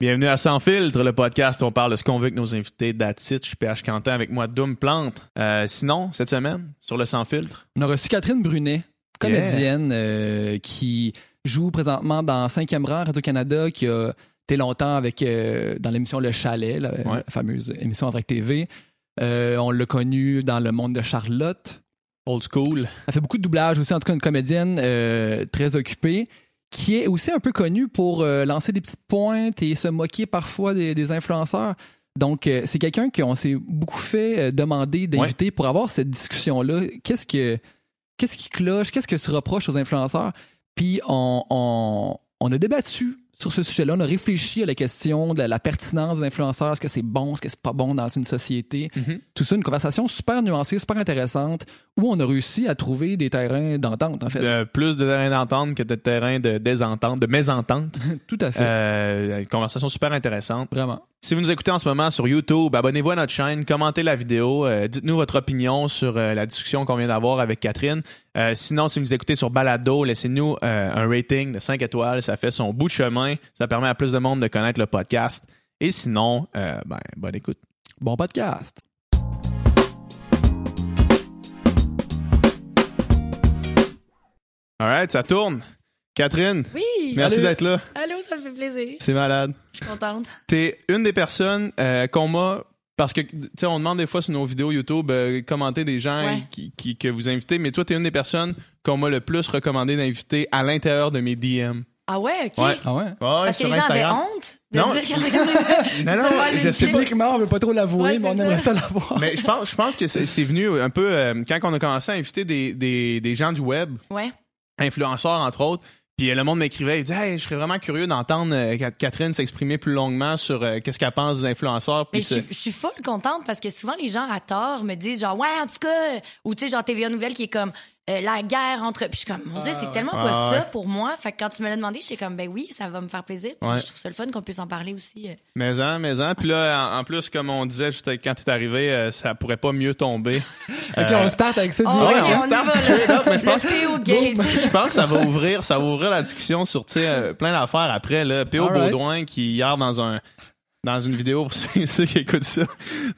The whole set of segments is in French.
Bienvenue à Sans Filtre, le podcast où on parle de ce qu'on veut avec nos invités. That's it. Je suis PH Quentin avec moi, Doom Plante. Euh, sinon, cette semaine, sur le Sans Filtre, On a reçu Catherine Brunet, comédienne euh, qui joue présentement dans 5e rang Radio-Canada, qui a été longtemps avec, euh, dans l'émission Le Chalet, la, Ouais. la fameuse émission avec TV. On l'a connue dans Le Monde de Charlotte. old school. Elle fait beaucoup de doublage aussi, en tout cas une comédienne très occupée, qui est aussi un peu connue pour euh, lancer des petites pointes et se moquer parfois des, des influenceurs. Donc, euh, c'est quelqu'un qu'on s'est beaucoup fait euh, demander d'inviter pour avoir cette discussion-là. Qu'est-ce que qu'est-ce qui cloche? Qu'est-ce que tu reproches aux influenceurs? Puis, on, on, on a débattu sur ce sujet-là. On a réfléchi à la question de la, la pertinence des influenceurs. Est-ce que c'est bon? Est-ce que c'est pas bon dans une société? Mhm. Tout ça, une conversation super nuancée, super intéressante, où on a réussi à trouver des terrains d'entente, en fait. De- plus de terrain d'entente que de terrain de désentente, de mésentente. Tout à fait. Euh, une conversation super intéressante. Vraiment. Si vous nous écoutez en ce moment sur YouTube, abonnez-vous à notre chaîne, commentez la vidéo, euh, dites-nous votre opinion sur euh, la discussion qu'on vient d'avoir avec Catherine. Euh, sinon, si vous nous écoutez sur Balado, laissez-nous euh, un rating de 5 étoiles. Ça fait son bout de chemin. Ça permet à plus de monde de connaître le podcast. Et sinon, euh, ben, bonne écoute. Bon podcast. All right, ça tourne. Catherine, Oui! merci d'être là. Allô, ça me fait plaisir. C'est malade. Je suis contente. T'es une des personnes euh, qu'on m'a parce que tu sais on demande des fois sur nos vidéos YouTube euh, commenter des gens Ouais. qui, qui- que vous invitez mais toi t'es une des personnes qu'on m'a le plus recommandé d'inviter à l'intérieur de mes DM. Ah ouais, OK. Ouais. Ah ouais? Parce que les gens avaient honte de Non. dire qu'ils regardaient Non, non, je sais pas. on veut pas trop l'avouer, Ouais, mais on aimerait ça. ça l'avoir. Mais je pense je pense que c'est c'est venu un peu euh, quand on a commencé à inviter des, des, des gens du web, Ouais. influenceurs entre autres. Puis euh, le monde m'écrivait, il dit hey, je serais vraiment curieux d'entendre euh, Cat- Catherine s'exprimer plus longuement sur euh, qu'est-ce qu'elle pense des influenceurs. Mais je, suis- je suis full contente parce que souvent les gens à tort me disent genre ouais en tout cas ou tu sais genre TVA Nouvelle qui est comme euh, la guerre entre puis je suis comme mon dieu c'est tellement Ah, pas ouais. ça pour moi fait que quand tu me l'as demandé j'étais comme ben oui ça va me faire plaisir puis Ouais. je trouve ça le fun qu'on puisse en parler aussi euh. Mais en, mais en. Puis là, en, en plus, comme on disait juste quand t'es arrivé, euh, ça pourrait pas mieux tomber. Ok, Euh, on start avec ça Oh, ouais, on on, start straight up, mais je pense- le PO Gate Je pense que ça va ouvrir, ça va ouvrir la discussion sur tu sais, euh, plein d'affaires après. Là. P.O. Alright. Baudouin qui hier dans un dans une vidéo pour ceux, ceux qui écoutent ça,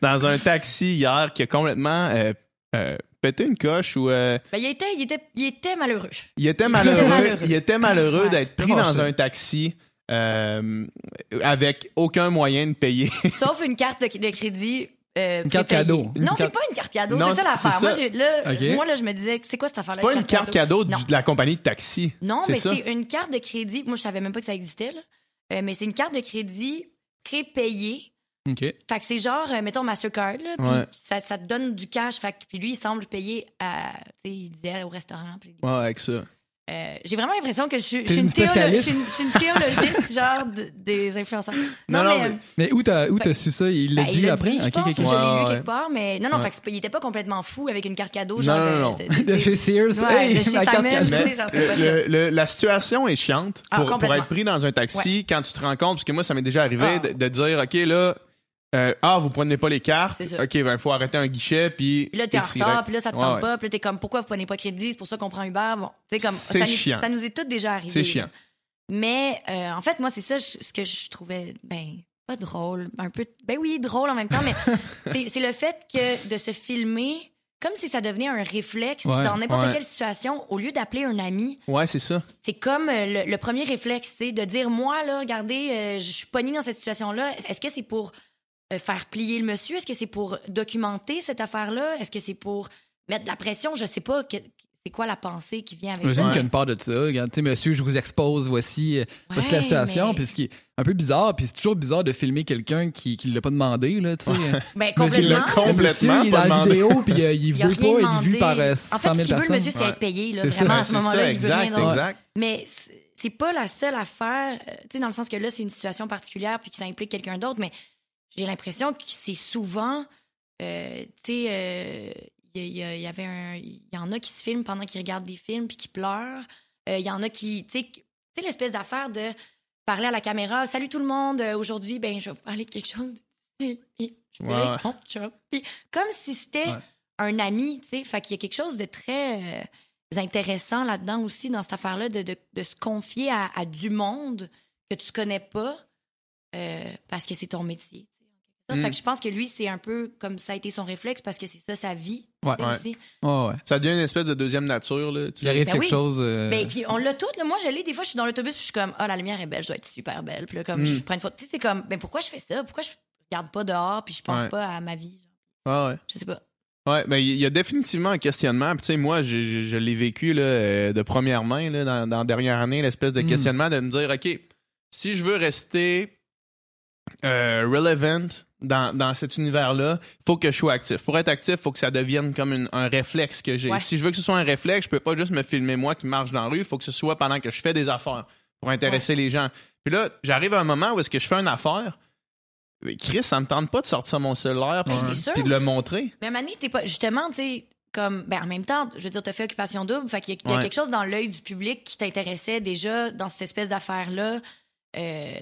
dans un taxi hier qui a complètement euh, euh, pété une coche ou euh, ben, il était il était il était malheureux il était malheureux, malheureux. il était malheureux Ouais. d'être pris dans un taxi euh, avec aucun moyen de payer. sauf une carte de, de crédit euh, Une carte cadeau. Non, c'est pas une carte cadeau, c'est ça l'affaire. Moi, là, moi, là, je me disais, c'est quoi cette affaire-là? C'est pas une carte cadeau? du- de la compagnie de taxi. Non, C'est mais c'est une carte de crédit. Moi, je savais même pas que ça existait, là. Euh, mais c'est une carte de crédit prépayée. Ok. Fait que c'est genre, euh, mettons, Mastercard, là, puis Ouais. ça, ça te donne du cash. Fait que, puis lui, il semble payer à, tu sais, il disait au restaurant. puis- Ouais, avec ça. Euh, j'ai vraiment l'impression que je suis, je T'es suis une théolo- je spécialiste. suis une, je suis une théologiste, genre, de- des influenceurs. Non, non, mais, mais- euh, Mais où t'as où t'as su ça? Il l'a ben, dit il l'a après? dit, je pense l'ai Ouais, lu ouais. quelque part, mais non, non, Ouais. fait que c'est pas- il était pas complètement fou avec une carte cadeau, Non, genre. non, non. de- de- De chez Sears. Ouais, hey, de chez ma carte cadeau. sais, genre. Le- le- la situation est chiante Ah, pour, être pris dans un taxi quand tu te rends compte, parce que moi, ça m'est déjà arrivé Ah. de dire, OK, là, euh, ah, vous prenez pas les cartes? C'est ça. OK, ben, il faut arrêter un guichet, puis. Puis là, t'es en retard, puis là, ça te tente ouais. pas, puis là, t'es comme, pourquoi vous prenez pas crédit? C'est pour ça qu'on prend Uber. Bon, tu comme, C'est ça, chiant. ça nous est tout déjà arrivé. C'est chiant. Mais, euh, en fait, moi, c'est ça, je- ce que je trouvais, ben, pas drôle, un peu, ben oui, drôle en même temps, mais c'est- c'est le fait que de se filmer comme si ça devenait un réflexe Ouais, dans n'importe ouais. quelle situation, au lieu d'appeler un ami, Ouais, c'est ça. c'est comme euh, le, le premier réflexe, tu de dire moi là, regardez, euh, je suis pognée dans cette situation-là. Est-ce que c'est pour faire plier le monsieur? Est-ce que c'est pour documenter cette affaire-là? Est-ce que c'est pour mettre de la pression? Je sais pas. que- c'est quoi la pensée qui vient avec J'imagine ça qu'il y a une part de ça. Regarde, tu sais, monsieur, je vous expose, voici, euh, voici la situation. mais- Puis ce qui est un peu bizarre, puis c'est toujours bizarre de filmer quelqu'un qui ne l'a pas demandé, là, tu sais. Ben Monsieur, il l'a complètement. monsieur, Complètement il est pas dans la demandé. vidéo, puis euh, il a veut pas être vu par euh, En 100 fait, 000 ce qu'il veut, le personnes. monsieur, c'est Ouais. être payé. Là, C'est vraiment, à ce c'est moment-là, ça, il veut exact, rien exact. Mais c'est- pas la seule affaire, euh, tu sais, dans le sens que là, c'est une situation particulière puis que ça implique quelqu'un d'autre, mais j'ai l'impression que c'est souvent, euh, tu sais, euh, il y, avait un, il y en a qui se filment pendant qu'ils regardent des films puis qui pleurent. Euh, Il y en a qui, tu sais, l'espèce d'affaire de parler à la caméra, salut tout le monde, aujourd'hui, ben, je vais vous parler de quelque chose. de- je. Puis, comme si c'était Ouais. un ami, tu sais, fait qu'il y a quelque chose de très intéressant là-dedans aussi, dans cette affaire-là, de, de, de se confier à, à du monde que tu connais pas, euh, parce que c'est ton métier. Mm. Fait que je pense que lui, c'est un peu comme ça a été son réflexe parce que c'est ça sa vie. Ouais. Ouais. aussi. Ouais. Ça devient une espèce de deuxième nature. Là, tu Il arrive Ben quelque oui. chose. euh, Ben, puis on l'a toutes. là. Moi, je l'ai. Des fois, je suis dans l'autobus puis je suis comme, ah, la lumière est belle, je dois être super belle. Puis là, comme, Mm. je prends une photo. Tu sais, c'est comme, ben pourquoi je fais ça? Pourquoi je regarde pas dehors puis je pense Ouais. pas à ma vie? Ah ouais. Je sais pas. Ouais, mais il y a définitivement un questionnement. Puis, tu sais, moi, je, je- je l'ai vécu là, euh, de première main là, dans, dans la dernière année, l'espèce de Mm. questionnement de me dire, OK, si je veux rester euh, relevant dans, dans cet univers-là, il faut que je sois actif. Pour être actif, il faut que ça devienne comme une- un réflexe que j'ai. Ouais. Si je veux que ce soit un réflexe, je peux pas juste me filmer moi qui marche dans la rue. Il faut que ce soit pendant que je fais des affaires pour intéresser les gens. Puis là, j'arrive à un moment où est-ce que je fais une affaire. Chris, ça me tente pas de sortir mon cellulaire puis, Ben, sûr. puis de le montrer. Mais Mané, t'es pas. Justement, tu sais, comme. Ben, en même temps, je veux dire, t'as fait occupation double. Fait qu'il y y a quelque chose dans l'œil du public qui t'intéressait déjà dans cette espèce d'affaire-là. Euh,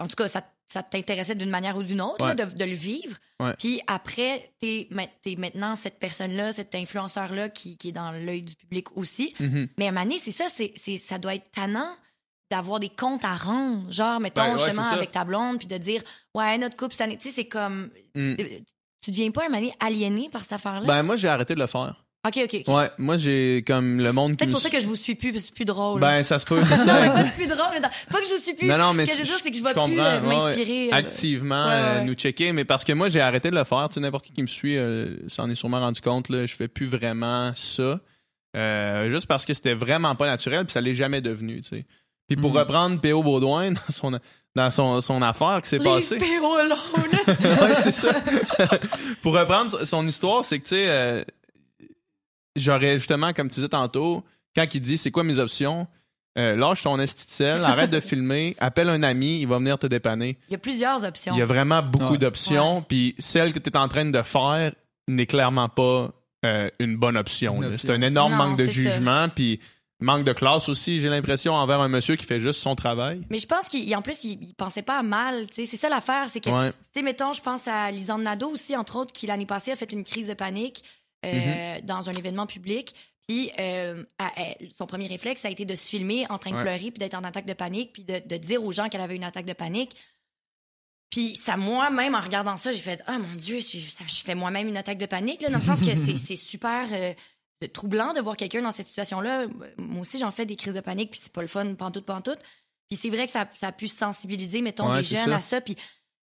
en tout cas, ça, ça t'intéressait d'une manière ou d'une autre, Ouais. là, de, de le vivre. Ouais. Puis après, t'es, t'es maintenant cette personne-là, cet influenceur-là qui, qui est dans l'œil du public aussi. Mhm. Mais à Mané, c'est ça, c'est, ça doit être tannant d'avoir des comptes à rendre. Genre, mettons, Ben, ouais, ça. avec ta blonde, puis de dire, ouais, notre couple, cette année, tu sais, c'est comme. Mm. euh, Tu deviens pas un Mané aliéné par cette affaire-là? Ben, moi, j'ai arrêté de le faire. OK, OK. ok. Ouais, moi, j'ai comme le monde qui Peut-être nous pour ça que je vous suis plus, parce que c'est plus drôle. Ben, ça se peut, c'est non, ça. mais exact. c'est plus drôle. mais Pas que je vous suis plus. Non, non, mais Ce que je veux dire, c'est que je vais comprends, plus euh, ouais, ouais. m'inspirer. euh, activement ouais, euh, ouais. nous checker, mais parce que moi, j'ai arrêté de le faire. Tu sais, n'importe qui qui me suit euh, s'en est sûrement rendu compte. Là, je fais plus vraiment ça. Euh, juste parce que c'était vraiment pas naturel, puis ça l'est jamais devenu. Tu sais. Puis pour Mm. reprendre P.O. Baudouin dans son, dans son, son affaire qui s'est passée. Leave alone. ouais, c'est ça. Pour reprendre son histoire, c'est que, tu sais, euh, j'aurais justement, comme tu disais tantôt, quand il dit c'est quoi mes options, euh, lâche ton esti de sel, arrête de filmer, appelle un ami, il va venir te dépanner. Il y a plusieurs options. Il y a vraiment beaucoup Ouais. d'options, puis celle que tu es en train de faire n'est clairement pas euh, une bonne option. C'est un énorme Non, manque de jugement, puis manque de classe aussi, j'ai l'impression, envers un monsieur qui fait juste son travail. Mais je pense qu'en plus, il, il pensait pas à mal. tu sais. C'est ça l'affaire. C'est que, Ouais. tu sais, mettons, je pense à Lisande Nadeau aussi, entre autres, qui l'année passée a fait une crise de panique euh, Mm-hmm. dans un événement public. Puis euh, à- elle- son premier réflexe, ça a été de se filmer en train de Ouais. pleurer, puis d'être en attaque de panique, puis de, de dire aux gens qu'elle avait une attaque de panique. Puis ça, moi-même, en regardant ça, j'ai fait « Ah, mon Dieu, ça- je fais moi-même une attaque de panique. » Dans le sens que c'est- c'est super euh, troublant de voir quelqu'un dans cette situation-là. Moi aussi, j'en fais des crises de panique, puis c'est pas le fun, pantoute, pantoute. Puis c'est vrai que ça, ça a pu sensibiliser, mettons, Ouais, des jeunes ça. à ça. Puis,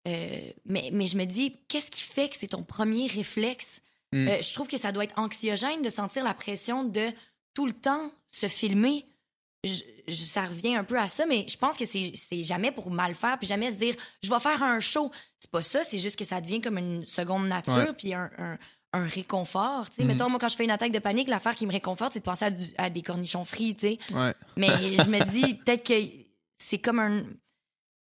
euh, mais, mais je me dis, qu'est-ce qui fait que c'est ton premier réflexe? Mm. Euh, je trouve que ça doit être anxiogène de sentir la pression de tout le temps se filmer. Je- je- ça revient un peu à ça, mais je pense que c'est jamais pour mal faire, puis jamais se dire, je vais faire un show. C'est pas ça, c'est juste que ça devient comme une seconde nature, Ouais. puis un, un- un réconfort. tu sais. Mhm. Mettons, moi, quand je fais une attaque de panique, l'affaire qui me réconforte, c'est de penser à, du- à des cornichons frits, tu sais. Ouais. Mais je me dis, peut-être que c'est comme un.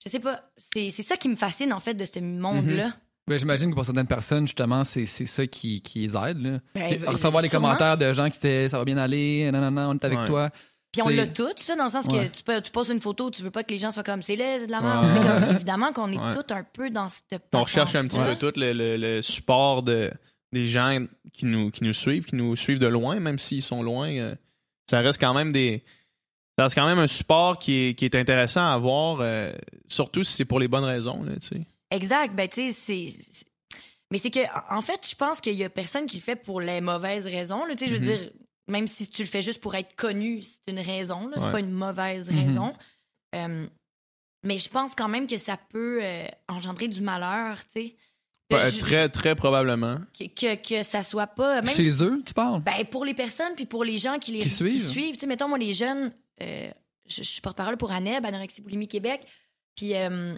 Je sais pas. C'est c'est ça qui me fascine, en fait, de ce monde-là. Ben, J'imagine que pour certaines personnes, justement, c'est c'est ça qui, qui les aide. Là. Ben, Puis recevoir des sûrement. commentaires de gens qui étaient ça va bien aller, non, non, non, on est avec Ouais. toi. Puis on l'a tout, ça, dans le sens Ouais. que tu, peux, tu poses une photo, tu veux pas que les gens soient comme c'est laid, c'est de la merde. Comme, évidemment qu'on est Ouais. tous un peu dans cette On recherche un petit peu tout le, le- le support de, des gens qui nous, qui nous suivent, qui nous suivent de loin, même s'ils sont loin. euh, ça reste quand même des. Ça reste quand même un support qui est, qui est intéressant à avoir, euh, surtout si c'est pour les bonnes raisons. Là, tu sais. Exact. Ben, tu sais, c'est. Mais c'est que, en fait, je pense qu'il y a personne qui le fait pour les mauvaises raisons. Tu sais, je veux Mhm. dire, même si tu le fais juste pour être connu, c'est une raison. C'est Ouais. pas une mauvaise Mhm. raison. Euh, mais je pense quand même que ça peut euh, engendrer du malheur, tu sais. Ouais, très, très probablement. que, que, que ça soit pas. Même Chez eux, tu parles? Ben, pour les personnes, puis pour les gens qui les Qui suivent. Tu sais, mettons, moi, les jeunes, euh, je, je suis porte-parole pour ANEB, Anorexie Boulimie Québec. Puis euh,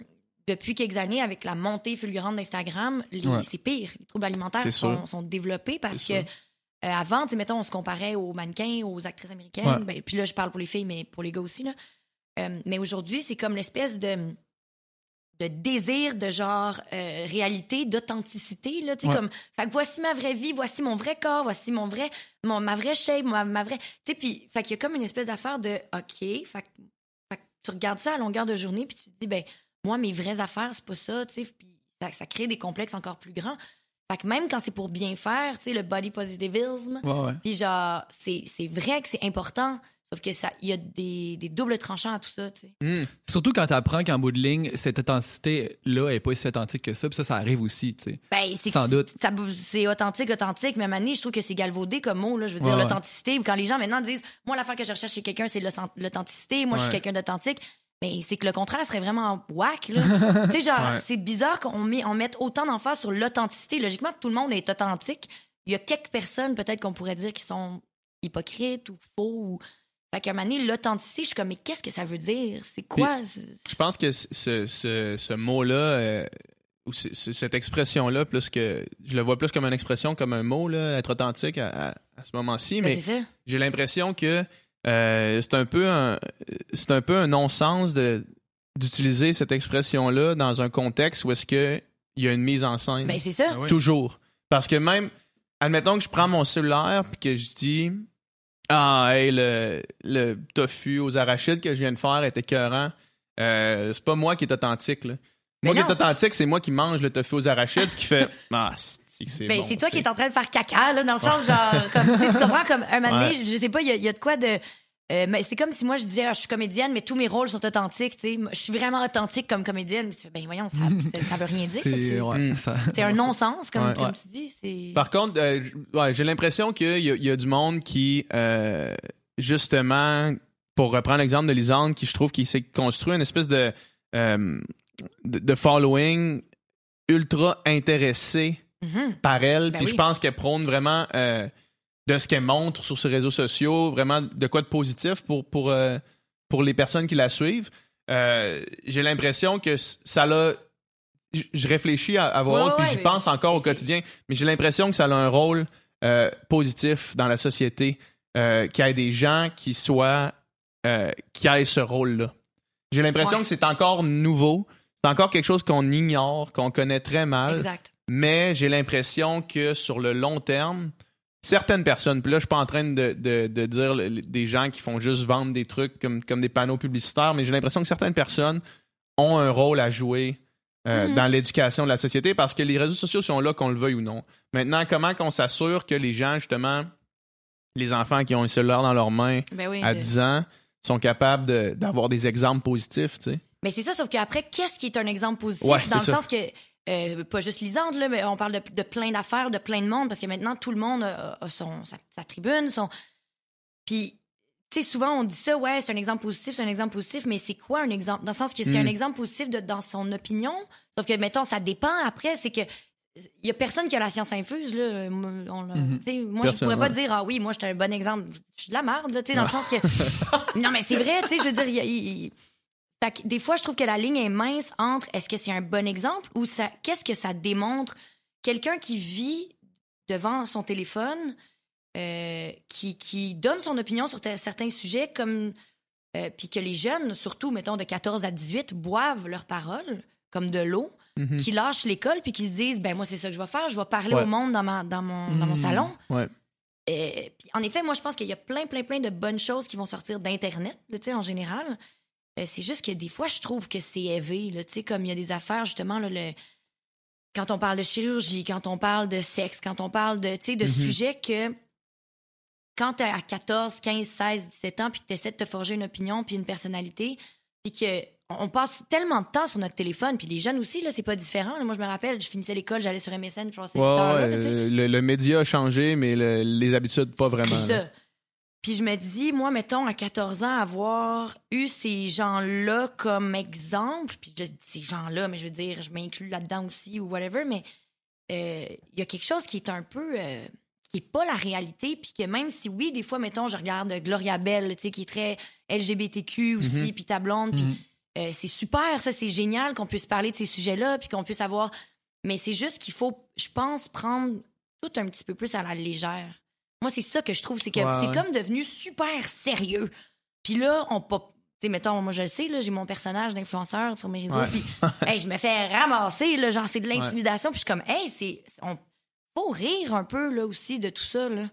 depuis quelques années, avec la montée fulgurante d'Instagram, Ouais. c'est pire. Les troubles alimentaires sont, développés parce que euh, avant, mettons, on se comparait aux mannequins, aux actrices américaines. Ouais. Ben, puis là, je parle pour les filles, mais pour les gars aussi. Là. Euh, mais aujourd'hui, c'est comme l'espèce de de désir de genre euh, réalité, d'authenticité là, tu Ouais. comme fait que voici ma vraie vie, voici mon vrai corps, voici mon vrai mon, ma vraie shape, ma, ma vraie tu sais puis fait qu'il y a comme une espèce d'affaire de OK, fait, tu regardes ça à longueur de journée puis tu te dis ben moi mes vraies affaires c'est pas ça, tu sais puis ça, ça crée des complexes encore plus grands. Fait que même quand c'est pour bien faire, tu sais le body positivisme, Ouais, ouais. puis genre, c'est vrai que c'est important, Sauf que ça, il y a des, des doubles tranchants à tout ça, tu sais. Hmm. Surtout quand tu apprends qu'en bout de ligne, cette authenticité-là est pas si authentique que ça. Puis ça, ça arrive aussi, tu sais. Ben, c'est Sans doute. C'est authentique, authentique, mais à je trouve que c'est galvaudé comme mot, là. Je veux dire, Ouais, l'authenticité. Quand les gens maintenant disent, moi, l'affaire que je recherche chez quelqu'un, c'est l'authen- l'authenticité, moi, je suis quelqu'un d'authentique. Mais c'est que le contraire serait vraiment whack, là. tu sais, genre, Ouais. c'est bizarre qu'on met, on mette autant d'emphase sur l'authenticité. Logiquement, tout le monde est authentique. Il y a quelques personnes, peut-être, qu'on pourrait dire qui sont hypocrites ou faux ou. Fait qu'à un moment donné, l'authenticité, je suis comme, mais qu'est-ce que ça veut dire? C'est quoi? Je pense que ce, ce, ce mot-là, euh, ou c- c- cette expression-là, plus que. Je le vois plus comme une expression, comme un mot, là, être authentique à, à- à ce moment-ci, Ben, mais c'est ça. j'ai l'impression que euh, c'est un peu un c'est un peu un non-sens de d'utiliser cette expression-là dans un contexte où est-ce que il y a une mise en scène. Ben, c'est ça. Ah oui. Toujours. Parce que même, admettons que je prends mon cellulaire puis que je dis Ah, hey, le, le tofu aux arachides que je viens de faire est écœurant. Euh, c'est pas moi qui est authentique. Là. Moi Mais qui est non. authentique, c'est moi qui mange le tofu aux arachides qui fait Ah, c'est Ben, bon, c'est toi qui es en train de faire caca, là, dans le sens, genre, comme, tu comprends, comme, un moment donné, Ouais. je sais pas, il y, a- il y a de quoi de. euh, mais c'est comme si moi je disais, ah, je suis comédienne, mais tous mes rôles sont authentiques, tu sais. Je suis vraiment authentique comme comédienne. Tu fais, ben voyons, ça, ça, veut rien dire. C'est C'est ouais, Mm. ça- c'est un non-sens, comme, Ouais. comme tu dis. C'est. Par contre, euh, j'ai l'impression qu'il y, y a du monde qui, euh, justement, pour reprendre l'exemple de Lisande, qui je trouve qu'il s'est construit une espèce de, euh, de, de following ultra intéressé Mhm. par elle. Ben Puis oui. je pense qu'elle prône vraiment euh, de ce qu'elle montre sur ses réseaux sociaux, vraiment de quoi de positif pour, pour, euh, pour les personnes qui la suivent. Euh, j'ai l'impression que ça l'a. Je réfléchis à, à voix Ouais, puis ouais, j'y pense encore au quotidien, mais j'ai l'impression que ça a un rôle positif dans la société, qu'il y ait des gens qui soient. qui aient ce rôle-là. J'ai l'impression Ouais. que c'est encore nouveau, c'est encore quelque chose qu'on ignore, qu'on connaît très mal Exact. mais j'ai l'impression que sur le long terme, certaines personnes, puis là, je suis pas en train de, de- de dire le- des gens qui font juste vendre des trucs comme, comme des panneaux publicitaires, mais j'ai l'impression que certaines personnes ont un rôle à jouer euh, Mhm. dans l'éducation de la société parce que les réseaux sociaux sont là, qu'on le veuille ou non. Maintenant, comment qu'on s'assure que les gens, justement, les enfants qui ont un cellulaire dans leurs mains Ben oui. à de- 10 ans, sont capables de- d'avoir des exemples positifs, tu sais? Mais c'est ça, sauf qu'après, qu'est-ce qui est un exemple positif? Ouais, dans le ça. sens que, euh, pas juste Lisande, là, mais on parle de, de plein d'affaires, de plein de monde, parce que maintenant, tout le monde a, a son, sa, sa tribune, son. Puis, tu sais, souvent, on dit ça, ouais, c'est un exemple positif, c'est un exemple positif, mais c'est quoi un exemple? Dans le sens que c'est Mm. un exemple positif de, dans son opinion, sauf que, mettons, ça dépend après, c'est que. Il y a personne qui a la science infuse, là. Moi, on Mhm. tu sais, moi je Personne, pourrais pas ouais. dire, ah oui, moi, j'étais un bon exemple. Je suis de la merde, là, tu sais, dans le sens que. non, mais c'est vrai, tu sais, je veux dire, il- fait que des fois, je trouve que la ligne est mince entre est-ce que c'est un bon exemple ou ça, qu'est-ce que ça démontre? Quelqu'un qui vit devant son téléphone, euh, qui, qui donne son opinion sur certains sujets, comme. euh, puis que les jeunes, surtout, mettons, de 14 à 18, boivent leurs paroles comme de l'eau, Mhm. qui lâchent l'école puis qui se disent, ben moi, c'est ça que je vais faire, je vais parler Ouais. au monde dans, ma, dans, mon, dans mon Mm. salon. Ouais. Euh, puis en effet, moi, je pense qu'il y a plein, plein, plein de bonnes choses qui vont sortir d'Internet, tu sais, en général. Euh, c'est juste que des fois, je trouve que c'est élevé, là, tu sais, comme il y a des affaires, justement, là, le... quand on parle de chirurgie, quand on parle de sexe, quand on parle de, tu Mhm. sujets que quand t'es à 14, 15, 16, 17 ans, puis que t'essaies de te forger une opinion puis une personnalité, puis que on passe tellement de temps sur notre téléphone, puis les jeunes aussi, là, c'est pas différent. Moi, je me rappelle, je finissais l'école, j'allais sur MSN, je passais Ouais, 8 heures là, ouais, tu le, le média a changé, mais le- les habitudes, pas vraiment. C'est ça. Puis je me dis, moi, mettons, à 14 ans, avoir eu ces gens-là comme exemple, puis je dis ces gens-là, mais je veux dire, je m'inclus là-dedans aussi ou whatever, mais euh, il y a quelque chose qui est un peu. euh, qui est pas la réalité, puis que même si, oui, des fois, mettons, je regarde Gloria Bell, tu sais, qui est très LGBTQ aussi, Mhm. puis ta blonde, puis Mhm. euh, c'est super, ça, c'est génial qu'on puisse parler de ces sujets-là, puis qu'on puisse avoir. Mais c'est juste qu'il faut, je pense, prendre tout un petit peu plus à la légère. Moi, c'est ça que je trouve, c'est que Ouais, c'est ouais. comme devenu super sérieux. Puis là, on pas. Tu sais, mettons, moi, je le sais, là, j'ai mon personnage d'influenceur sur mes réseaux, puis hey, je me fais ramasser, là, genre, c'est de l'intimidation, puis je suis comme, hey, c'est. On faut rire un peu, là, aussi, de tout ça, là.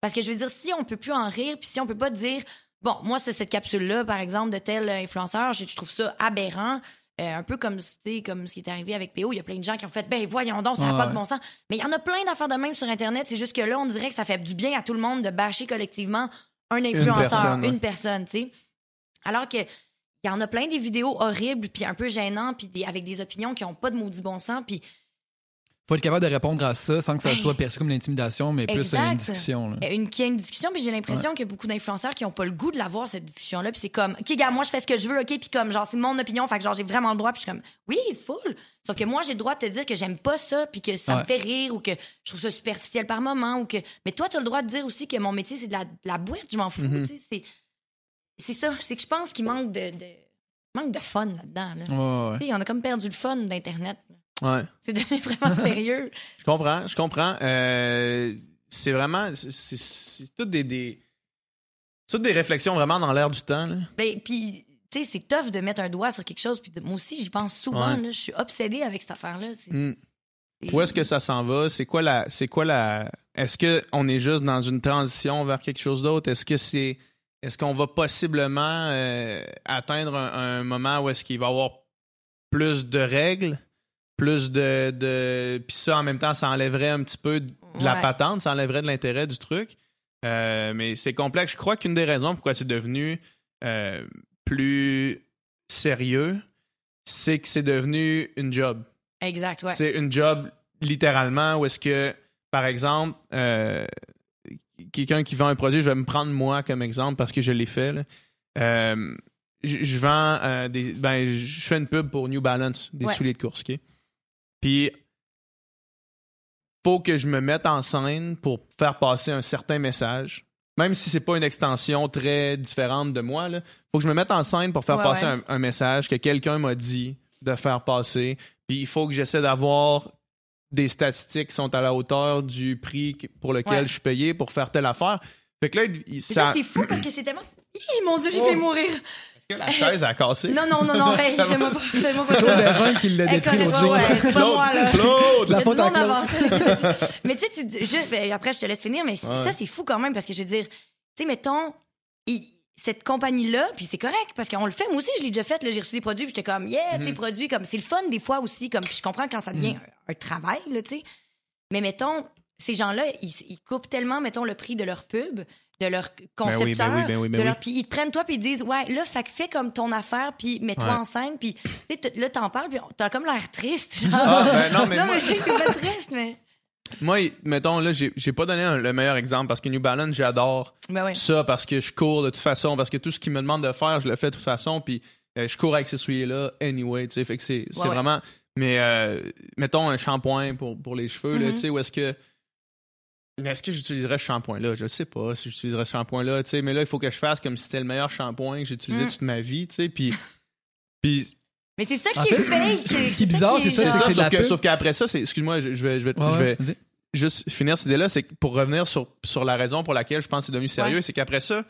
Parce que je veux dire, si on peut plus en rire, puis si on peut pas dire, bon, moi, c'est cette capsule-là, par exemple, de tel influenceur, je trouve ça aberrant. Euh, un peu comme, comme ce qui est arrivé avec PO, il y a plein de gens qui ont fait, ben voyons donc, ça n'a pas de bon sens. Mais il y en a plein d'affaires de même sur Internet. C'est juste que là, on dirait que ça fait du bien à tout le monde de bâcher collectivement un influenceur, une personne, tu sais. Alors que il y en a plein des vidéos horribles, puis un peu gênantes, puis des- avec des opinions qui ont pas de maudit bon sens, puis Faut être capable de répondre à ça sans que ça soit perçu comme une intimidation, mais plus une discussion. là. Euh, une, qu'il y a une discussion, puis j'ai l'impression qu'il y a beaucoup d'influenceurs qui ont pas le goût de l'avoir, cette discussion-là. Puis c'est comme, OK, gars, moi, je fais ce que je veux, OK, puis comme, genre, c'est mon opinion, fait que genre, j'ai vraiment le droit, puis je suis comme, oui, full. Sauf que moi, j'ai le droit de te dire que j'aime pas ça, puis que ça me fait rire, ou que je trouve ça superficiel par moment, ou que. Mais toi, tu as le droit de dire aussi que mon métier, c'est de la, de la boîte, je m'en fous, Mhm. C'est, c'est ça, c'est que je pense qu'il manque de, de- manque de fun là-dedans, là. Ouais, on a comme perdu le fun d'Internet. Ouais. C'est devenu vraiment sérieux. Je comprends, je comprends. Euh, c'est vraiment. C'est toutes des, toutes des réflexions vraiment dans l'air du temps. Là. Ben, puis, tu sais, c'est tough de mettre un doigt sur quelque chose. Puis moi aussi, j'y pense souvent. Ouais. là. Je suis obsédée avec cette affaire-là. Mm. c'est- Où est-ce que ça s'en va? C'est quoi la. C'est quoi la. Est-ce qu'on est juste dans une transition vers quelque chose d'autre? Est-ce que c'est. Est-ce qu'on va possiblement euh, atteindre un, un moment où est-ce qu'il va y avoir plus de règles? Plus de. de... Puis ça, en même temps, ça enlèverait un petit peu de la Ouais. patente, ça enlèverait de l'intérêt du truc. Euh, mais c'est complexe. Je crois qu'une des raisons pourquoi c'est devenu euh, plus sérieux, c'est que c'est devenu une job. Exact, ouais. C'est une job littéralement où est-ce que, par exemple, euh, quelqu'un qui vend un produit, je vais me prendre moi comme exemple parce que je l'ai fait. là. Je vends des. Ben, je fais une pub pour New Balance, des Ouais. souliers de course, OK? Puis, faut que je me mette en scène pour faire passer un certain message. Même si c'est pas une extension très différente de moi, là, faut que je me mette en scène pour faire Ouais, passer ouais. Un, un message que quelqu'un m'a dit de faire passer. Puis il faut que j'essaie d'avoir des statistiques qui sont à la hauteur du prix pour lequel Ouais. je suis payé pour faire telle affaire. Fait que là, il- il- Mais ça, ça. c'est fou parce que c'est tellement. Hi, mon Dieu, j'ai Oh. fait mourir. Est-ce que la chaise a cassé? Non, non, non, non, hey, Ça fais-moi pas, fais-moi pas C'est ça. Claude Bergeron qui l'a détruit aussi. ouais, c'est pas moi, là. Claude! La faute à Claude. mais tu sais, je- ben, après, je te laisse finir, mais Ouais. ça, c'est fou quand même parce que je veux dire, tu sais, mettons, il- cette compagnie-là, puis c'est correct parce qu'on le fait. Moi aussi, je l'ai déjà fait. là, J'ai reçu des produits, puis j'étais comme, yeah, Mhm. tu sais, produits comme. C'est le fun des fois aussi, comme. Puis je comprends quand ça devient un, un travail, là, tu sais. Mais mettons, ces gens-là, ils, ils coupent tellement, mettons, le prix de leur pub, de leur Ben concepteur, oui, ben oui, ben oui, ben de oui. leur- puis ils te prennent toi, puis ils disent, ouais, là, fait fais comme ton affaire, puis mets-toi Ouais. en scène, puis tu sais, t- là, t'en parles, puis t'as comme l'air triste. genre. Ah, ben non, mais non, moi- mais je sais que t'es pas triste, mais. Moi, mettons, là, j'ai j'ai pas donné un- le meilleur exemple parce que New Balance, j'adore Ben ça parce que je cours de toute façon, parce que tout ce qu'ils me demandent de faire, je le fais de toute façon, puis euh, je cours avec ces souliers-là anyway, tu sais, fait que c'est c'est Ouais, ouais. vraiment... Mais euh, mettons un shampoing pour, pour les cheveux, là, Mhm. tu sais, où est-ce que... Est-ce que j'utiliserais ce shampoing-là? Je sais pas si j'utiliserais ce shampoing-là, tu sais, mais là, il faut que je fasse comme si c'était le meilleur shampoing que j'ai utilisé Mhm. toute ma vie, tu sais, puis... puis Mais c'est ça qui En est fait, fake. ce qui est bizarre, c'est ça, c'est ça, sauf sauf qu'après ça. Excuse-moi, je, je vais... Je vais, Ouais, je vais juste finir cette idée-là, c'est pour revenir sur, sur la raison pour laquelle je pense que c'est devenu sérieux, Ouais. c'est qu'après ça,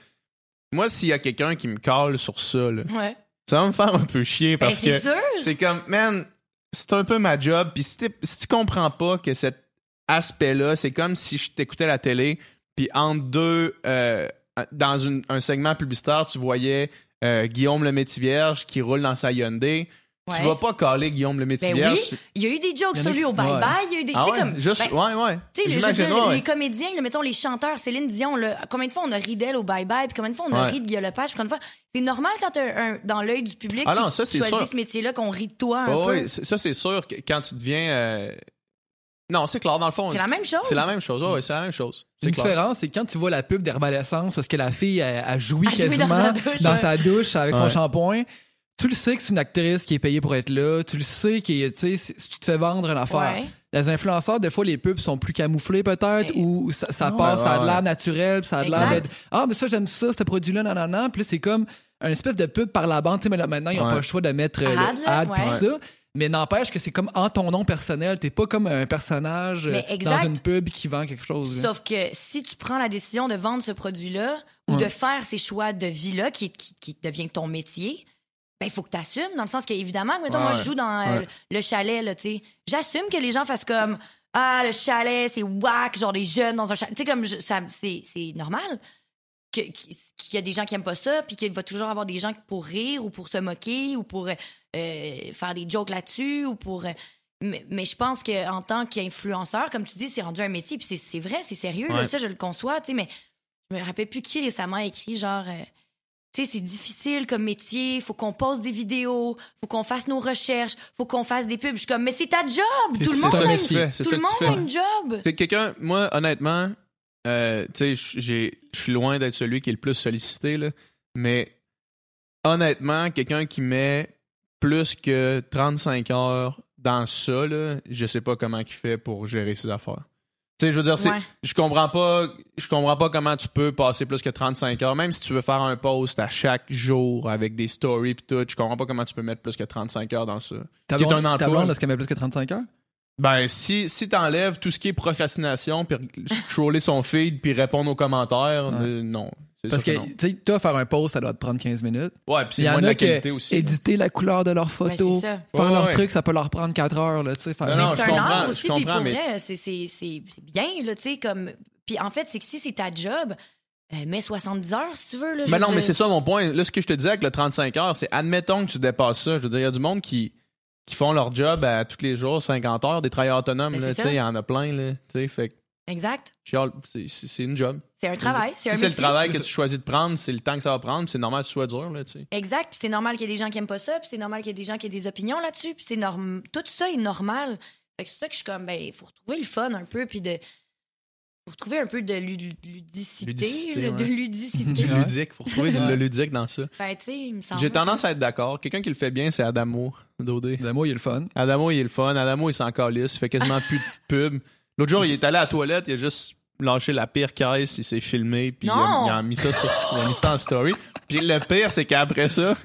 moi, s'il y a quelqu'un qui me cale sur ça, là, Ouais. ça va me faire un peu chier Ben, parce c'est que c'est comme, man, c'est un peu ma job. Puis si, si tu comprends pas que cet aspect-là, c'est comme si je t'écoutais la télé, puis entre deux, euh, dans une- un segment publicitaire, tu voyais euh, Guillaume le Métivierge qui roule dans sa Hyundai. Tu Ouais. vas pas caler Guillaume le Ben Métivierge. oui, il y a eu des jokes sur lui au bye-bye. ouais. Il y a eu des. Ah tu ouais, comme. juste, ben, ouais, ouais. Tu sais, les comédiens, mettons les chanteurs, Céline Dion, combien de fois on a ri d'elle au bye-bye, puis combien de fois on a ri de Guy Lepage, combien de fois? C'est normal quand un, dans l'œil du public, Ah non, ça, tu choisis sûr. ce métier-là, qu'on rit de toi un Ouais, peu. c'est- ça, c'est sûr que quand tu deviens. euh, Non, c'est clair, dans le fond. C'est la même chose. C'est la même chose, ouais, c'est la même chose. Une clair. différence, c'est quand tu vois la pub d'Herbal-Essence, parce que la fille a, a joui A joui dans quasiment sa douche, dans ouais. sa douche avec son shampoing. Tu le sais que c'est une actrice qui est payée pour être là. Tu le sais que tu sais, si tu te fais vendre une affaire. Ouais. Les influenceurs, des fois, les pubs sont plus camouflés peut-être, ou ça, ça Ouais, passe, ça a de l'air naturel, puis ça a de l'air d'être Ah, mais ça, j'aime ça, ce produit-là, non, non, non. Puis là, c'est comme une espèce de pub par la bande. Tu sais, mais là, maintenant, ils n'ont Ouais. pas le choix de mettre euh, Ad, le ad tout ça. Mais n'empêche que c'est comme en ton nom personnel. T'es pas comme un personnage euh, dans une pub qui vend quelque chose. Sauf que si tu prends la décision de vendre ce produit-là ou Ouais. de faire ces choix de vie-là qui, qui, qui devient ton métier, ben il faut que tu assumes dans le sens que évidemment, mettons, Ouais, moi je joue dans euh, Ouais. le chalet là, tu sais, j'assume que les gens fassent comme ah le chalet c'est whack, genre des jeunes dans un chalet, tu sais comme je- ça c'est c'est normal qu'il y a des gens qui aiment pas ça puis qu'il va toujours avoir des gens pour rire ou pour se moquer ou pour euh, faire des jokes là-dessus ou pour euh, mais, mais je pense qu'en tant qu'influenceur, comme tu dis, c'est rendu un métier, puis c'est- c'est vrai, c'est sérieux, là, ça, je le conçois, tu sais, mais je me rappelle plus qui récemment a écrit genre. euh, tu sais, c'est difficile comme métier, faut qu'on poste des vidéos, faut qu'on fasse nos recherches, faut qu'on fasse des pubs. Je suis comme, mais c'est ta job! Tout le monde, a, une- tout le monde a une job! C'est quelqu'un, moi, honnêtement, euh, tu sais, j'ai- je suis loin d'être celui qui est le plus sollicité, là, mais honnêtement, quelqu'un qui met plus que 35 heures dans ça, là, je sais pas comment il fait pour gérer ses affaires. Tu sais, je veux dire, Ouais. je comprends pas, je comprends pas comment tu peux passer plus que 35 heures, même si tu veux faire un post à chaque jour avec des stories pis tout, je comprends pas comment tu peux mettre plus que 35 heures dans ça. Ta Ce qui est un emploi. est-ce qu'elle met plus que 35 heures? Ben, si, si t'enlèves tout ce qui est procrastination, puis scroller son feed, puis répondre aux commentaires, Ouais. euh, non. Parce que, tu sais, toi, faire un post, ça doit te prendre 15 minutes. Ouais, puis Il c'est y en moins de a la que qualité aussi. éditer la couleur de leurs Ben, photos, c'est ça. faire Ouais, leur ouais. truc, ça peut leur prendre 4 heures, là, tu sais. faire- Non, Mais non, c'est je un comprends, art je aussi, puis comprends, pour mais- vrai, c'est- c'est c'est- c'est bien, là, tu sais, comme... Puis en fait, c'est que si c'est ta job, euh, mets 70 heures, si tu veux, là. Ben veux non, mais c'est ça mon point. Là, ce que je te disais avec le 35 heures, c'est admettons que tu dépasses ça. Je veux dire, il y a du monde qui, qui font leur job à tous les jours, 50 heures, des travailleurs autonomes, Ben, il y en a plein, là. Tu sais, fait Exact. c'est une job. C'est un travail, c'est Si c'est le travail que tu choisis de prendre, c'est le temps que ça va prendre, c'est normal que ce soit dur, là. Exact, puis c'est normal qu'il y ait des gens qui aiment pas ça, puis c'est normal qu'il y ait des gens qui aient des opinions là-dessus, puis c'est norm... tout ça est normal. Fait que c'est pour ça que je suis comme ben il faut retrouver le fun un peu puis de faut retrouver un peu de lu- ludicité, Ludicité, là, ouais. de Du ludicité. Ouais. ludique, faut retrouver du Ouais. le ludique dans ça. ben tu sais, il me semble. J'ai tendance à être d'accord. Quelqu'un qui le fait bien, c'est Adamo d'OD. Le mot, il est le fun. Adamo, il est le fun. Adamo, il s'en calisse. Il fait quasiment plus de pub. L'autre jour, il est allé à la toilette, il a juste lâché la pire caisse, il s'est filmé, puis il a, il a mis ça sur, il a mis ça en story. Puis le pire, c'est qu'après ça,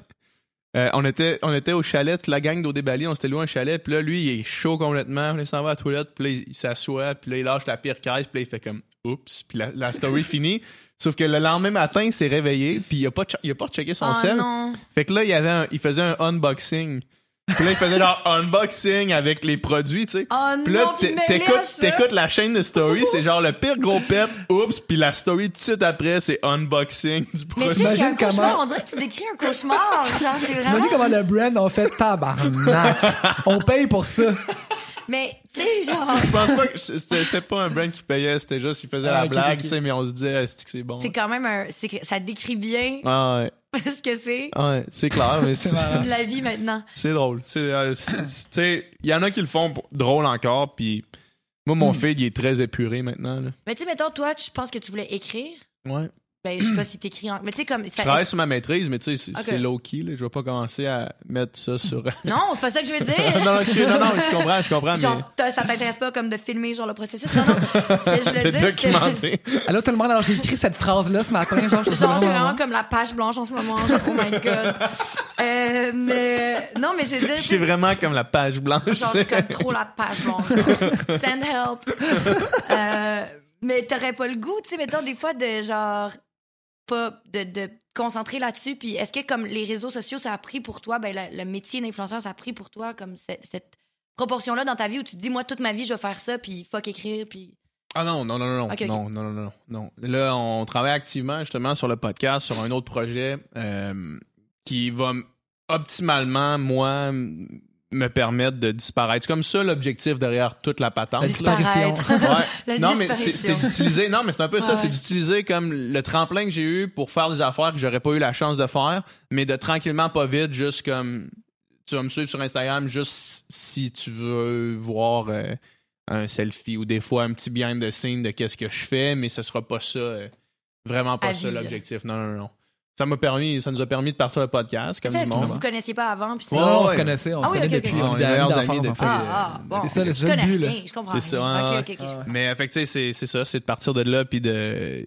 euh, on, était, on était au chalet, toute la gang d'OD Bali, on s'était loué un chalet, puis là, lui, il est chaud complètement, il s'en va à la toilette, puis là, il, s'assoit, puis là, il lâche la pire caisse, puis là, il fait comme « Oups », puis la, la story finit. Sauf que le lendemain matin, il s'est réveillé, puis il a pas, il a pas checké son Oh sel. Fait que là, il, avait un- il faisait un unboxing. Puis là, il faisait genre unboxing avec les produits, tu sais. Oh Puis là, non, puis t'écoutes, la chaîne de story, c'est genre le pire gros pet, oups, puis la story tout de suite après, c'est unboxing du Mais produit. un Imagine comment- cauchemar, on dirait que tu décris un cauchemar, genre c'est vraiment comment le brand a fait tabarnak. On paye pour ça. Mais sais genre Je pense pas que c'était, pas un brand qui payait, c'était juste qu'il faisait Ah, la ok, blague, tu sais, mais on se disait, est-ce que c'est bon? c'est quand même un ça décrit bien Ah ouais, ce que c'est ouais, c'est clair, mais c'est, la vie maintenant. c'est drôle. C'est, euh, tu sais, il y en a qui le font pour- drôle encore, puis moi, mon feed, il est très épuré maintenant, là. Mais tu sais mettons toi, tu penses que tu voulais écrire? Ouais. Ben, je sais pas si t'écris en... Mais tu sais, comme... Je Ça, travaille sur ma maîtrise, mais tu sais, c'est, low-key, là. Je vais pas commencer à mettre ça sur... Non, c'est pas ça que je veux dire. non, non, je, non, non, je comprends, je comprends, mais... Genre, t'as- ça t'intéresse pas comme de filmer genre le processus? Non, non. Ce que je voulais dire, documenter. Allô, tout le monde, alors j'ai écrit cette phrase-là ce matin, genre, je Genre, c'est vraiment comme la page blanche en ce moment. Genre, oh my god. Euh, mais non, mais je veux dire, C'est vraiment comme la page blanche. genre, je code trop la page blanche. Send help. Euh, mais t'aurais pas le goût, tu sais, mettons des fois de genre pas de, de concentrer là-dessus. Puis est-ce que comme les réseaux sociaux, ça a pris pour toi, ben le, le métier d'influenceur, ça a pris pour toi comme cette, cette proportion-là dans ta vie où tu te dis, moi toute ma vie, je vais faire ça, puis fuck écrire, puis Ah non, non, non, non, non, non, non, non, non. Là, on travaille activement justement sur le podcast, sur un autre projet euh, qui va optimalement, moi, me permettre de disparaître. C'est comme ça l'objectif derrière toute la patente. La disparition. disparaître. Ouais. La non, mais c'est d'utiliser. Non, mais c'est un peu ça. C'est d'utiliser comme le tremplin que j'ai eu pour faire des affaires que j'aurais pas eu la chance de faire, mais de tranquillement, pas vite, juste comme tu vas me suivre sur Instagram, juste si tu veux voir euh, un selfie ou des fois un petit behind the scene de qu'est-ce que je fais, mais ce sera pas ça. euh, vraiment pas À ça l'objectif. Non, non, non. Ça m'a permis, ça nous a permis de partir le podcast comme Ça, est-ce que vous monde. vous connaissiez pas avant? Puis c'est- Ouais, Non, non, on se connaissait, on Ah se oui, connaît depuis, on est meilleurs amis depuis, fait. Ah, ah, bon. C'est ça, le seul but, là. je comprends C'est ça. Mais fait c'est c'est ça, c'est de partir de là puis de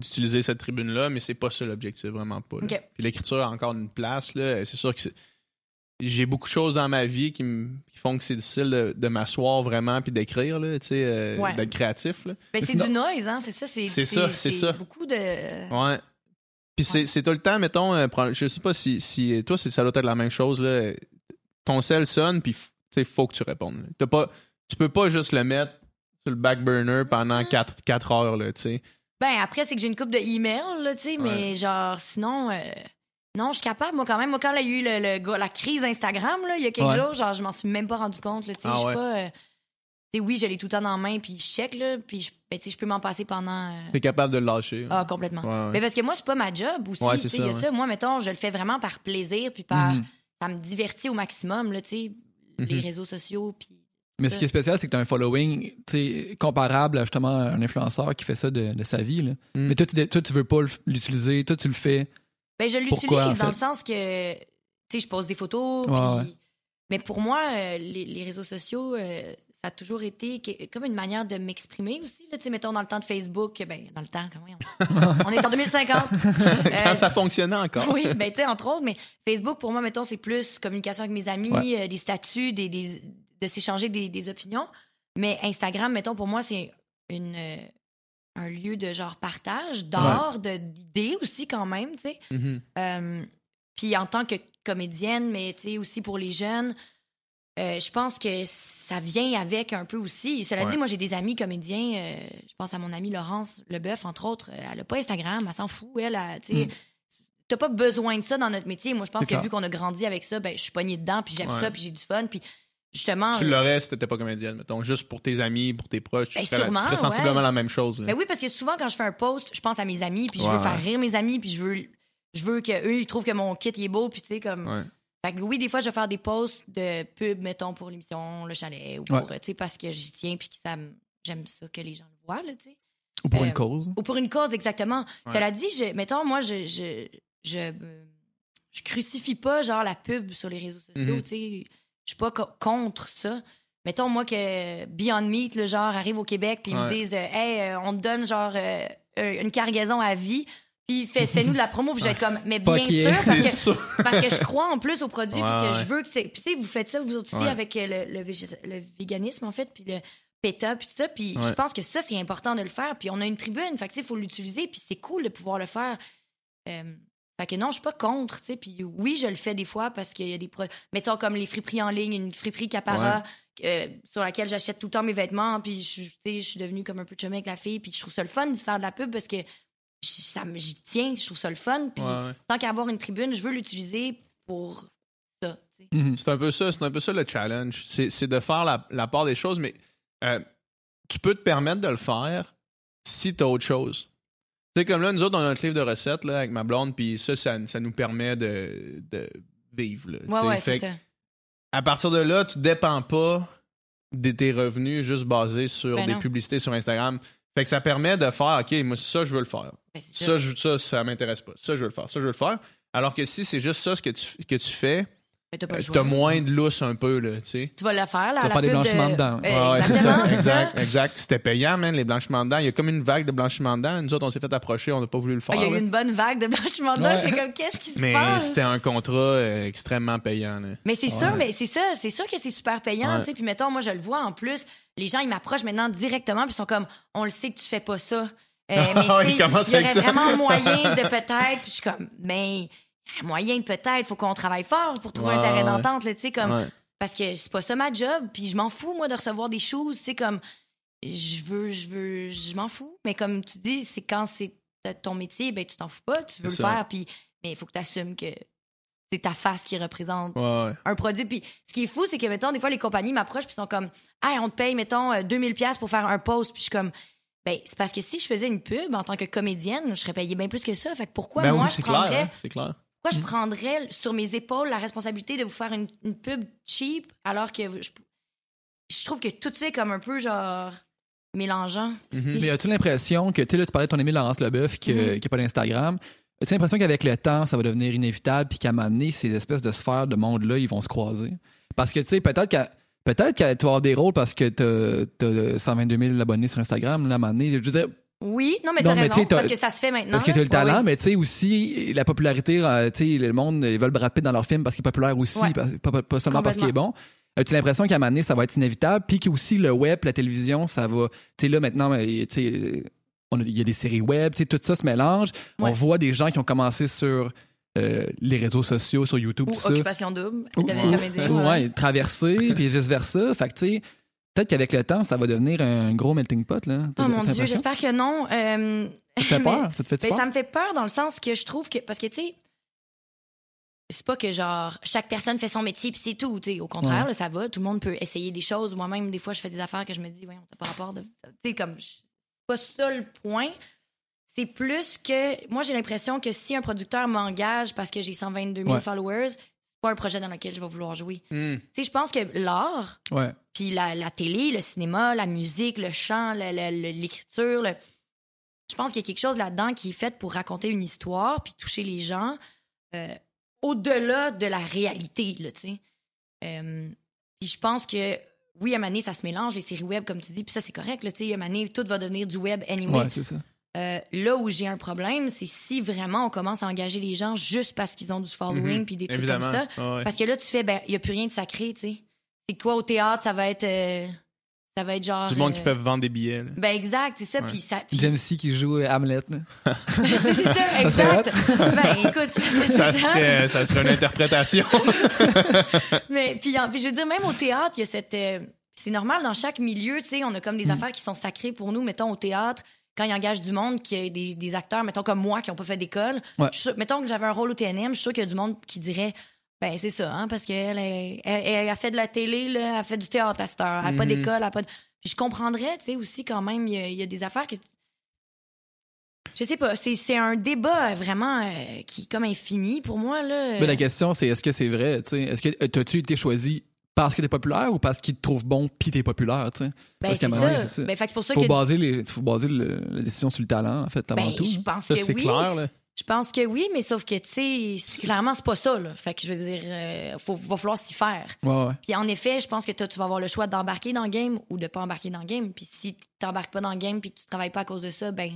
d'utiliser cette tribune là, mais c'est pas ça l'objectif vraiment pas. Puis l'écriture a encore une place là, c'est sûr que c'est- j'ai beaucoup de choses dans ma vie qui, font que c'est difficile de, de m'asseoir vraiment puis d'écrire là, tu sais, euh, Ouais. d'être créatif là. Ben, c'est du noise, hein, c'est ça. C'est C'est ça, c'est ça. beaucoup de. Ouais. Puis c'est c'est tout le temps, mettons, euh, je sais pas si, si toi c'est ça doit être la même chose là. Ton cell sonne puis sais faut que tu répondes. T'as pas, tu peux pas juste le mettre sur le back burner pendant 4, quatre heures là, tu sais. Ben, après, c'est que j'ai une coupe de emails, là, tu sais, mais genre, sinon. euh, Non, je suis capable. Moi, quand même, moi, quand il y a eu le, la crise Instagram, là, il y a quelques Ouais. jours, genre, je m'en suis même pas rendu compte, là, tu sais. Ah je suis pas. euh, oui, je l'ai tout le temps en main, puis je check, là, puis je, ben, tu sais, je peux m'en passer pendant. euh, T'es capable de le lâcher. Ah, complètement. Ouais, ouais. Mais parce que moi, c'est pas ma job aussi. Ouais, tu c'est sais, il y a ça, ça. Moi, mettons, je le fais vraiment par plaisir, puis par. Mhm. Ça me divertit au maximum, là, tu sais, les Mhm. réseaux sociaux, puis. Mais ce qui est spécial, c'est que tu as un following comparable à justement un influenceur qui fait ça de, de sa vie. Là. Mm. Mais toi tu, toi, tu veux pas l'utiliser, toi, tu le fais. Ben, je l'utilise dans fait? le sens que, tu sais, je pose des photos. Ouais, puis- ouais. Mais pour moi, euh, les, les réseaux sociaux, euh, ça a toujours été comme une manière de m'exprimer aussi. Là, mettons, dans le temps de Facebook, ben, dans le temps, quand même. On est en 2050. Quand Euh, ça fonctionnait encore. oui, ben, tu sais, entre autres, mais Facebook, pour moi, mettons, c'est plus communication avec mes amis, Ouais. euh, des statuts, des, des- de s'échanger des, des opinions. Mais Instagram, mettons, pour moi, c'est une, euh, un lieu de genre partage, d'art, d'idées aussi, quand même, tu sais. Mhm. Euh, puis en tant que comédienne, mais tu sais, aussi pour les jeunes, euh, je pense que ça vient avec un peu aussi. Cela Ouais. dit, moi, j'ai des amis comédiens. euh, je pense à mon amie Laurence Leboeuf, entre autres. euh, Elle a pas Instagram, elle s'en fout, elle. elle, tu. Mm. T'as pas besoin de ça dans notre métier. Moi, je pense que clair. vu qu'on a grandi avec ça, ben, je suis pognée dedans, puis j'aime Ouais. ça, puis j'ai du fun. Puis justement. Tu l'aurais si t'étais pas comédienne, mettons. Juste pour tes amis, pour tes proches. Tu Ben, ferais, tu sûrement, ferais sensiblement ouais. la même chose. Ben oui, parce que souvent, quand je fais un post, je pense à mes amis, puis je veux faire rire mes amis, puis je veux, je veux qu'eux, ils trouvent que mon kit est beau, puis tu sais, comme. Fait que oui, des fois, je vais faire des posts de pub, mettons, pour l'émission Le Chalet, ou pour, Ouais. tu sais, parce que j'y tiens, puis que ça me- j'aime ça que les gens le voient, là, tu sais. Ou pour Euh, une cause. Ou pour une cause, exactement. Ouais. Cela dit, je, mettons, moi, je, je, je, crucifie pas, genre, la pub sur les réseaux sociaux, Mhm. tu sais. Je suis pas co- contre ça. Mettons, moi, que Beyond Meat, le genre, arrive au Québec, puis ils me disent, euh, hey, euh, on te donne, genre, euh, une cargaison à vie, puis fais, fais-nous de la promo, puis je vais être comme, mais bien sûr, parce que ça. parce que je crois en plus au produit Ouais, puis que ouais. je veux que c'est puis tu sais vous faites ça vous aussi Ouais. avec euh, le, le, véganisme en fait puis le PETA puis tout ça. Puis je pense que ça c'est important de le faire. Puis on a une tribune fait que tu sais faut l'utiliser puis c'est cool de pouvoir le faire. Euh, fait que non je suis pas contre tu sais puis oui je le fais des fois parce qu'il y a des pro- mettons comme les friperies en ligne une friperie Capara euh, sur laquelle j'achète tout le temps mes vêtements puis je suis- tu sais, je suis devenue comme un peu chumée avec la fille puis je trouve ça le fun de faire de la pub parce que ça me- j'y tiens je trouve ça le fun puis Ouais, ouais. tant qu'à avoir une tribune, je veux l'utiliser pour ça. tu. Mhm. C'est un peu ça, c'est un peu ça le challenge. C'est c'est de faire la, la part des choses, mais euh, tu peux te permettre de le faire si t'as autre chose. Tu sais, comme là, nous autres, on a notre livre de recettes là, avec ma blonde, puis ça, ça, ça nous permet de, de vivre. là, tu Ouais, Fait c'est ça. à partir de là, tu dépends pas de tes revenus juste basés sur Ben des non. publicités sur Instagram. Fait que ça permet de faire, OK, moi, ça, je veux le faire. Ben, Ça, je- ça, ça m'intéresse pas. Ça, je veux le faire. Ça, je veux le faire. Alors que si c'est juste ça ce que tu, que tu fais, Mais t'as pas euh, le choix. t'as moins de lousse un peu, là, tu sais. Tu vas le faire, là. Tu vas la faire des de- blanchiments dedans. Ouais, ouais, c'est ça. Exact, exact. C'était payant, man, les blanchiments dedans. Il y a comme une vague de blanchiments dedans. Nous autres, on s'est fait approcher, on n'a pas voulu le Ah, faire. Il y a eu une bonne vague de blanchiment d'or. Ouais. J'ai comme, qu'est-ce qui se Mais passe? c'était un contrat euh, extrêmement payant. Là. Mais c'est Ouais. sûr, mais c'est ça, c'est sûr que c'est super payant, Ouais. tu sais. Puis mettons, moi, je le vois en plus, les gens, ils m'approchent maintenant directement, puis ils sont comme, on le sait que tu fais pas ça. Euh, mais Ah, tu ils sais, commencent il y aurait vraiment moyen de peut-être, puis je suis comme, mais a moyen peut-être, faut qu'on travaille fort pour trouver un terrain d'entente, tu sais, comme, Ouais. parce que c'est pas ça ma job, puis je m'en fous, moi, de recevoir des choses, tu sais, comme, je veux, je veux, je m'en fous. Mais comme tu dis, c'est quand c'est ton métier, ben, tu t'en fous pas, tu veux le ça. faire, puis, mais il faut que tu assumes que c'est ta face qui représente Ouais, un produit. Puis ce qui est fou, c'est que, mettons, des fois, les compagnies m'approchent puis sont comme, hey, on te paye, mettons, euh, 2000 pièces pour faire un post. Puis je suis comme, ben, c'est parce que si je faisais une pub en tant que comédienne, je serais payée bien plus que ça. Fait que pourquoi Ben moi, oui, je prendrais, clair. hein, c'est clair. Pourquoi je prendrais sur mes épaules la responsabilité de vous faire une, une pub cheap alors que je, je trouve que tout ça est comme un peu, genre, mélangeant. Mhm. Mais as-tu l'impression que, tu sais, là, tu parlais de ton ami Laurence Leboeuf qui n'a pas d'Instagram. As-tu l'impression qu'avec le temps, ça va devenir inévitable puis qu'à un moment donné, ces espèces de sphères de monde-là, ils vont se croiser? Parce que, tu sais, peut-être qu'à- Peut-être que tu vas avoir des rôles parce que t'as as 122 000 abonnés sur Instagram, là, à un moment donné. Je veux dire, Oui, non, mais raison, tu sais, t'as- parce que ça se fait maintenant. parce que tu as le talent, mais tu sais aussi, la popularité, euh, tu sais, le monde, ils veulent Brad Pitt dans leur film parce qu'il est populaire aussi, Ouais. pas, pas- pas seulement parce qu'il est bon. As-tu l'impression qu'à un moment donné, ça va être inévitable, puis qu'aussi le web, la télévision, ça va. Tu sais, là, maintenant, tu sais, on a- il y a des séries web, tu sais, tout ça se mélange. On voit des gens qui ont commencé sur euh, les réseaux sociaux, sur YouTube, Ou tout ça. Occupation double, Ou- ou- ouais, traverser, puis vice-versa. Fait que, tu sais, peut-être qu'avec le temps, ça va devenir un gros melting pot, là. Oh mon Dieu, j'espère que non. Euh, Ça te fait peur? Ça te fait Ben, peur? ça me fait peur dans le sens que je trouve que. Parce que, tu sais, c'est pas que genre chaque personne fait son métier puis c'est tout. tu sais. Au contraire, Ouais. là, ça va. Tout le monde peut essayer des choses. Moi-même, des fois, je fais des affaires que je me dis, ouais, on t'a pas rapport de. Tu sais, comme. pas ça le point. C'est plus que. Moi, j'ai l'impression que si un producteur m'engage parce que j'ai 122 000 Ouais. followers, pas un projet dans lequel je vais vouloir jouer. Hmm. Tu sais, je pense que l'art, puis la, la télé, le cinéma, la musique, le chant, l'écriture, le- je pense qu'il y a quelque chose là-dedans qui est fait pour raconter une histoire puis toucher les gens euh, au-delà de la réalité, tu sais. Euh, puis je pense que, oui, à donné, ça se mélange, les séries web, comme tu dis, puis ça, c'est correct, là, tu sais. À donné, tout va devenir du web anyway. Ouais, c'est ça. Euh, là où j'ai un problème, c'est si vraiment on commence à engager les gens juste parce qu'ils ont du following Mhm. puis des trucs Évidemment. comme ça. Ouais. Parce que là, tu fais, ben, il n'y a plus rien de sacré, tu sais. C'est quoi au théâtre? Ça va être. euh, ça va être genre. Du monde euh, qui peuvent vendre des billets. là. Ben, exact, c'est ça. Ouais. Puis ça. James C qui joue Hamlet. là. c'est ça, exact. ben, écoute, c'est Ça ça. serait, ça serait une interprétation. Mais puis, en- puis je veux dire, même au théâtre, il y a cette. c'est normal dans chaque milieu, tu sais, on a comme Mm. des affaires qui sont sacrées pour nous. Mettons au théâtre, quand ils engagent du monde, qui a des, des acteurs, mettons comme moi, qui n'ont pas fait d'école. Ouais. je suis sûre- Mettons que j'avais un rôle au TNM, je suis sûre qu'il y a du monde qui dirait. Ben, c'est ça, hein, parce qu'elle elle, elle, a fait de la télé, là, elle a fait du théâtre à cette heure. Elle n'a pas Mhm. d'école, elle a pas de. Puis je comprendrais, tu sais, aussi, quand même, il y a, il y a des affaires que. Je sais pas, c'est un débat vraiment euh, qui est comme infini pour moi, là. Mais la question, c'est est-ce que c'est vrai? tu sais? Est-ce que euh, t'as-tu été choisi parce que t'es populaire ou parce qu'ils te trouvent bon puis t'es populaire? tu sais? Ben, parce qu'à c'est un moment donné, ça. c'est ça. Ben, fait que c'est pour ça Faut que. baser, les, faut baser le- la décision sur le talent, en fait, avant Ben, tout. je hein. pense Ça, que c'est oui. clair. Là. Je pense que oui, mais sauf que, tu sais, clairement, c'est pas ça, là. Fait que je veux dire, euh, faut, va falloir s'y faire. Ouais, ouais. Puis en effet, je pense que toi, tu vas avoir le choix d'embarquer dans le game ou de pas embarquer dans le game. Puis si t'embarques pas dans le game puis que tu travailles pas à cause de ça, ben,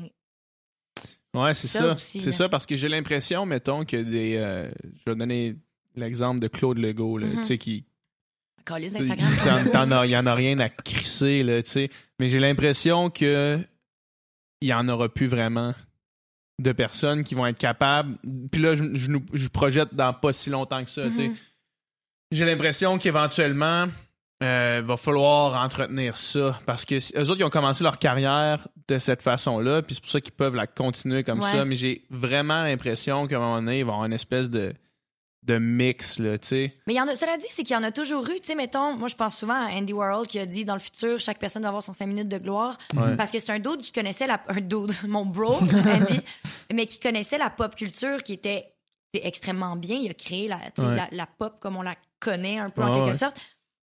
Ouais, c'est Ça ça. aussi, C'est là. ça parce que j'ai l'impression, mettons, que des. euh, je vais donner l'exemple de Claude Legault, là, Mhm. tu sais, qui. Il d'Instagram. il y en a rien à crisser, là, tu sais. Mais j'ai l'impression que. Il y en aura plus vraiment de personnes qui vont être capables. Puis là, je, je nous- je projette dans pas si longtemps que ça, tu sais. Mhm. J'ai l'impression qu'éventuellement, euh, va falloir entretenir ça parce que eux autres, ils ont commencé leur carrière de cette façon-là, puis c'est pour ça qu'ils peuvent la continuer comme Ouais. ça. Mais j'ai vraiment l'impression qu'à un moment donné, il va y avoir une espèce de, de mix, là, tu sais. Mais il y en a, cela dit, c'est qu'il y en a toujours eu. Tu sais, mettons, moi, je pense souvent à Andy Warhol qui a dit dans le futur, chaque personne doit avoir son 5 minutes de gloire. Ouais. Parce que c'est un dude qui connaissait la. Un dude, mon bro, Andy, mais qui connaissait la pop culture qui était extrêmement bien. Il a créé la, Ouais. la, la pop comme on la connaît un peu en quelque ouais. sorte.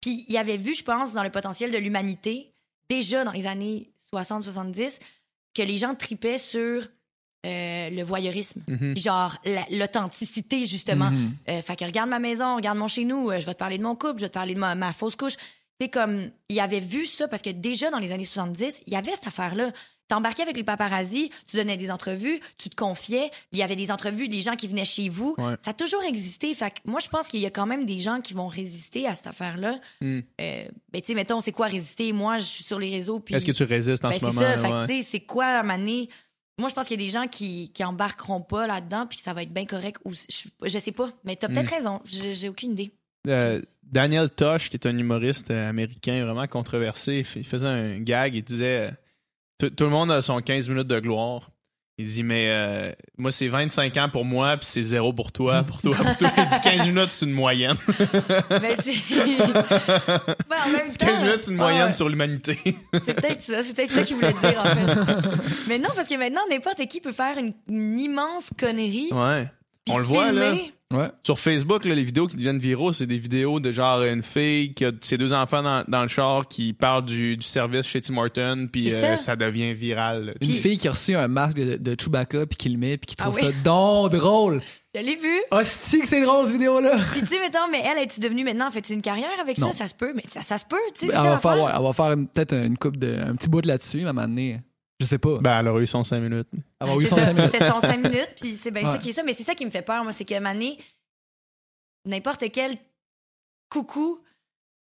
Puis il avait vu, je pense, dans le potentiel de l'humanité, déjà dans les années 60-70, que les gens tripaient sur euh, le voyeurisme. Mhm. Genre la- l'authenticité, justement. Euh, fait que regarde ma maison, regarde mon chez nous, euh, je vais te parler de mon couple, je vais te parler de ma, ma fausse couche. Tu sais, comme, il avait vu ça parce que déjà dans les années 70, il y avait cette affaire-là. T'embarquais avec les paparazzis, tu donnais des entrevues, tu te confiais, il y avait des entrevues des gens qui venaient chez vous. Ouais. Ça a toujours existé. Fait que moi, je pense qu'il y a quand même des gens qui vont résister à cette affaire-là. Mm. Euh, ben, tu sais, mettons, c'est quoi résister? Moi, je suis sur les réseaux. puis Est-ce que tu résistes en ben, ce c'est moment? ça. là, Fait que, ouais. tu sais, c'est quoi à? Moi, je pense qu'il y a des gens qui, qui embarqueront pas là-dedans puis que ça va être bien correct. Ou, je, je sais pas. Mais t'as peut-être Mm. raison. J'ai aucune idée. Euh, Daniel Tosh, qui est un humoriste euh, américain vraiment controversé, il faisait un gag, il disait euh, tout tout le monde a son 15 minutes de gloire. Il dit mais euh, moi c'est 25 ans pour moi puis c'est zéro pour toi, pour toi, pour toi. Il dit 15 minutes c'est une moyenne. Mais c'est. Ben, en même temps. 15 minutes c'est une ah moyenne ouais, sur l'humanité. C'est peut-être ça. C'est peut-être ça qu'il voulait dire, en fait. Mais non, parce que maintenant, n'importe qui peut faire une, une immense connerie. ouais. On le voit là. Ouais. Sur Facebook, là, les vidéos qui deviennent viraux, c'est des vidéos de genre une fille qui a ses deux enfants dans, dans le char qui parlent du, du service chez Tim Hortons, puis euh, ça. ça devient viral. là. Une fille qui a reçu un masque de, de Chewbacca puis qui le met puis qui Ah trouve oui? ça donc drôle. Je l'ai vu. Hostie que c'est drôle cette vidéo-là. Puis tu sais, mettons, mais elle, est-tu devenue maintenant, fait-tu une carrière avec Non. ça? Ça se peut, mais ça, ça se peut, tu sais. Ben, elle va faire, l'affaire. ouais, elle va faire une- peut-être une coupe de un petit bout là-dessus, à un moment donné, je sais pas. Ben, elle aurait eu son 5 minutes. elle va Ben, avoir eu c'est son ça, cinq minutes. C'était son 5 minutes, puis c'est bien ça Ouais. qui est ça. Mais c'est ça qui me fait peur, moi, c'est que Mané, n'importe quel coucou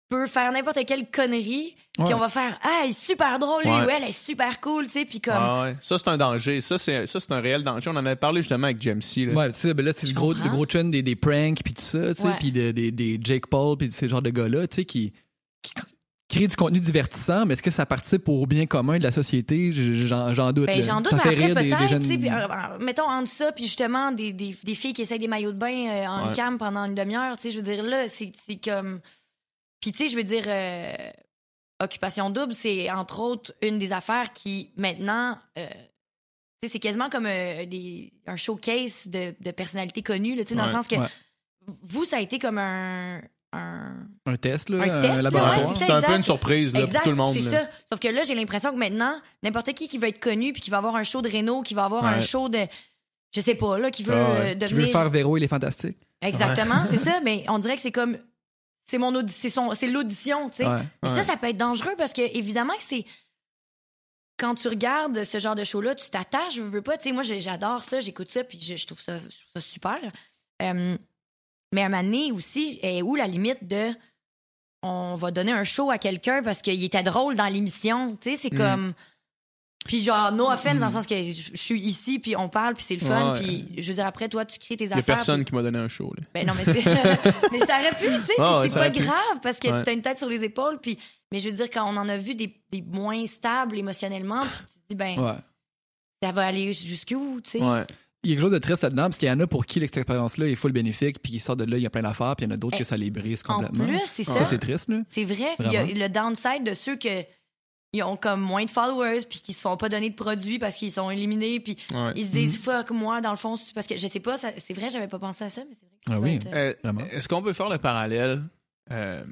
peut faire n'importe quelle connerie, puis on va faire Ah, elle est super drôle, lui, Ouais. ou elle est super cool, tu sais, puis comme. Ah ouais. Ça, c'est un danger. Ça, c'est ça, c'est un réel danger. On en avait parlé justement avec Jamesy. Là. Ouais, tu sais, ben là, c'est le gros, le gros trend des, des pranks puis tout ça, tu sais, puis de- des, des Jake Paul puis ces genres de gars-là, tu sais, qui créer du contenu divertissant, mais est-ce que ça participe au bien commun de la société? J'en j'en doute. Ben, j'en doute, ça mais fait après, rire des, jeunes. euh, euh, mettons, entre ça, puis justement, des, des, des filles qui essayent des maillots de bain euh, en Ouais. cam pendant une demi-heure, tu sais, je veux dire, là, c'est c'est comme... Puis, tu sais, je veux dire, euh, Occupation Double, c'est entre autres une des affaires qui, maintenant, euh, tu sais, c'est quasiment comme euh, des, un showcase de, de personnalités connues, là, tu sais, dans le sens que Ouais. vous, ça a été comme un... un Un test, là, Un un, test, là, laboratoire. ouais, C'est un peu une surprise là, pour tout le monde. c'est là. ça. Sauf que là, j'ai l'impression que maintenant, n'importe qui qui veut être connu, puis qui va avoir un show de Renault, qui va avoir un show de, je sais pas, là, qui veut Ah ouais. euh, Qui veut devenir. faire Véro, il est fantastique. Exactement, c'est ça. Mais on dirait que c'est comme, c'est mon audi- c'est son, c'est l'audition, tu sais. Ouais. Mais Ouais. ça, ça peut être dangereux parce que évidemment que c'est quand tu regardes ce genre de show-là, tu t'attaches, je veux pas. Tu sais, moi, j'adore ça, j'écoute ça, puis je, je trouve ça, je trouve ça super. Euh, mais à un moment donné aussi, est où la limite de on va donner un show à quelqu'un parce qu'il était drôle dans l'émission? Tu sais, c'est Mm. comme. Puis genre, no offense, dans le sens que je suis ici, puis on parle, puis c'est le fun. Ouais. Puis je veux dire, après, toi, tu crées tes Il y a affaires. personne puis- qui m'a donné un show. Là. ben non, mais c'est. mais ça aurait pu, tu sais, Ah c'est pas grave parce que Ouais. t'as une tête sur les épaules, puis. Mais je veux dire, quand on en a vu des, des moins stables émotionnellement, puis tu te dis, ben, Ouais. ça va aller jusqu'où, tu sais? Il y a quelque chose de triste là-dedans, parce qu'il y en a pour qui cette expérience-là est full bénéfique, puis ils sortent de là, il y a plein d'affaires, puis il y en a d'autres Eh, que ça les brise En complètement. plus, c'est ça. ça, c'est triste, là. C'est vrai. Il y a le downside de ceux que. Ils ont comme moins de followers, puis qui se font pas donner de produits parce qu'ils sont éliminés, puis Ouais. ils se disent fuck moi, dans le fond, parce que je sais pas, c'est vrai, j'avais pas pensé à ça, mais c'est vrai que Ah oui. être, euh, Euh, Vraiment. Est-ce qu'on peut faire le parallèle euh,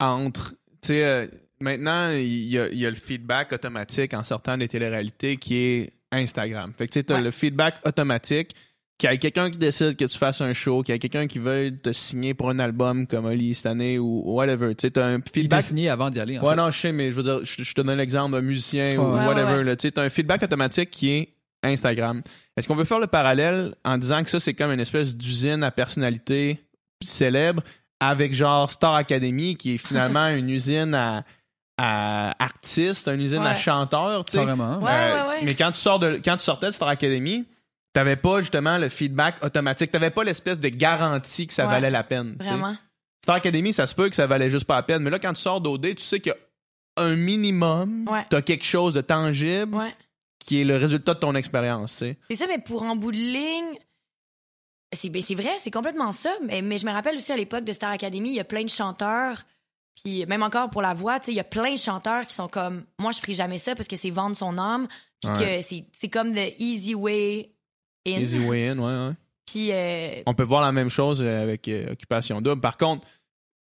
entre. Tu sais, euh, maintenant, il y, y a le feedback automatique en sortant des téléréalités qui est Instagram. Fait que tu Ouais. le feedback automatique, qu'il y a quelqu'un qui décide que tu fasses un show, qu'il y a quelqu'un qui veut te signer pour un album comme Oli cette année ou whatever. Tu sais, t'as un Il feedback. signé avant d'y aller, en Ouais, fait. non, je sais, mais je veux dire, je, je te donne l'exemple d'un musicien ou Ouais, whatever. ouais, ouais. là. Tu sais, t'as un feedback automatique qui est Instagram. Est-ce qu'on veut faire le parallèle en disant que ça, c'est comme une espèce d'usine à personnalité célèbre avec genre Star Academy qui est finalement une usine à, à artistes, une usine à Ouais. chanteurs, tu sais. Ouais, Euh, ouais, ouais. Mais quand tu sors de quand tu sortais de Star Academy, t'avais pas justement le feedback automatique, t'avais pas l'espèce de garantie que ça Ouais. valait la peine. Vraiment. Star Academy, ça se peut que ça valait juste pas la peine. Mais là, quand tu sors d'OD, tu sais qu'il y a un minimum, Ouais. t'as quelque chose de tangible Ouais. qui est le résultat de ton expérience. tu sais. C'est ça, mais pour en bout de ligne, c'est ben, c'est vrai, c'est complètement ça. Mais, mais je me rappelle aussi à l'époque de Star Academy, il y a plein de chanteurs. Puis même encore pour la voix, tu sais, il y a plein de chanteurs qui sont comme moi, je ferai jamais ça parce que c'est vendre son âme. Puis Ouais. que c'est c'est comme the easy way in. Easy way in, ouais, ouais. Puis euh, On peut voir la même chose euh, avec euh, Occupation Double. Par contre,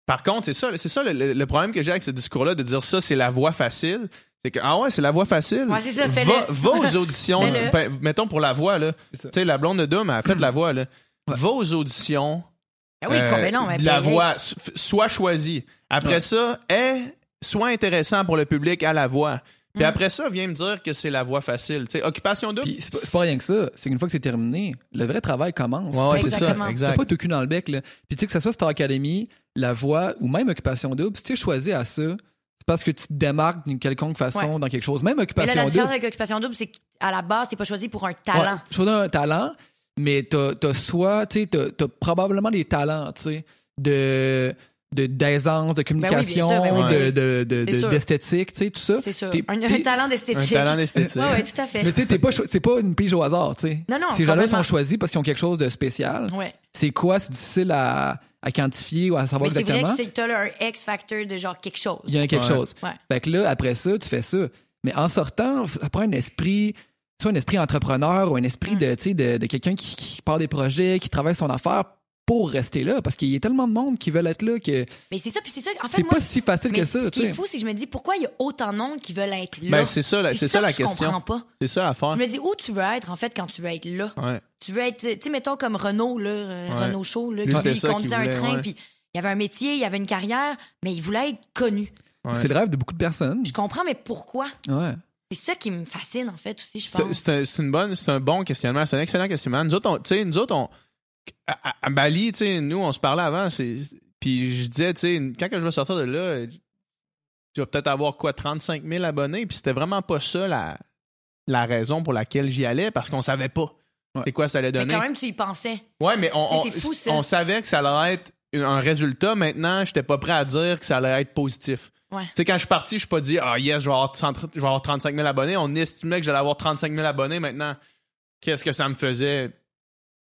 par contre, c'est ça, c'est ça le, problème que j'ai avec ce discours-là de dire ça, c'est la voie facile. C'est que, ah ouais, c'est la voie facile. Ouais, c'est ça, va, fais-le. va aux auditions. Ben, mettons pour la voix, là. Tu sais, la blonde de Doom, elle a fait de la voix, là. Ouais. Va aux auditions. Ah oui, euh, mais non, mais de la ben, voix, soit choisi. Après Ouais. ça, est soit intéressant pour le public à la voix. Puis Mm. après ça, viens me dire que c'est la voie facile. Tu sais, Occupation double. Puis c'est pas, rien que ça. C'est qu'une fois que c'est terminé, le vrai travail commence. Ouais, ouais, c'est ça. Exactement. T'as Exact. pas tout cul dans le bec, là. Puis tu sais, que ce soit Star Academy, La Voix ou même Occupation Double, si tu es choisi à ça, c'est parce que tu te démarques d'une quelconque façon dans quelque chose. Même Mais là, Occupation la Double. différence avec Occupation Double, c'est qu'à la base, t'es pas choisi pour un talent. Ouais, choisi un talent, mais t'as as soit, tu sais, t'as t'as probablement des talents, tu sais, de de d'aisance, de communication, Ben oui, sûr, de- ben de- de- d'esthétique, tu sais, tout ça. C'est sûr. T'es- Un, un talent Un d'esthétique. talent d'esthétique. Ouais, ouais, tout à fait. Mais tu sais, t'es pas c'est pas une pige au hasard, tu sais. Non, non, Ces gens-là sont choisis parce qu'ils ont quelque chose de spécial. Ouais. C'est quoi, c'est difficile à, à quantifier ou à savoir Mais c'est vrai exactement. que c'est que t'as là un X-factor de genre quelque chose. Il y a quelque Ouais. chose. Ouais. Fait que là, après ça, tu fais ça. Mais en sortant, ça prend un esprit, soit un esprit entrepreneur ou un esprit Mm. de, tu sais, de, de quelqu'un qui, qui part des projets, qui travaille son affaire pour rester là. Parce qu'il y a tellement de monde qui veulent être là que Mais c'est ça, puis c'est ça. En fait, c'est pas si facile mais que ça, ce qui est fou, c'est que je me dis pourquoi il y a autant de monde qui veulent être là? Ben, c'est ça, la- c'est ça, la que Je question. comprends pas. C'est ça l'affaire. Je me dis où tu veux être en fait quand tu veux être là? Ouais. Tu veux être, tu sais, mettons comme Renault là, euh, Ouais. Renault Show là, qui lui, ça conduisait un voulait, train, ouais. puis il avait un métier, il avait une carrière, mais il voulait être connu. Ouais. C'est le rêve de beaucoup de personnes. Je comprends, mais pourquoi? Ouais. C'est ça qui me fascine en fait aussi, je C'est pense. c'est un, c'est une bonne, c'est un bon questionnement, c'est un excellent questionnement. Nous autres, on, tu sais, nous autres, on, à, Bali, tu sais, nous, on se parlait avant, c'est, puis je disais, tu sais, quand que je vais sortir de là, je vais peut-être avoir quoi, 35 000 abonnés, puis c'était vraiment pas ça la, la raison pour laquelle j'y allais, parce qu'on savait pas Ouais. c'est quoi ça allait Mais donner. quand même, tu y pensais. Ouais, mais on, C'est on, fou, ça. on savait que ça allait être un résultat. Maintenant, j'étais pas prêt à dire que ça allait être positif. Ouais. Tu sais, quand je suis parti, je suis pas dit, ah yes, je vais, avoir 100 je vais avoir 35 000 abonnés. On estimait que j'allais avoir 35 000 abonnés. Maintenant, qu'est-ce que ça me faisait?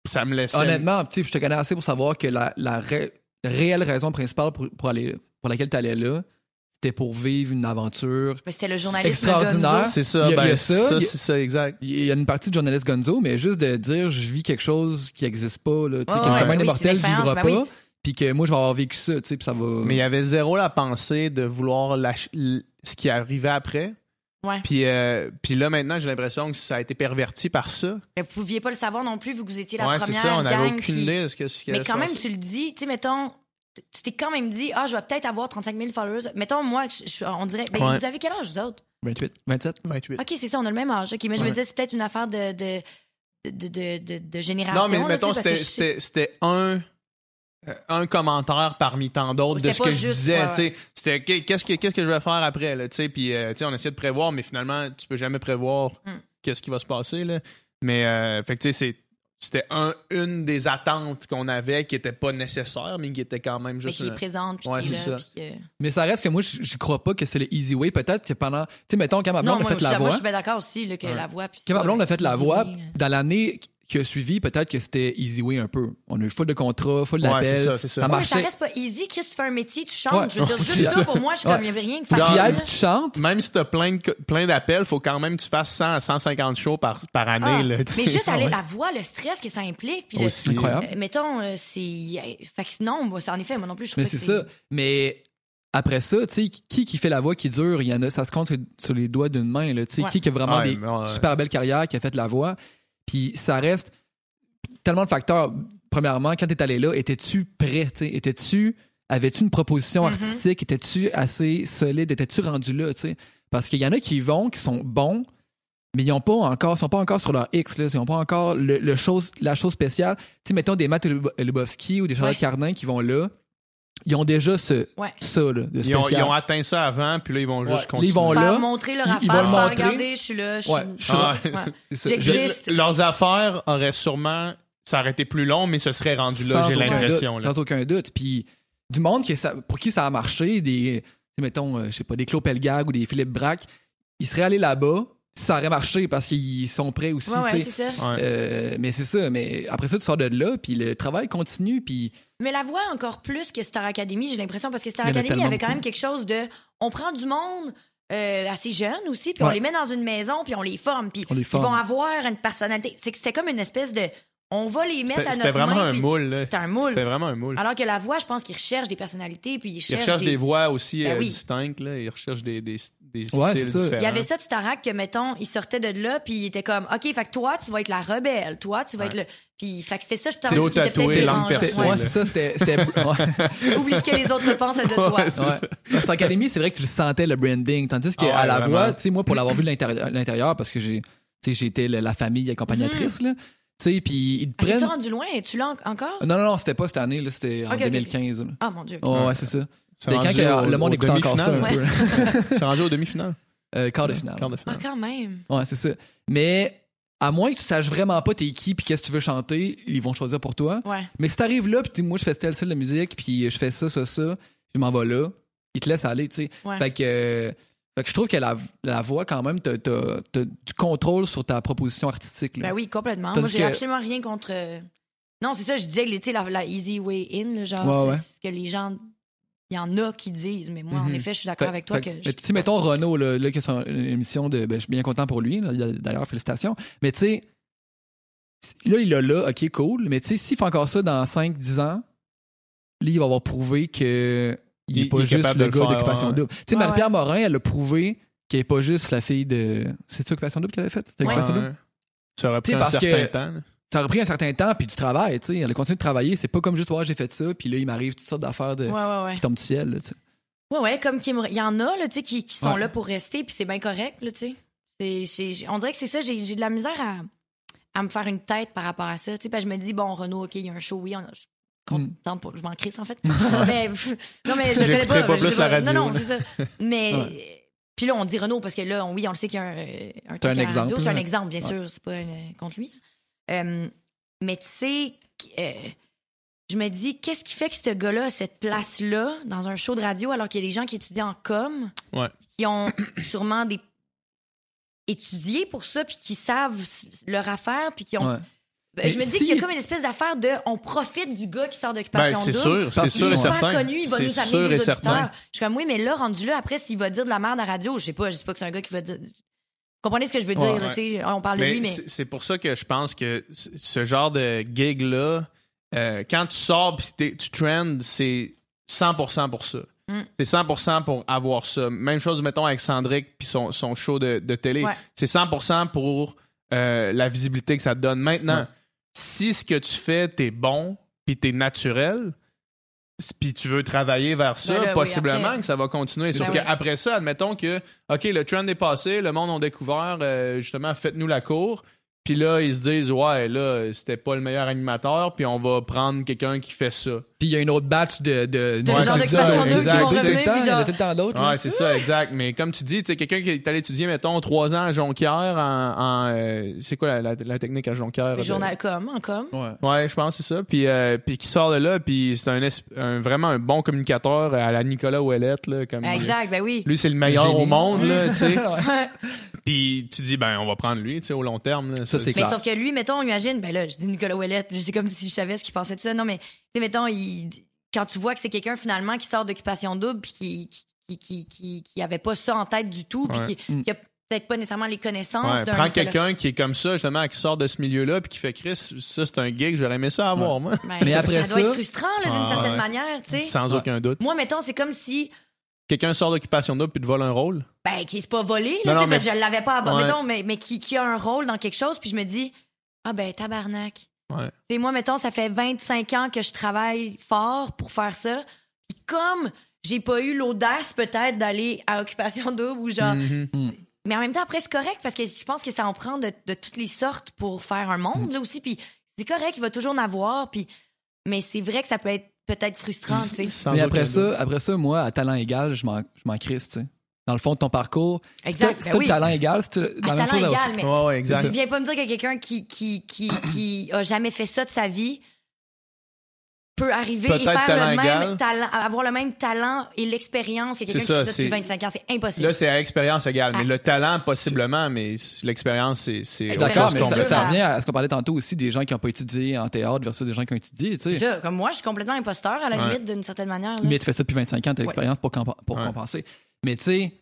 Ça me laissait. Honnêtement, tu sais, je te connais assez pour savoir que la, la ré- réelle raison principale pour, pour aller, pour laquelle tu allais là, c'était pour vivre une aventure. Mais c'était le journaliste Extraordinaire. Gonzo. C'est ça, Il y a- ben, il y a ça, ça, il y a- c'est ça, exact. Il y a une partie de journaliste Gonzo, mais juste de dire je vis quelque chose qui n'existe pas, là, tu sais, Ouais, que ouais, comme un oui, immortel c'est une vivra pas, puis que moi je vais avoir vécu ça, tu sais, puis ça va. Mais il y avait zéro la pensée de vouloir lâcher- ce qui arrivait après. Ouais. Puis, euh, puis là, maintenant, j'ai l'impression que ça a été perverti par ça. Mais vous pouviez pas le savoir non plus vu que vous étiez la ouais, c'est première ça, on n'avait gang aucune qui- idée de ce que ce qui Mais quand même, tu le dis, tu sais, mettons, tu t'es quand même dit, ah, je vais peut-être avoir 35 000 followers. Mettons, moi, je- je- on dirait, ben, Ouais. vous avez quel âge, vous autres? 28, 27. 28. Ok, c'est ça, on a le même âge. Ok, mais je me disais, c'est peut-être une affaire de, de, de, de, de, de génération. Non, mais là, mettons, c'était, je un, un commentaire parmi tant d'autres de ce que je disais. ouais, tu sais. C'était qu'est- qu'est-ce que, qu'est-ce que je vais faire après, là, tu sais. Puis, euh, tu sais, on essayait de prévoir, mais finalement, tu peux jamais prévoir Mm. qu'est-ce qui va se passer, là. Mais, euh, fait que, tu sais, c'est- c'était un, une des attentes qu'on avait qui était pas nécessaire, mais qui était quand même mais juste. qui est un- présente. Puis Ouais, c'est là, ça. puis, euh, Mais ça reste que moi, je je crois pas que c'est le easy way. Peut-être que pendant. Tu sais, mettons, quand ma Non, blonde a moi, fait je, la moi, je voix. suis bien d'accord aussi là, que Ouais. la voix. puis c'est Quand ma pas blonde a fait la voix, way, euh. dans l'année qui a suivi, peut-être que c'était easy way un peu. On a eu full de contrats, full Ouais, d'appels. c'est ça, c'est ça. Ça Ouais, Ouais, mais ça reste pas easy. Chris, tu fais un métier, tu chantes. Ouais. Je veux dire, Ouais, juste ça, ça. pour moi, je suis Ouais. comme, il n'y avait rien que tu y tu chantes. Même si t'as plein de, plein d'appels, faut quand même que tu fasses 100 à 150 shows par, par année, Ah, là, tu mais juste aller ouais. la voix, le stress que ça implique. Puis le- Aussi. Incroyable. euh, mettons, euh, c'est. Fait que non, moi, en effet, moi non plus, je trouve Mais que c'est ça. Mais après ça, tu sais, qui qui fait la voix qui dure, il y en a, ça se compte sur, sur les doigts d'une main, là. Tu sais, Ouais. qui qui a vraiment Ouais, des ouais. super belles carrières, qui a fait la voix? Puis ça reste tellement de facteurs. Premièrement, quand t'es allé là, étais-tu prêt? Étais-tu, avais-tu une proposition Mhm. artistique? Étais-tu assez solide? Étais-tu rendu là, tu sais? Parce qu'il y en a qui vont, qui sont bons, mais ils ont pas encore, sont pas encore sur leur X, là. Ils ont pas encore le, le chose, la chose spéciale. Tu mettons des Matt Lub- Lubowski ou des Charlotte Ouais. Cardin qui vont là. Ils ont déjà ce, Ouais. ça, là, de Ils ont, spécial. ils ont atteint ça avant, puis là, ils vont Ouais. juste continuer. ils vont Faire là, montrer leur ils- affaire, ils vont le faire montrer. regarder, je suis là, je suis. Ouais, je suis Ah, Ouais. C'est ça. J'existe. Je- Le- leurs affaires auraient sûrement. Ça aurait été plus long, mais ce serait rendu là, j'ai l'impression. Sans aucun doute. Puis du monde ça, pour qui ça a marché, des, mettons, euh, je sais pas, des Claude Pelgag ou des Philippe Braque, ils seraient allés là-bas, ça aurait marché parce qu'ils sont prêts aussi. Ouais, ouais, tu sais. c'est ça. Ouais. Euh, mais c'est ça. Mais après ça, tu sors de là, puis le travail continue, puis Mais la voix encore plus que Star Academy, j'ai l'impression, parce que Star Il Academy, il y tellement avait quand beaucoup. même quelque chose de. On prend du monde euh, assez jeune aussi, puis on les met dans une maison, puis on les forme, puis On les ils vont avoir une personnalité. C'est que c'était comme une espèce de. On va les mettre C'était à notre c'était vraiment main, un moule. là. C'était un moule. C'était vraiment un moule. Alors que la voix, je pense qu'ils recherchent des personnalités, puis ils Ils cherchent, recherchent des des... voix aussi Ben euh, oui. distinctes. Là. Ils recherchent des, des, des Ouais, styles ça. différents. Il y avait ça de Starac que, mettons, il sortait de là, puis il était comme, OK, fait que toi, tu vas être la rebelle. Toi, tu vas Ouais. être le. Puis, fait que c'était ça, je dérangeant. percée, c'était, Ouais. ouais, c'est ça, c'était. ouais. Oublie ce que les autres pensent de toi. Ouais, c'est Ouais. ça. Dans Star Academy, c'est vrai que tu le sentais, le branding. Tandis qu'à Ah ouais, la voix, tu sais, moi, pour l'avoir vu de l'intérieur, parce que j'ai, tu sais, le- la famille accompagnatrice, là. Tu sais, puis ils te Ah, prennent. rendu loin? Es-tu là en- encore? Non, non, non, c'était pas cette année, là, c'était en Ok, ok, 2015. là. Ah, mon Dieu. Oh, ouais, c'est ça. C'est quand rendu que au- le monde au écoutait encore ça un peu. C'est rendu au demi-finale. Euh, quart de finale. Quart de Ah, finale. quand même. Ouais, c'est ça. Mais à moins que tu saches vraiment pas t'es qui puis qu'est-ce que tu veux chanter, ils vont choisir pour toi. Ouais. Mais si t'arrives là puis tu dis, moi je fais tel style de musique puis je fais ça ça ça, je m'en vais là, ils te laissent aller, tu sais. Ouais. Fait que euh, fait que je trouve que la, la voix quand même t'as, du contrôle sur ta proposition artistique là. Ben oui, complètement. Tandis Moi, j'ai que- absolument rien contre. euh, Non, c'est ça, je disais que tu sais, la, la easy way in, là, genre, Ouais, c'est ouais. ce que les gens. Il y en a qui disent, mais moi, en Mhm. effet, je suis d'accord avec toi fait que. que- je- Tu sais, mettons Renaud, là, là, qui a son une émission de. Ben, je suis bien content pour lui. D'ailleurs, félicitations. Mais tu sais, là, il a là, ok, cool. Mais tu sais, s'il fait encore ça dans 5-10 ans, là, il va avoir prouvé que il n'est pas il juste le gars d'Occupation ouais. Double. Tu sais, Ouais, Marie-Pierre Morin, elle a prouvé qu'elle n'est pas juste la fille de. C'est ça, Occupation Double qu'elle avait fait? C'était Ouais. Occupation Double? Ça aurait Tu pris sais, un parce certain que- temps. là. Ça aurait pris un certain temps, puis du travail, tu sais. Elle a continué de travailler. C'est pas comme juste, ouais, j'ai fait ça, puis là, il m'arrive toutes sortes d'affaires de... Ouais, ouais, ouais. qui tombent du ciel, tu sais. Ouais, ouais, comme. Il y en a, là, tu sais, qui, qui sont Ouais. là pour rester, puis c'est bien correct, là, tu sais. On dirait que c'est ça, j'ai j'ai de la misère à, à me faire une tête par rapport à ça. Tu sais, parce que je me dis, bon, Renaud, OK, il y a un show, oui, on a, je. Je m'en crisse, en fait. mais, pff, non, mais je le connais pas. pas je plus la radio, Non, non, c'est ça. Mais. Puis là, on dit Renaud parce que là, on- oui, on le sait qu'il y a un, un un truc à la radio. exemple, C'est un exemple, bien Ouais. sûr. C'est pas euh, contre lui. Euh, mais tu sais, euh, je me dis, qu'est-ce qui fait que ce gars-là a cette place-là dans un show de radio alors qu'il y a des gens qui étudient en com, Ouais. qui ont sûrement des étudié pour ça, puis qui savent leur affaire, puis qui ont. Ouais. Ben, Mais je me dis si- qu'il y a comme une espèce d'affaire de on profite du gars qui sort Ben, d'occupation c'est double. sûr, c'est Parce sûr Il et est super certain. connu, il va C'est nous amener sûr des auditeurs. certain. Je suis comme, oui, mais là, rendu là, après, s'il va dire de la merde à la radio, je sais pas, je sais pas que c'est un gars qui va dire. Comprenez ce que je veux dire, Ouais, ouais. on parle de lui, mais. c'est pour ça que je pense que ce genre de gig-là, euh, quand tu sors et tu trends, c'est 100% pour ça. Mm. C'est 100% pour avoir ça. Même chose, mettons, avec Sandrick puis son, son show de, de télé. Ouais. C'est 100% pour euh, la visibilité que ça te donne. Maintenant, si ce que tu fais, t'es bon puis t'es naturel, puis tu veux travailler vers ça, Ben oui, possiblement après. que ça va continuer. Sauf oui. qu'après ça, admettons que, OK, le trend est passé, le monde a découvert, euh, justement, faites-nous la cour. Puis là, ils se disent, ouais, là, c'était pas le meilleur animateur, puis on va prendre quelqu'un qui fait ça. Puis il y a une autre batch de. de, De Ouais, genre ça, qui exact. vont Il y revenir, temps, il en a tout le temps d'autres. Ouais, c'est ça, exact. Mais comme tu dis, tu sais, quelqu'un qui est allé étudier, mettons, trois ans à Jonquière en. en, euh, c'est quoi la, la- la technique à Jonquière? Le de- journal com, en com. Ouais. Ouais, je pense que c'est ça. Puis, euh, puis qui sort de là, puis c'est un, vraiment un bon communicateur à la Nicolas Ouellette. Là, comme Exact, ben oui. Lui, c'est le meilleur au monde, là, tu sais. Puis tu dis, ben, on va prendre lui, tu sais, au long terme. Là, Ça, c'est Mais sauf que lui, mettons, imagine, ben là, je dis Nicolas Ouellette, c'est comme si je savais ce qu'il pensait de ça. Non, mais, tu sais, mettons, il, quand tu vois que c'est quelqu'un finalement qui sort d'occupation double puis qui, qui, qui, qui, qui avait pas ça en tête du tout, puis Ouais. qui, Mm. qui a peut-être pas nécessairement les connaissances Ouais, d'un prends quelqu'un qui est comme ça, justement, qui sort de ce milieu-là, puis qui fait Chris, ça, c'est un gig, j'aurais aimé ça avoir, moi. Ben, Mais après ça doit ça- être frustrant, là, d'une Ah, certaine ouais. manière, tu sais. Sans Ouais. aucun doute. Moi, mettons, c'est comme si, Quelqu'un sort d'occupation double puis te vole un rôle? ben, qui c'est pas volé, là, non, parce que je l'avais pas à Ouais. mettons, mais, mais qui, qui a un rôle dans quelque chose, puis je me dis, ah ben, tabarnak. Ouais. Moi, mettons, ça fait 25 ans que je travaille fort pour faire ça. Puis comme j'ai pas eu l'audace, peut-être, d'aller à Occupation Double ou genre. Mhm. Mais en même temps, après, c'est correct parce que je pense que ça en prend de, de toutes les sortes pour faire un monde, là aussi. Puis c'est correct, il va toujours en avoir. Puis... Mais c'est vrai que ça peut être peut-être frustrant, tu sais. Mais après doute. ça, après ça, moi, à talent égal, je m'en je m'en crisse, tu sais. Dans le fond de ton parcours, Exact. si ben oui. talent égal, c'est la À même chose talent à- égal, mais Ouais, ouais, exact. tu viens pas me dire que quelqu'un qui, qui, qui, qui a jamais fait ça de sa vie peut arriver et faire talent le même talent, avoir le même talent et l'expérience que quelqu'un qui fait ça, depuis c'est- 25 ans. C'est impossible. Là, c'est à expérience égale. Mais Ah. le talent, possiblement, mais l'expérience, c'est. D'accord, mais ça, revient à ce qu'on parlait tantôt aussi des gens qui n'ont pas étudié en théâtre versus des gens qui ont étudié, tu C'est sais. ça. Comme moi, je suis complètement imposteur à la Ouais. limite d'une certaine manière. là. Mais tu fais ça depuis 25 ans, tu as Ouais. l'expérience pour, compa- pour Ouais. compenser. Mais tu sais,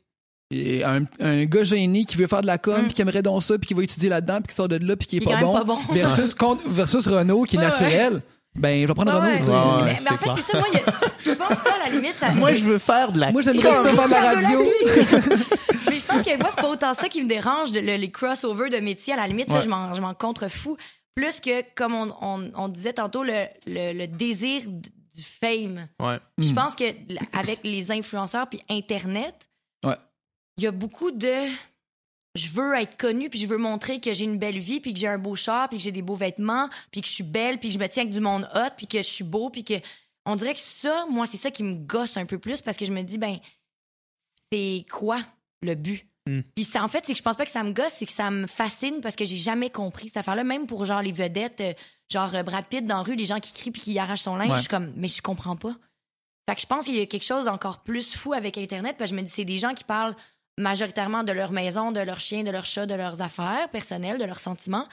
et un, un gars gêné qui veut faire de la com, Mm. puis qui aimerait donc ça, puis qui va étudier là-dedans, puis qui sort de là, puis qui est, pas, bon, même pas bon. versus, contre- versus Renault qui est Ouais, ouais. Ben je vais prendre Ouais, Renault. ouais. tu sais. Ouais, ouais. mais, mais en fait, c'est ça. Moi, il y a- je pense que ça, à la limite, ça. c'est- veux faire de la. Moi, j'aimerais ça faire de la radio. Mais je pense que moi, c'est pas autant ça qui me dérange, de- le- les crossovers de métiers. À la limite, ça, Ouais. je m'en, je m'en contrefous. Plus que, comme on, on- on disait tantôt, le, le- le désir d- du fame. Ouais. Je Mm. pense que l- avec les influenceurs puis Internet, Ouais. il y a beaucoup de je veux être connue puis je veux montrer que j'ai une belle vie puis que j'ai un beau char puis que j'ai des beaux vêtements puis que je suis belle puis que je me tiens avec du monde hot puis que je suis beau puis que on dirait que ça moi c'est ça qui me gosse un peu plus parce que je me dis ben c'est quoi le but? Mm. puis ça en fait c'est que je pense pas que ça me gosse c'est que ça me fascine parce que j'ai jamais compris cette affaire là même pour genre les vedettes euh, genre euh, Brad Pitt dans la rue les gens qui crient puis qui arrachent son linge Ouais. je suis comme mais je comprends pas fait que je pense qu'il y a quelque chose d'encore plus fou avec Internet. Parce que je me dis, c'est des gens qui parlent majoritairement de leur maison, de leur chien, de leur chat, de leurs affaires personnelles, de leurs sentiments.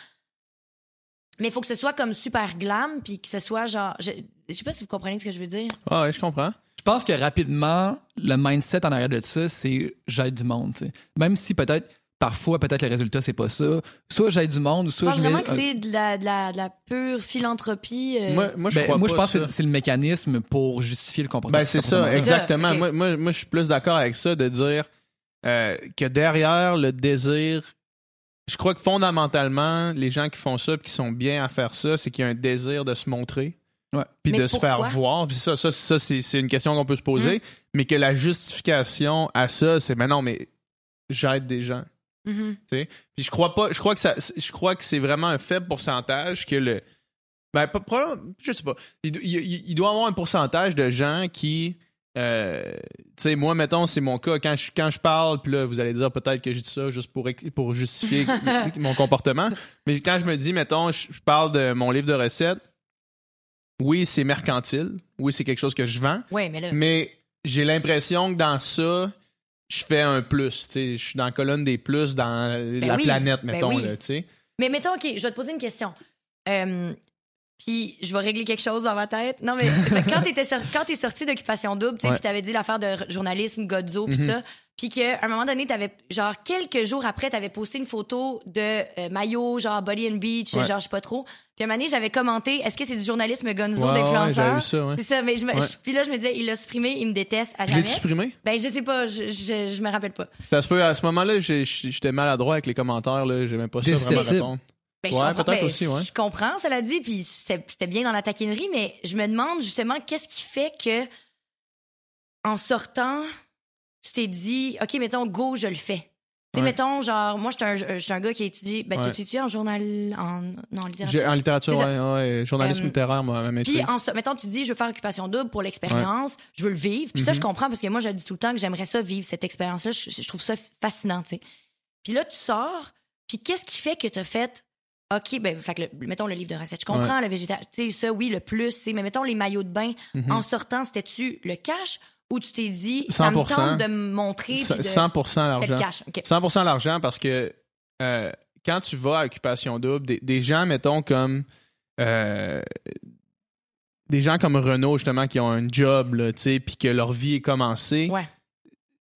Mais il faut que ce soit comme super glam, puis que ce soit genre. Je, je sais pas si vous comprenez ce que je veux dire. Ah ouais, je comprends. Je pense que rapidement, le mindset en arrière de ça, c'est j'aide du monde. Même si peut-être, parfois, peut-être le résultat, c'est pas ça. Soit j'aide du monde, ou Je soit pense je mets. vraiment que c'est de la, de, la, de la pure philanthropie. euh, Moi, moi, je Ben, crois moi, pas je pense ça. que c'est- le mécanisme pour justifier le comportement. Ben, c'est ça, exactement. Moi, moi, moi, je suis plus d'accord avec ça de dire euh, que derrière le désir, je crois que fondamentalement, les gens qui font ça et qui sont bien à faire ça, c'est qu'il y a un désir de se montrer. Puis de se faire voir. Puis ça, ça, ça c'est, c'est une question qu'on peut se poser. Mais que la justification à ça, c'est mais non, mais j'aide des gens. mhm. Puis je crois pas, je crois que ça, je crois que c'est vraiment un faible pourcentage que le, ben pas, je sais pas, il, do- il- il- il doit y avoir un pourcentage de gens qui, euh, tu sais, moi mettons c'est mon cas quand je quand je parle, puis là vous allez dire peut-être que j'ai dit ça juste pour pour justifier mon comportement, mais quand je me dis mettons je, je parle de mon livre de recettes, oui, c'est mercantile. Oui, c'est quelque chose que je vends. Ouais, mais là. Mais j'ai l'impression que dans ça, je fais un plus. tu sais. Je suis dans la colonne des plus dans la oui, planète, ben mettons. oui. là. Mais mettons, OK, je vais te poser une question. Euh, puis je vais régler quelque chose dans ma tête. Non, mais fait quand t'étais sor- quand t'es sorti d'Occupation Double, tu sais, Ouais. puis t'avais dit l'affaire de r- journalisme, Godzo, puis Mhm. ça, puis qu'à un moment donné, t'avais, genre, quelques jours après, t'avais posté une photo de euh, maillot, genre Body and Beach, Ouais. genre, je sais pas trop. Puis à un moment donné, j'avais commenté, est-ce que c'est du journalisme Gonzo Ouais, d'influenceur? ça, ouais. C'est ça, mais je me, Ouais. je- puis là, je me disais, il l'a supprimé, il me déteste à Je jamais. l'ai supprimé? Ben, je sais pas, je, je, je me rappelle pas. Ça se peut, à ce moment-là, j'ai- j'étais maladroit avec les commentaires. là. J'aimais pas ça vraiment répondre. Ben, je Ouais, peut-être ben, aussi, ouais. Je comprends, cela dit, puis c'était bien dans la taquinerie, mais je me demande justement qu'est-ce qui fait que, en sortant, tu t'es dit, OK, mettons, go, je le fais. Tu sais, Ouais. mettons, genre, moi, j'étais un, je suis un gars qui a étudié, ben, Ouais. t'as étudié en journal, en, non, en littérature. En littérature, C'est ouais, ouais, journalisme Euh, littéraire, moi, ma. Puis, en, mettons, tu dis, je veux faire occupation double pour l'expérience, je veux le vivre. Puis ça, Mhm. je comprends parce que moi, je dis tout le temps que j'aimerais ça vivre, cette expérience-là. Je, je trouve ça fascinant, tu sais. Puis là, tu sors, puis qu'est-ce qui fait que tu as fait, OK, ben, fait que le- mettons le livre de recettes. Je comprends le végétal, tu sais, ça, oui, le plus, tu sais, mais mettons les maillots de bain, Mhm. en sortant, c'était-tu le cash ou tu t'es dit, ça me 100%. tente de me montrer, de 100% faire le l'argent. cash. OK. 100% l'argent parce que euh, quand tu vas à Occupation Double, des, des gens, mettons, comme. euh, des gens comme Renault, justement, qui ont un job, tu sais, puis que leur vie est commencée. Ouais.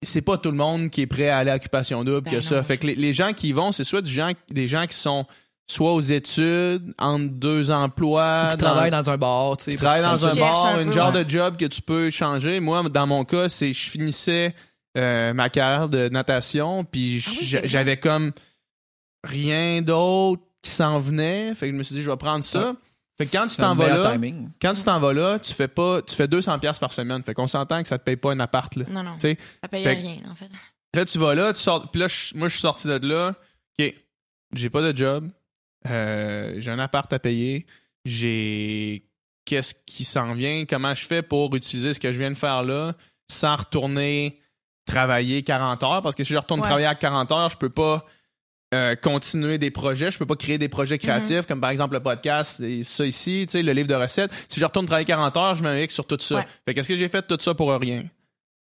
C'est pas tout le monde qui est prêt à aller à Occupation Double Ben que ça. non, Fait que les, les gens qui y vont, c'est soit du gens, des gens qui sont soit aux études, entre deux emplois. qui dans- dans un bar, tu sais. tu travailles parce dans un bar, un un peu, genre ouais. de job que tu peux changer. Moi, dans mon cas, c'est je finissais euh, ma carrière de natation, puis Ah oui, j'avais comme rien d'autre qui s'en venait. Fait que je me suis dit, je vais prendre ça. Fait que quand tu t'en vas là, timing. quand tu t'en vas là, tu fais pas, tu fais 200 pièces par semaine. Fait qu'on s'entend que ça te paye pas un appart là. Non, non. Tu sais, Ça paye fait rien, en fait. Là, tu vas là, tu sors. Puis là, moi, je suis sorti de là. OK, j'ai pas de job. Euh, j'ai un appart à payer. J'ai. Qu'est-ce qui s'en vient? Comment je fais pour utiliser ce que je viens de faire là sans retourner travailler 40 heures? Parce que si je retourne Ouais. travailler à 40 heures, je peux pas. euh, continuer des projets, je peux pas créer des projets créatifs comme par exemple le podcast et ça ici, tu sais le livre de recettes. Si je retourne travailler 40 heures, je m'invite sur tout ça. Ouais. Fait qu'est-ce que j'ai fait tout ça pour rien?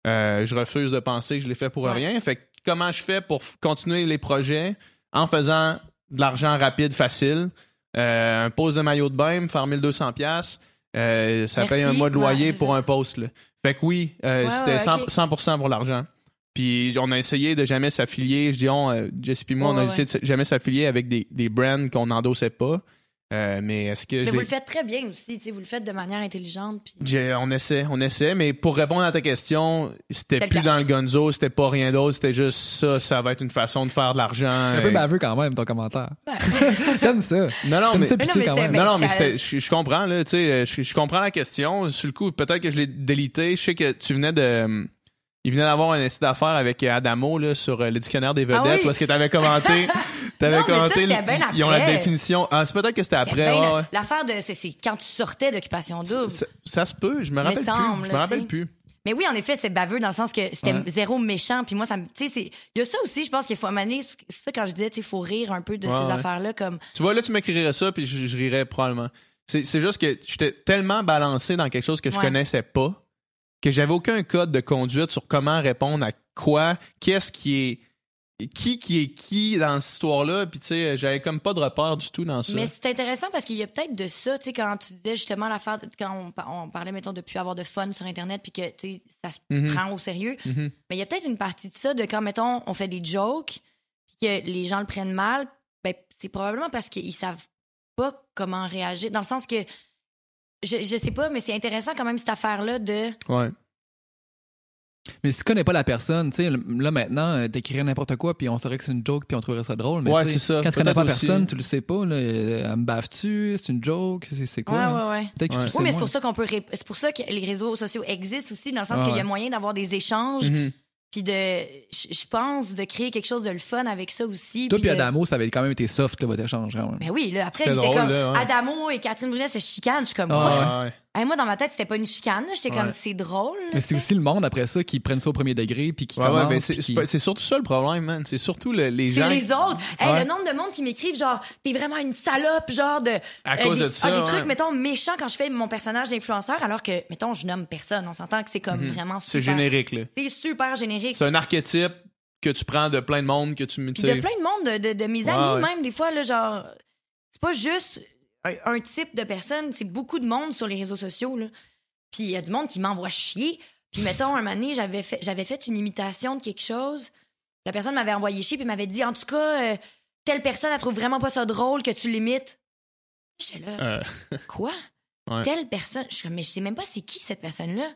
Euh, je refuse de penser que je l'ai fait pour Ouais. rien. Fait que comment je fais pour continuer les projets en faisant de l'argent rapide, facile? Euh, un poste de maillot de bain, faire 1200 pièces, euh, ça Merci. paye un mois de loyer pour un poste. Là. Fait que oui, euh, Ouais, c'était ouais, 100%, ok. 100% pour l'argent. Puis on a essayé de jamais s'affilier. Je dis on, Jesse moi, Ouais, on a essayé de jamais s'affilier avec des, des brands qu'on n'endossait pas. Euh, mais est-ce que Mais vous le faites très bien aussi, tu sais, vous le faites de manière intelligente. Puis... j'ai- on essaie, on essaie, mais pour répondre à ta question, c'était plus dans le gonzo, c'était pas rien d'autre, c'était juste ça, ça va être une façon de faire de l'argent. C'est un peu baveux quand même, ton commentaire. Ouais. T'aimes ça. Non, non, T'aimes mais, ça Mais non, mais quand même. mais non, non, mais ça- c'était- je, comprends, là, tu sais, je, je comprends la question. Sur le coup, peut-être que je l'ai délité. Je sais que tu venais de. Il venait d'avoir un essai d'affaires avec Adamo là, sur euh, le dictionnaire des vedettes, Ah oui? est-ce que tu avais commenté. T'avais Non, mais ça, commenté. c'était bien ils ont la définition. Ah, c'est peut-être que c'était C'était après. ouais, le-. L'affaire de. C'est c'est quand tu sortais d'occupation double. Ça, ça se peut, je me rappelle semble, plus. Je me rappelle plus. Mais oui, en effet, c'est baveux dans le sens que c'était Ouais. zéro méchant. Puis moi, ça me. Tu sais, il y a ça aussi, je pense qu'il faut amener. C'est ça quand je disais, tu sais, faut rire un peu de Ouais, ces affaires-là. Comme. Tu vois, là, tu m'écrirais ça, puis je, je rirais probablement. C'est c'est juste que j'étais tellement balancé dans quelque chose que je connaissais pas que j'avais aucun code de conduite sur comment répondre à quoi, qu'est-ce qui est. Qui qui est qui dans cette histoire-là, puis tu sais, j'avais comme pas de repère du tout dans ça. Mais c'est intéressant parce qu'il y a peut-être de ça, tu sais, quand tu disais justement l'affaire, quand on parlait, mettons, de plus avoir de fun sur Internet, puis que, tu sais, ça se Mhm. prend au sérieux. Mhm. Mais il y a peut-être une partie de ça, de quand, mettons, on fait des jokes, puis que les gens le prennent mal, ben, c'est probablement parce qu'ils savent pas comment réagir. Dans le sens que, je, je sais pas, mais c'est intéressant quand même cette affaire-là de. Ouais. Mais si tu connais pas la personne, tu sais, là maintenant, euh, t'écrirais n'importe quoi, puis on saurait que c'est une joke, puis on trouverait ça drôle. Mais Ouais, tu sais, c'est ça. Quand tu connais pas aussi. personne, tu le sais pas, là, euh, elle me bave-tu, c'est une joke, c'est c'est quoi? ouais, ouais, ouais. Peut-être que Ouais. tu sais Oui, mais c'est pour ça qu'on peut. ré- C'est pour ça que les réseaux sociaux existent aussi, dans le sens Ah qu'il y a ouais. moyen d'avoir des échanges Mhm. Puis de, je pense, de créer quelque chose de le fun avec ça aussi. Toi puis de- Adamo, ça avait quand même été soft, là, votre échange, quand même. Ben oui, là, après, C'était il était comme là, ouais. Adamo et Catherine Brunet se chicanent. Je suis comme, Ah? Ouais, ouais. Hey, moi, dans ma tête, c'était pas une chicane. là. J'étais Ouais. comme, c'est drôle. là, Mais c'est aussi le monde après ça qui prennent ça au premier degré puis qui Ouais, ouais, mais c'est c'est qui- c'est surtout ça le problème, man. C'est surtout le- les C'est gens. les autres. Hey. Le nombre de monde qui m'écrivent, genre, t'es vraiment une salope, genre de. À euh, cause des, de ça, ah, des ouais. trucs, mettons, méchants quand je fais mon personnage d'influenceur, alors que, mettons, je nomme personne. On s'entend que c'est comme vraiment super. Mhm. C'est générique, là. C'est super générique. C'est un archétype que tu prends de plein de monde que tu Puis de plein de monde, de, de- de mes amis, ouais. même, des fois, là, genre, c'est pas juste un, un type de personne, c'est beaucoup de monde sur les réseaux sociaux, là. Puis il y a du monde qui m'envoie chier. Puis mettons, un moment donné, j'avais fait, j'avais fait une imitation de quelque chose. La personne m'avait envoyé chier, puis m'avait dit, en tout cas, euh, telle personne, elle trouve vraiment pas ça drôle que tu l'imites. J'étais là, Euh, quoi? Ouais. Telle personne? Je suis comme, mais je sais même pas c'est qui cette personne-là.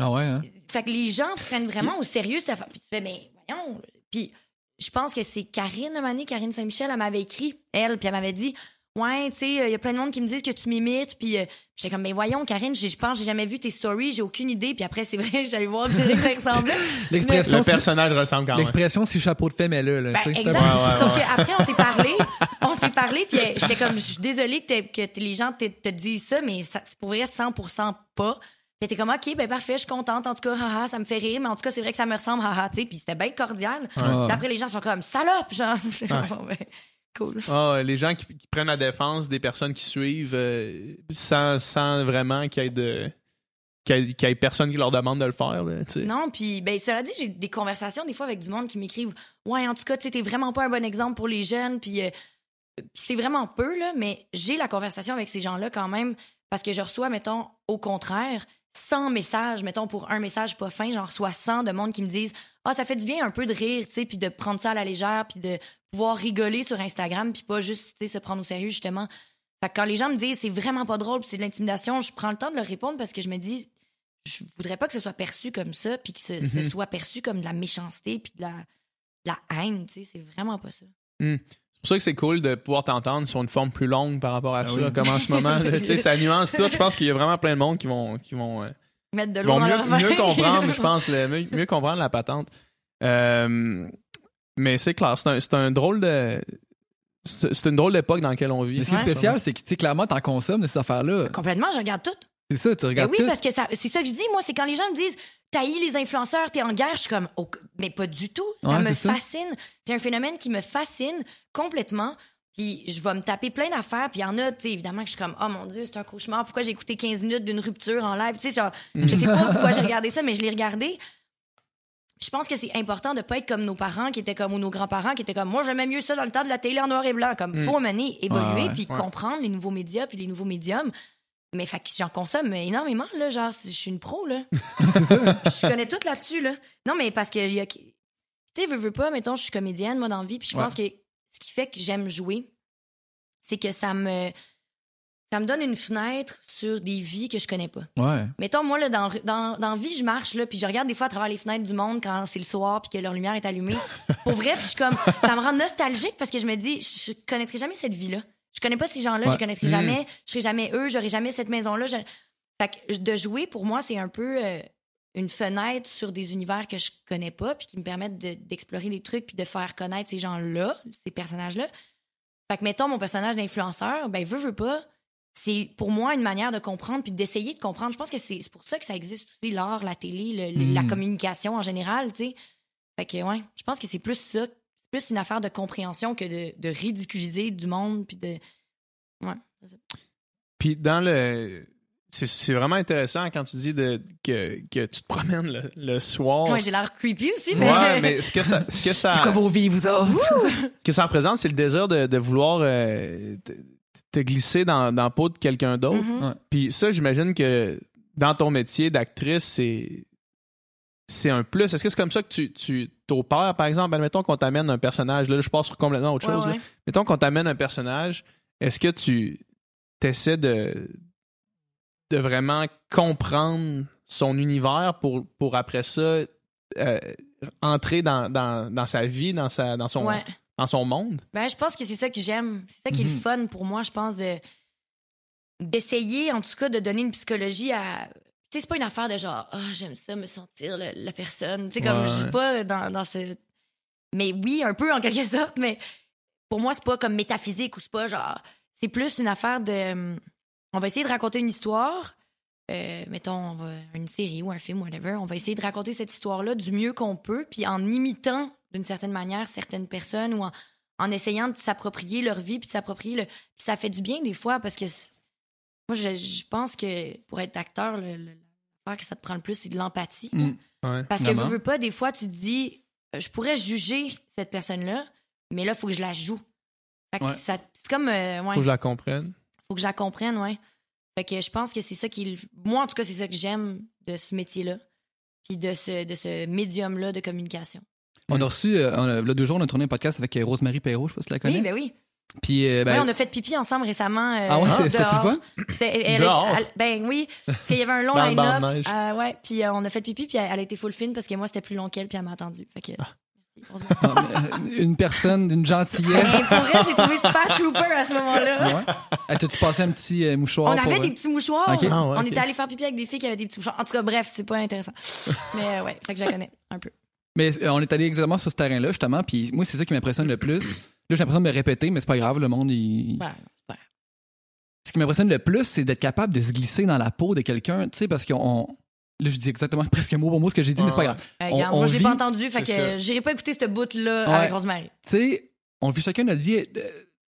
Ah ouais, hein? Fait que les gens prennent vraiment au sérieux cette affaire. Puis tu fais, mais voyons. Puis je pense que c'est Karine, donné, Karine Saint-Michel, elle m'avait écrit, elle, puis elle m'avait dit, ouais, tu sais, il y a plein de monde qui me disent que tu m'imites. Puis euh, j'étais comme, mais voyons, Karine, j'ai- je pense, j'ai jamais vu tes stories, j'ai aucune idée. Puis après, c'est vrai, j'allais voir, puis c'est vrai que ça ressemblait. L'expression, le si- personnage ressemble quand même. l'expression si chapeau de fait, mais là, là, Ben, tu sais, c'est exact. Ouais, ouais, Sauf ouais. qu'après, on s'est parlé. On s'est parlé, puis euh, j'étais comme, je suis désolée que, que les gens te, disent ça, mais ça, pour vrai 100% pas. Puis t'es comme, OK, ben parfait, je suis contente. En tout cas, haha, ça me fait rire, mais en tout cas, c'est vrai que ça me ressemble, haha, tu sais. Puis c'était bien cordial. Puis après, les gens sont comme, salope, genre. Bon, ben, cool. Ah, les gens qui, qui prennent la défense des personnes qui suivent euh, sans, sans vraiment qu'il y ait de qu'il y ait- personne qui leur demande de le faire. Là. Non, puis ben cela dit, j'ai des conversations des fois avec du monde qui m'écrivent "Ouais, en tout cas, tu t'es vraiment pas un bon exemple pour les jeunes." Puis euh, puis c'est vraiment peu là, mais j'ai la conversation avec ces gens-là quand même parce que je reçois mettons au contraire 100 messages, mettons pour un message pas fin, j'en reçois 100 de monde qui me disent "Ah, ça fait du bien un peu de rire, tu sais, puis de prendre ça à la légère, puis de pouvoir rigoler sur Instagram, puis pas juste tu sais se prendre au sérieux justement." Fait que quand les gens me disent "C'est vraiment pas drôle, c'est de l'intimidation", je prends le temps de leur répondre parce que je me dis je voudrais pas que ce soit perçu comme ça, puis que ce, ce Mhm. soit perçu comme de la méchanceté, puis de la, la haine, tu sais, c'est vraiment pas ça. C'est pour ça que c'est cool de pouvoir t'entendre sur une forme plus longue par rapport à Ah ça, oui. comme en ce moment. là, tu sais, ça nuance tout. Je pense qu'il y a vraiment plein de monde qui vont, qui vont, euh, Mettre de vont dans mieux, leur vin. mieux comprendre, je pense, le- mieux, mieux comprendre la patente. Euh, mais c'est clair, c'est un, c'est un drôle de. C'est une drôle d'époque dans laquelle on vit. Mais ce qui est Ouais. spécial, c'est que, tu sais, clairement, t'en consommes de ces affaires-là. Complètement, je regarde tout. C'est ça, tu Ben regardes oui, tout. parce que c'est ça que je dis, moi, c'est quand les gens me disent Taillis les influenceurs, t'es en guerre, je suis comme Oh, mais pas du tout. Ça Ouais, me fascine. C'est un phénomène qui me fascine complètement. Puis je vais me taper plein d'affaires. Puis il y en a, tu sais, évidemment, que je suis comme Oh mon Dieu, c'est un cauchemar. Pourquoi j'ai écouté 15 minutes d'une rupture en live? Tu sais, genre, je sais pas pourquoi j'ai regardé ça, mais je l'ai regardé. Je pense que c'est important de pas être comme nos parents qui étaient comme ou nos grands-parents qui étaient comme moi j'aimais mieux ça dans le temps de la télé en noir et blanc comme faut mener évoluer Ouais, ouais, puis ouais. comprendre les nouveaux médias puis les nouveaux médiums mais fait que j'en consomme énormément là genre je suis une pro là c'est ça. je connais tout là-dessus là non mais parce que a tu sais veux veux pas mettons je suis comédienne moi dans la vie puis je Ouais. pense que ce qui fait que j'aime jouer c'est que ça me ça me donne une fenêtre sur des vies que je connais pas Ouais. Mettons, moi, là, dans, dans, dans vie, je marche, là, puis je regarde des fois à travers les fenêtres du monde quand c'est le soir, puis que leur lumière est allumée. Pour vrai, puis je suis comme, ça me rend nostalgique parce que je me dis, je connaîtrai jamais cette vie-là. Je connais pas ces gens-là, Ouais. je connaîtrai Mhm. jamais, je serai jamais eux, j'aurai jamais cette maison-là. je- Fait que de jouer, pour moi, c'est un peu euh, une fenêtre sur des univers que je connais pas, puis qui me permettent de- d'explorer des trucs, puis de faire connaître ces gens-là, ces personnages-là. Fait que, mettons, mon personnage d'influenceur, ben, veut, veut pas, c'est pour moi une manière de comprendre puis d'essayer de comprendre. Je pense que c'est pour ça que ça existe aussi, l'art, la télé, le- la Mm. communication en général, tu sais. Fait que, ouais, je pense que c'est plus ça. Plus une affaire de compréhension que de, de ridiculiser du monde puis de. Ouais. Puis dans le. C'est c'est vraiment intéressant quand tu dis de, que, que tu te promènes le, le soir. Ouais, j'ai l'air creepy aussi, mais. Ouais, mais ce que ça, ce que ça, C'est quoi vos vies, vous autres? ce que ça représente, c'est le désir de, de vouloir euh, te, te glisser dans, dans la peau de quelqu'un d'autre. Mhm. Puis ça, j'imagine que dans ton métier d'actrice, c'est c'est un plus. Est-ce que c'est comme ça que tu, tu t'opères, par exemple? Admettons qu'on t'amène un personnage. Là, je passe sur complètement autre Ouais, chose. ouais. Mettons qu'on t'amène un personnage. Est-ce que tu essaies de, de vraiment comprendre son univers pour, pour après ça euh, entrer dans, dans, dans sa vie, dans, sa, dans, son, Ouais. dans son monde? Ben, je pense que c'est ça que j'aime. C'est ça qui est le Mhm. fun pour moi, je pense, de d'essayer, en tout cas, de donner une psychologie à. Sais, c'est pas une affaire de genre, ah, j'aime ça, me sentir le- la personne. Tu sais, comme, Ouais. je suis pas dans, dans ce. Mais oui, un peu en quelque sorte, mais pour moi, c'est pas comme métaphysique ou c'est pas genre. C'est plus une affaire de. hum, On va essayer de raconter une histoire. euh, mettons, on va- une série ou un film, whatever. On va essayer de raconter cette histoire-là du mieux qu'on peut, puis en imitant d'une certaine manière certaines personnes ou en, en essayant de s'approprier leur vie, puis de s'approprier le. Puis ça fait du bien des fois parce que c'est- moi, je, je pense que pour être acteur, le, le- que ça te prend le plus, c'est de l'empathie. Mm. Ouais. Parce que Vraiment. veux, veux pas, des fois, tu te dis, euh, je pourrais juger cette personne-là, mais là, il faut que je la joue. Fait que Ouais. ça- c'est comme, euh, ouais, Faut que je la comprenne. faut que je la comprenne, ouais. Fait que je pense que c'est ça qui. le- Moi, en tout cas, c'est ça que j'aime de ce métier-là, puis de ce, de ce médium-là de communication. On a reçu, euh, on a- là, deux jours, on a tourné un podcast avec euh, Rosemary Perrault, je sais pas si tu la connais. Oui, ben oui. Puis, euh, ben, Ouais, on a fait pipi ensemble récemment. euh, ah ouais, c'est- le fun? C'était- elle- elle- Dehors? elle- ben oui, parce qu'il y avait un long line-up. Euh, ouais, puis euh, on a fait pipi, puis elle, elle a été full fine parce que moi, c'était plus long qu'elle, puis elle m'a attendu. Fait que, Ah. euh, une personne d'une Mais gentillesse. pour vrai, j'ai trouvé super trooper à ce moment-là. ouais. T'as-tu passé un petit euh, mouchoir On pour, avait euh, des petits mouchoirs. Ok. Ah ouais, on ok. était allé faire pipi avec des filles qui avaient des petits mouchoirs. En tout cas, bref, c'est pas intéressant. Mais euh, ouais, fait que je la connais un peu. Mais euh, on est allé exactement sur ce terrain-là, justement. Puis moi, c'est ça qui m'impressionne le plus. Là, j'ai l'impression de me répéter, mais c'est pas grave, le monde, il. Ouais, super. Ce qui m'impressionne le plus, c'est d'être capable de se glisser dans la peau de quelqu'un, tu sais, parce qu'on. Là, je dis exactement presque mot pour mot ce que j'ai dit, mais c'est pas Ouais. grave. Euh, On- regarde, on moi, je l'ai vit- pas entendu, fait que j'irai pas écouter cette bout-là Ouais. avec Rosemary. Tu sais, on vit chacun notre vie euh,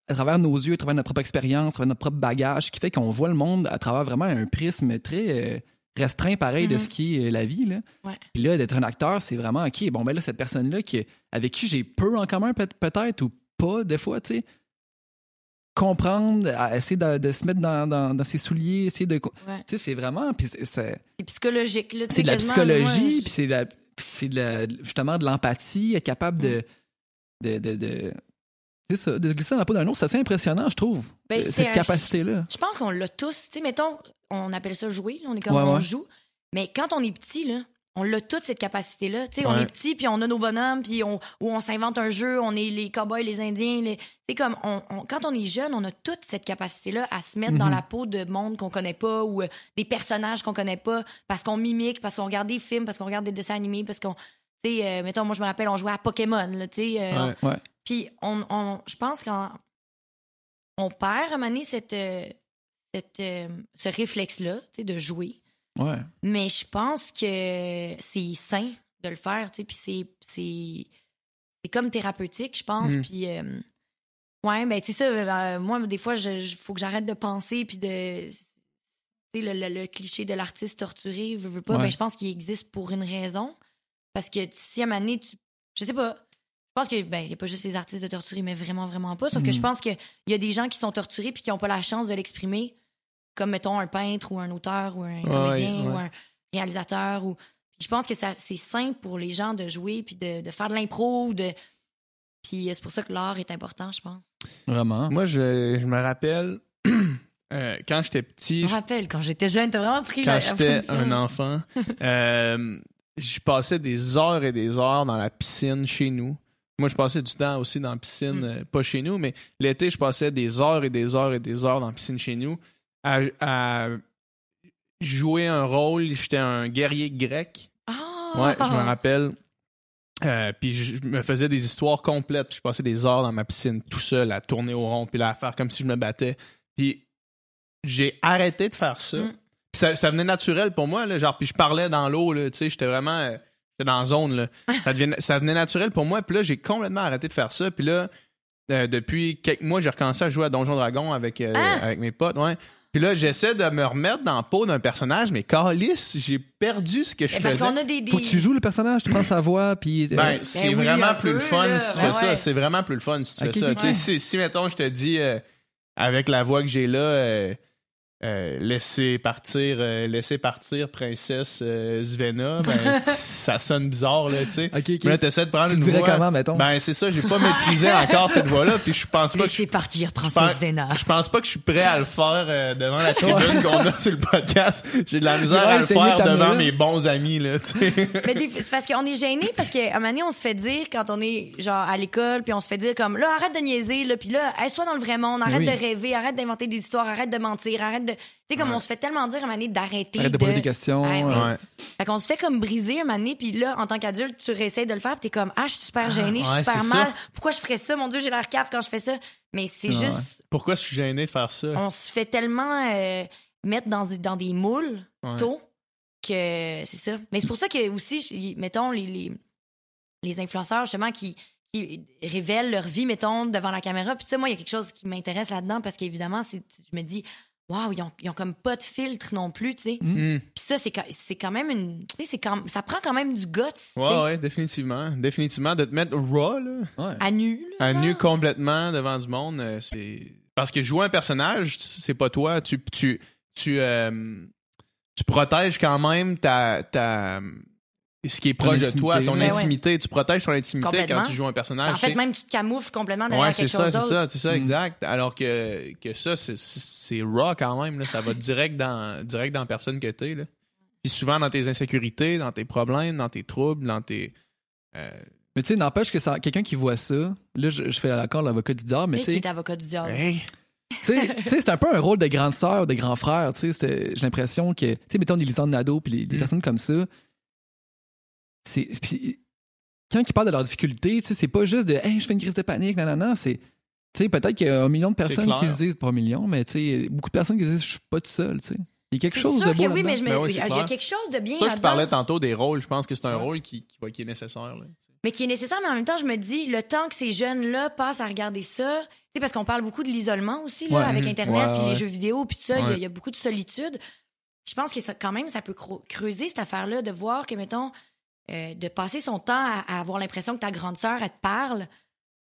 à travers nos yeux, à travers notre propre expérience, à travers notre propre bagage, ce qui fait qu'on voit le monde à travers vraiment un prisme très euh, restreint, pareil, de Mhm. ce qui est la vie. Là. Ouais. Puis là, d'être un acteur, c'est vraiment, OK, bon, ben là, cette personne-là qui, avec qui j'ai peu en commun, peut- peut-être, ou pas, des fois, tu sais, comprendre, à essayer de, de se mettre dans, dans- dans ses souliers, essayer de. Ouais. Tu sais, c'est vraiment. Puis c'est- psychologique, là. c'est de la psychologie, puis c'est la- c'est justement de l'empathie, être capable de. de, de, de- ça, de se glisser dans la peau d'un autre, c'est assez impressionnant, je trouve. Ben, euh, cette capacité-là. Je pense qu'on l'a tous. Tu sais, mettons, on appelle ça jouer. là, on est comme Ouais, on ouais. joue. Mais quand on est petit, là, on l'a toute cette capacité-là. Tu sais, on est petit, puis on a nos bonhommes, puis on, ou on s'invente un jeu, on est les cowboys, les Indiens. Les... C'est comme, on, on- quand on est jeune, on a toute cette capacité-là à se mettre dans Mhm. la peau de monde qu'on connaît pas ou euh, des personnages qu'on connaît pas parce qu'on mimique, parce qu'on regarde des films, parce qu'on regarde des dessins animés, parce qu'on. Tu sais, euh, mettons, moi, je me rappelle, on jouait à Pokémon, là, tu sais. euh, Ouais. Ouais. puis on, on- je pense qu'on on perd à un moment donné cette, euh, cette, euh, ce réflexe-là, tu sais, de jouer. Ouais. Mais je pense que c'est sain de le faire, tu sais, puis c'est, c'est, c'est comme thérapeutique, je pense. Mm. Puis, euh, ouais, ben, tu sais, ça, euh, moi, des fois, il faut que j'arrête de penser, puis de. Tu sais, le, le- le cliché de l'artiste torturé, veut, veut pas, Ouais. ben, je pense qu'il existe pour une raison. Parce que si à un moment donné, tu. Je sais pas. Je pense que ben il y a pas juste les artistes de torturés mais vraiment vraiment pas sauf que je pense que il y a des gens qui sont torturés puis qui n'ont pas la chance de l'exprimer comme mettons un peintre ou un auteur ou un comédien ouais. ou un réalisateur ou puis je pense que ça c'est simple pour les gens de jouer puis de, de faire de l'impro ou de puis euh, c'est pour ça que l'art est important je pense Vraiment. Moi, je, je me rappelle, euh, quand j'étais petit, je me rappelle quand j'étais jeune t'as vraiment pris quand la, j'étais un enfant, euh, je passais des heures et des heures dans la piscine chez nous. Moi, je passais du temps aussi dans la piscine, Mm. euh, pas chez nous, mais l'été, je passais des heures et des heures et des heures dans la piscine chez nous à, à jouer un rôle. J'étais un guerrier grec. Ah! Ouais, je me rappelle. Euh, puis je me faisais des histoires complètes. Puis je passais des heures dans ma piscine tout seul à tourner au rond puis là, à faire comme si je me battais. Puis j'ai arrêté de faire ça. Mm. Puis ça, ça venait naturel pour moi. Là, genre, puis je parlais dans l'eau. Tu sais, j'étais vraiment euh, j'étais dans la zone. Là. Ça, venait naturel pour moi. Puis là, j'ai complètement arrêté de faire ça. Puis là, euh, depuis quelques mois, j'ai recommencé à jouer à Donjon Dragon avec, Ah! avec mes potes. Ouais. Puis là, j'essaie de me remettre dans la peau d'un personnage, mais calice, j'ai perdu ce que je Mais parce faisais. qu'on a des, des... Faut que tu joues le personnage, tu prends sa voix, puis. euh, Ben, c'est oui, vraiment plus peu, le fun là. si tu Ben fais ça. C'est vraiment plus le fun si tu fais ça. si, mettons, je te dis, euh, avec la voix que j'ai là, euh, euh, laissez partir, euh, laissez partir princesse euh, Svena, ben, ça sonne bizarre, là, tu sais. ok, ok. Mais là, t'essaies de prendre tu une voix. comment, mettons? Ben, c'est ça, j'ai pas maîtrisé encore cette voix-là, puis je pense pas que je laissez partir princesse Zena je pense pas que je suis prêt à le faire euh, devant la tribune qu'on a sur le podcast. J'ai de la misère Ouais, à le faire devant mes bons amis, là, tu sais. Mais des- c'est parce qu'on est gêné parce qu'à un moment donné, on se fait dire quand on est genre à l'école, puis on se fait dire comme là, arrête de niaiser, là, puis là, hey, sois dans le vrai monde, arrête Oui. de rêver, arrête d'inventer des histoires, arrête de mentir, arrête de. Tu sais, comme Ouais. on se fait tellement dire à donné d'arrêter. Arrête de poser des questions. Ouais, ouais. Ouais. Fait qu'on se fait comme briser moment donné, puis là, en tant qu'adulte, tu réessayes de le faire, puis t'es comme, ah, je suis super gênée, je suis super mal. ça. Pourquoi je ferais ça? Mon Dieu, j'ai l'air cave quand je fais ça. Mais c'est Ouais. juste, Pourquoi je suis gêné de faire ça? on se fait tellement euh, mettre dans, des- dans des moules Ouais. tôt que c'est ça. Mais c'est pour ça que aussi, mettons, les, les, les influenceurs, justement, qui, qui révèlent leur vie, mettons, devant la caméra. Puis ça, moi, il y a quelque chose qui m'intéresse là-dedans parce qu'évidemment, c'est- je me dis, waouh, ils ont, ils ont comme pas de filtre non plus, tu sais. Hmm. Puis ça, c'est, c'est quand même une. Tu sais, ça prend quand même du guts, Ouais, ouais, définitivement. Définitivement, de te mettre raw, là, ouais. à nu. là, à nu complètement devant du monde, euh, c'est. Parce que jouer un personnage, c'est pas toi. Tu, tu, tu, euh, tu protèges quand même ta, ta, ce qui est proche de toi, ton Ben ouais. intimité. Tu protèges ton intimité quand tu joues un personnage. En fait, même tu te camoufles complètement derrière Ouais, c'est quelque ça, chose c'est d'autre. ça, c'est ça, Mm. exact. Alors que, que ça, c'est- c'est raw quand même. Là. Ça va direct dans, direct dans la personne que t'es. Puis souvent dans tes insécurités, dans tes problèmes, dans tes troubles, dans tes. euh, Mais tu sais, n'empêche que ça- quelqu'un qui voit ça, là, je, je fais l'accord l'avocat du diable, mais tu qui sais, est avocat du diable? hey, tu sais, c'est un peu un rôle de grande sœur, de grand frère. tu sais, c'était- J'ai l'impression que, tu sais, mettons des Lisanne Nadeau puis des Mm. personnes comme ça, c'est. Quand ils parlent de leurs difficultés, tu sais, c'est pas juste de Hey, je fais une crise de panique, nanana, c'est. Tu sais, peut-être qu'il y a un million de C'est personnes qui se disent, pas un million, mais tu sais, beaucoup de personnes qui se disent, je suis pas tout seul, tu sais. Il y a quelque C'est chose de beau que oui, mais je me- Ben oui, il c'est y a quelque chose de bien Ça, je parlais tantôt des rôles. Je pense que c'est un Ouais. rôle qui, qui, est nécessaire. là. mais qui est nécessaire, mais en même temps, je me dis, le temps que ces jeunes-là passent à regarder ça, tu sais, parce qu'on parle beaucoup de l'isolement aussi, là, Ouais. avec Mhm. Internet, puis ouais. les jeux vidéo, puis tout ça, il y y, a beaucoup de solitude. Je pense que ça, quand même, ça peut creuser cette affaire-là, de voir que, mettons, euh, de passer son temps à, à avoir l'impression que ta grande sœur, elle te parle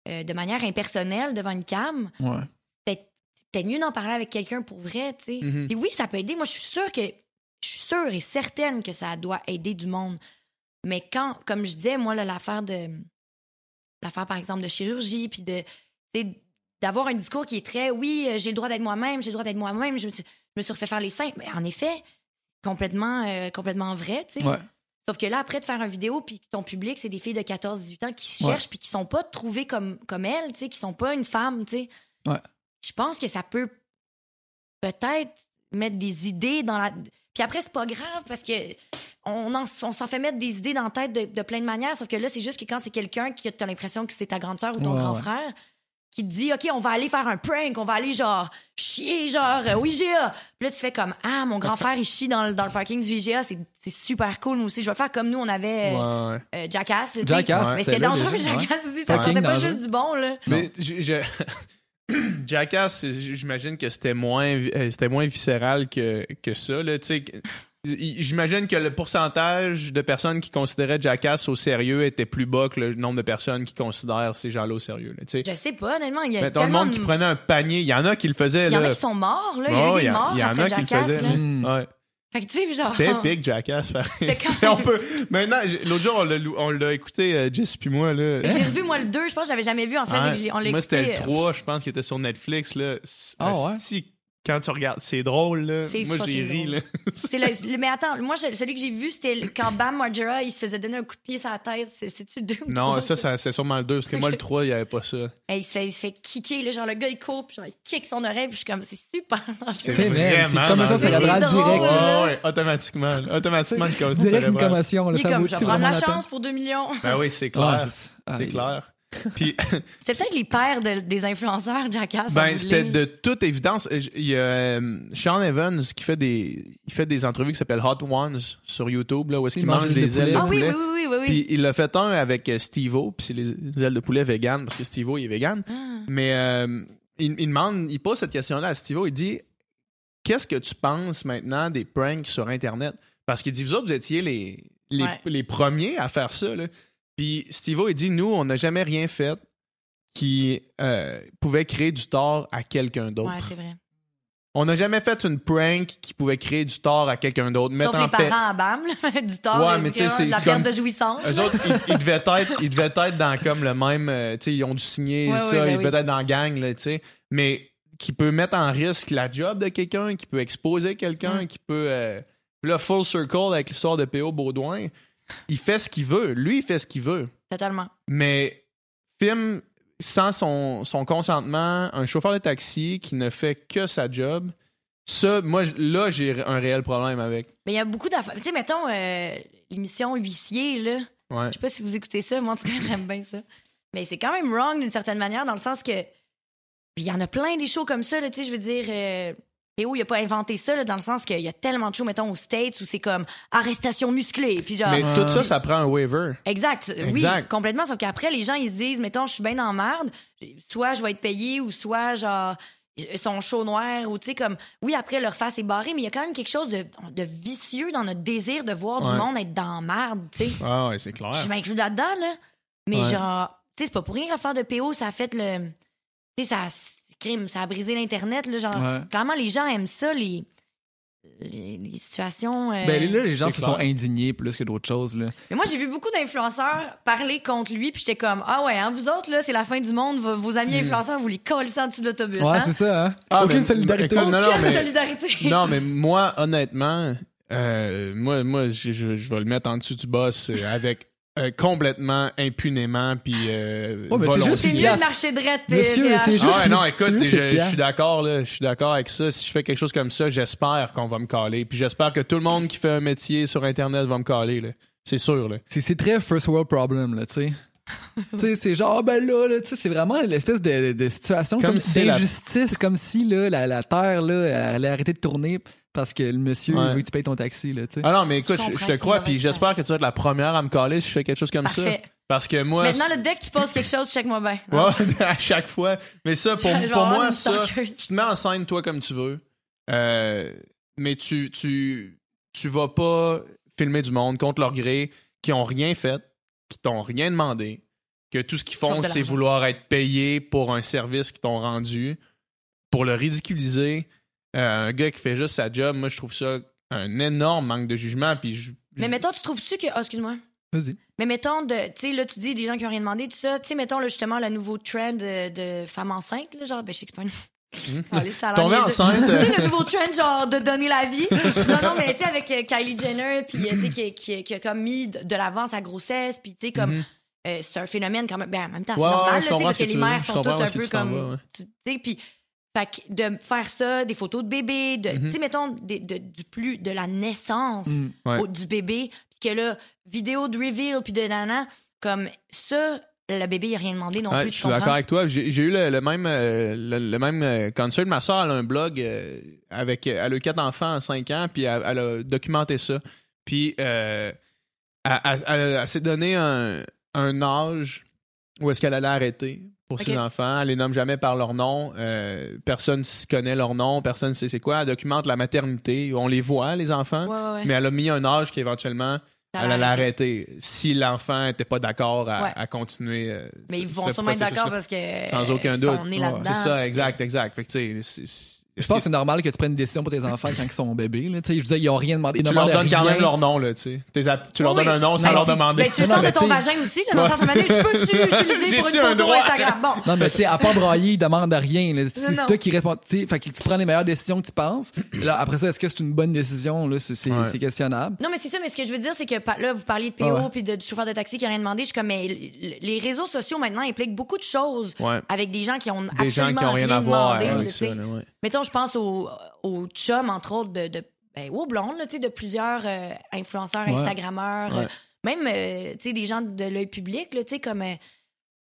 euh, de manière impersonnelle devant une cam. Ouais. Peut-être mieux d'en parler avec quelqu'un pour vrai, tu sais. Puis oui, ça peut aider. Moi, je suis sûre que je suis sûre et certaine que ça doit aider du monde. Mais quand, comme je disais, moi, l'affaire de l'affaire, par exemple, de chirurgie, puis de d'avoir un discours qui est très oui, euh, j'ai le droit d'être moi-même, j'ai le droit d'être moi-même, je, me suis- je me suis refait faire les seins. Mais en effet, complètement, euh, complètement vrai, tu sais. Ouais. Sauf que là, après de faire une vidéo, puis ton public, c'est des filles de 14-18 ans qui se cherchent, puis qui sont pas trouvées comme, comme elles, tu sais, qui sont pas une femme, tu sais. Ouais. Je pense que ça peut peut-être mettre des idées dans la. Puis après, c'est pas grave parce que on, en- on s'en fait mettre des idées dans la tête de, de plein de manières. Sauf que là, c'est juste que quand c'est quelqu'un qui a l'impression que c'est ta grande sœur ou ton Ouais, grand ouais. frère qui te dit OK, on va aller faire un prank, on va aller genre chier, genre euh, au IGA. Puis là, tu fais comme Ah, mon grand frère, il chie dans, le- dans le parking du IGA, c'est c'est super cool. Moi aussi, je vais faire comme nous, on avait euh, Ouais, ouais. euh, Jackass. là. Jackass, Mais c'était dangereux, déjà, ouais. Jackass aussi. Ça comptait pas juste du bon, là. Mais je- je- Jackass, j'imagine que c'était moins, euh, c'était moins viscéral que, que ça. Là, tu sais. J'imagine que le pourcentage de personnes qui considéraient Jackass au sérieux était plus bas que le nombre de personnes qui considèrent ces gens-là au sérieux. Là, tu sais. Je sais pas, honnêtement. Il y a Mettons, le tellement monde de- qui prenait un panier, il y en a qui le faisaient. Il y en a qui sont morts, là. Il y a Oh, eu il y des a- morts il y en après a qui le Jackass, faisaient. Ouais. Genre. C'était épique, Jackass. quand on peut... Maintenant, l'autre jour, on l'a, écouté, euh, Jess puis moi. Là. J'ai revu, moi, le 2. Je pense que j'avais jamais vu, en fait. Ouais. on Moi, c'était le écouté, euh, 3, je pense, qui était sur Netflix. Là. Ah ouais? Quand tu regardes, c'est drôle. Là. C'est Moi, j'ai ri. Là. C'est le, le- mais attends, moi, je- celui que j'ai vu, c'était quand Bam Margera, il se faisait donner un coup de pied sur la tête. C'est- C'est-tu le 2 ou le non, 3, ça, ça? c'est sûrement le 2, parce que moi, le 3, il n'y avait pas ça. Hey, il, se fait, il se fait kicker, là, genre le gars il court, puis genre il kick son oreille, puis je suis comme, c'est super. C'est vrai, c'est dangereux. cérébrale C'est là. Ouais, ouais, automatiquement. Automatiquement, une commotion Direct une commotion, là, Il est ça comme, vaut je vais prendre vraiment la la chance pour 2 millions. Ben oui, c'est clair. c'est ah, clair. Puis, C'était peut-être les pères de- des influenceurs, Jackass. en ben, c'était de toute évidence. euh, Il y a euh, Sean Evans qui fait des, il fait des entrevues qui s'appellent Hot Ones sur YouTube, là, où est-ce Il qu'il mange mange des ailes de poulet. Ah oui, oui, oui, oui, oui. Puis il a fait un avec euh, Steve-O, puis c'est les, les ailes de poulet vegan, parce que Steve-O, il est vegan. Ah. Mais euh, il, il demande, il pose cette question-là à Steve-O, il dit Qu'est-ce que tu penses maintenant des pranks sur Internet Parce qu'il dit Vous autres, vous étiez les, les, Ouais. les premiers à faire ça. Là. Puis Steve-O, il dit Nous, on n'a jamais rien fait qui euh, pouvait créer du tort à quelqu'un d'autre. Ouais, c'est vrai. on n'a jamais fait une prank qui pouvait créer du tort à quelqu'un d'autre. Sauf en les paix- parents à BAM, du tort, Ouais, mais de la comme- perte de jouissance. Eux autres, ils, ils devaient être, ils devaient être dans comme le même. euh, sais, ils ont dû signer Ouais, ça, ben ils devaient oui. être dans la gang, là. Mais qui peut mettre en risque la job de quelqu'un, qui peut exposer quelqu'un, Mm. qui peut. euh, là, full circle avec l'histoire de P.O. Baudouin. Il fait ce qu'il veut. Lui, il fait ce qu'il veut. Totalement. Mais filme sans son, son consentement un chauffeur de taxi qui ne fait que sa job, Ça, moi, là, j'ai un réel problème avec. Mais il y a beaucoup d'affaires. Tu sais, mettons, euh, l'émission Huissier, là. Ouais. Je sais pas si vous écoutez ça. Moi, en tout cas, j'aime bien ça. Mais c'est quand même wrong d'une certaine manière, dans le sens que. Puis il y en a plein des shows comme ça, là, tu sais, je veux dire. Euh... Théo, il a pas inventé ça, là, dans le sens qu'il y a tellement de shows, mettons, aux States, où c'est comme arrestation musclée. Puis genre. Mais tout ça, ça prend un waiver. Exact, oui, Exact. complètement. Sauf qu'après, les gens, ils se disent, mettons, je suis bien dans la merde, soit je vais être payé ou soit, genre, ils sont chauds noirs ou, tu sais, comme, oui, après, leur face est barrée, mais il y a quand même quelque chose de, de vicieux dans notre désir de voir Ouais. du monde être dans la merde, tu sais. Ah ouais, c'est clair. Je m'inclus là-dedans, là. Mais Ouais. genre, tu sais, c'est pas pour rien que l'affaire de PO, ça a fait le. Tu sais, ça, a- crime, ça a brisé l'Internet, là. Genre, Ouais. clairement, les gens aiment ça, les. Les, les situations. euh, Ben là, les gens se clair. sont indignés plus que d'autres choses. Là. Mais moi, j'ai vu beaucoup d'influenceurs parler contre lui, puis j'étais comme, ah ouais, hein, vous autres, là, c'est la fin du monde, vos, vos amis influenceurs, vous les collez en dessous de l'autobus. Ouais, hein? c'est ça, hein? Ah, Aucune mais- solidarité. non, non, Aucune mais- solidarité. Non, mais moi, honnêtement, euh, moi, moi je, je- je vais le mettre en dessous du boss euh, avec euh, complètement impunément puis euh, Oh, mais c'est juste mieux de marcher drette, Monsieur, PH. c'est juste- Ah ouais, non, écoute, je, je suis d'accord là, je suis d'accord avec ça. Si je fais quelque chose comme ça, j'espère qu'on va me caler. Puis j'espère que tout le monde qui fait un métier sur internet va me caler là. C'est sûr là. C'est, très first world problem, là, tu sais. tu sais, c'est genre, ah, ben là, là, tu sais, c'est vraiment l'espèce de, de situation Comme comme, si la- d'injustice, comme si là, la, la Terre là, elle allait arrêter de tourner parce que le monsieur Ouais. veut que tu payes ton taxi, là, tu sais. Ah non, mais écoute, Je je, comprends, je te crois puis j'espère que tu vas être la première à me caler si je fais quelque chose comme ça. Parce que moi Maintenant, là, dès que tu poses quelque chose, check-moi bien. Ouais, à chaque fois. Mais ça, pour, pour moi, ça, tu te mets en scène toi comme tu veux, euh, mais tu, tu, tu vas pas filmer du monde contre leur gré, qui ont rien fait, qui t'ont rien demandé, que tout ce qu'ils font, c'est vouloir être payés pour un service qu'ils t'ont rendu, pour le ridiculiser. Euh, un gars qui fait juste sa job, moi, je trouve ça un énorme manque de jugement. Puis je- Mais je- mettons, tu trouves-tu que. Oh, excuse-moi. Vas-y. Mais mettons, de, tu sais, là, tu dis des gens qui ont rien demandé, tout ça. Tu sais, mettons, là, justement, le nouveau trend de, de femmes enceintes, là, genre, ben, je sais que c'est pas une. Hmm. Allez, ça a l'air Tomber enceinte, Tu euh. sais, le nouveau trend, genre, de donner la vie. non, non, mais tu sais, avec euh, Kylie Jenner, puis, euh, tu sais, qui, qui, qui a comme mis de, l'avant sa grossesse, puis, tu sais, comme. Mhm. euh, c'est un phénomène quand même. Ben, en même temps, c'est Ouais, ouais, normal, là, tu sais, comprends parce ce que que les mères sont toutes un peu comme. Tu sais, puis. Fait que de faire ça, des photos de bébé, de, Mhm. tu sais, mettons, des- de, du plus, de la naissance Mm. Ouais. au- du bébé, puis que là, vidéo de reveal, puis de nana, comme ça, le bébé, il a rien demandé non Ouais, plus. je suis d'accord avec toi. J'ai eu le, le même euh, le, le même euh, concert. Ma soeur, elle a un blog euh, avec elle a eu quatre enfants à 5 ans, puis elle, elle a documenté ça. Puis euh, elle- elle s'est donné un, un âge où est-ce qu'elle allait arrêter pour ses enfants. Elle les nomme jamais par leur nom. Euh, personne ne connaît leur nom. Personne ne sait c'est quoi. Elle documente la maternité. On les voit, les enfants. Ouais, ouais, ouais. Mais elle a mis un âge qui éventuellement elle l'a allait arrêter si l'enfant n'était pas d'accord à, Ouais. à continuer. euh, Mais ils vont sûrement être d'accord parce que. Sans aucun doute. C'est ça, exact, exact. Fait que, Je pense que c'est normal que tu prennes une décision pour tes enfants quand ils sont bébés. Là. Tu sais, Je veux dire, ils n'ont rien demandé. Ils tu leur demandent donnes quand rien. même leur nom, là, tu Tu leur Oui, donnes un nom sans Ben, leur puis- demander. Ben, tu le sors de mais ton vagin aussi, là, dans Ouais, le sens de je peux-tu utiliser pour une J'ai-tu un photo droit? Instagram? Bon. Non, mais tu sais, à part brailler, ils demandent rien. là. C'est Non, c'est non. toi qui réponds. Tu sais, fait que tu prends les meilleures décisions que tu penses. Là, après ça, est-ce que c'est une bonne décision? Là, c'est, c'est, Ouais. c'est questionnable. Non, mais c'est ça, mais ce que je veux dire, c'est que là, vous parliez de PO Ah ouais. puis de, du chauffeur de taxi qui a rien demandé. Je suis comme, mais les réseaux sociaux maintenant impliquent beaucoup de choses avec des gens qui ont Des gens absolument rien à voir sais. Mettons, je pense aux, aux chums, entre autres, de, de ben, aux blondes, là, tu sais, de plusieurs euh, influenceurs, Ouais. Instagrammeurs, Ouais. euh, même, euh, tu sais, des gens de l'œil public, là, tu sais, comme... Euh,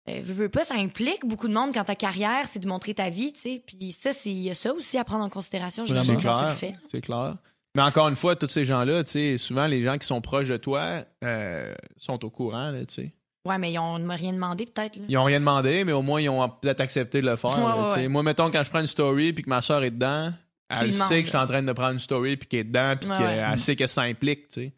euh, veux, veux pas, ça implique beaucoup de monde quand ta carrière, c'est de montrer ta vie, tu sais. Puis ça, c'est il y a ça aussi à prendre en considération. Je C'est quand tu le clair. fais. C'est clair. Mais encore une fois, tous ces gens-là, tu sais, souvent, les gens qui sont proches de toi euh, sont au courant, là, tu sais. Ouais, mais ils ont rien demandé, peut-être. là. Ils ont rien demandé, mais au moins, ils ont peut-être accepté de le faire. Ouais, ouais. Moi, mettons, quand je prends une story puis que ma soeur est dedans, Tu elle sait que je suis en train de prendre une story puis qu'elle est dedans puis Ouais, qu'elle ouais. sait que ça implique, tu sais.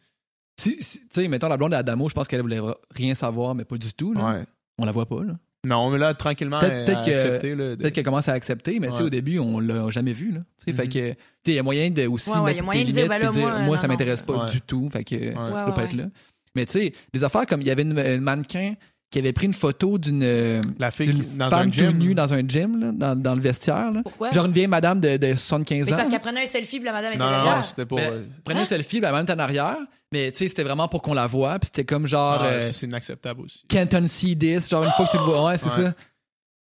Si, si- tu sais, mettons la blonde d'Adamo, je pense qu'elle voulait rien savoir, mais pas du tout. Là. Ouais. On la voit pas. Là. Non, mais là, tranquillement, Peut-être- elle peut-être a que- accepté, là, de- Peut-être qu'elle commence à accepter, mais tu sais, Ouais. au début, on l'a jamais vu. Là. Tu sais, Fait Mhm. que, tu sais, il y a moyen de aussi Ouais, ouais, mettre il y a moyen tes de dire, ben là, puis moi, euh, ça non, m'intéresse pas Ouais. du tout. Fait que, Ouais. je peux pas ouais, être là. Mais tu sais, des affaires comme il y avait une, une mannequin qui avait pris une photo d'une La fille d'une qui- dans femme un gym. nue dans un gym, là, dans, dans le vestiaire. Là. Pourquoi? Genre une vieille madame de, de 75 Mais c'est ans. parce qu'elle prenait un selfie, puis la madame était Non, non, derrière. c'était pas. Ben, euh, prenait un selfie, la madame était en arrière, mais tu sais, c'était vraiment pour qu'on la voie, puis c'était comme genre ah, euh, c'est inacceptable aussi. Canton see this, genre une fois que tu le vois, ouais, c'est Ouais. ça.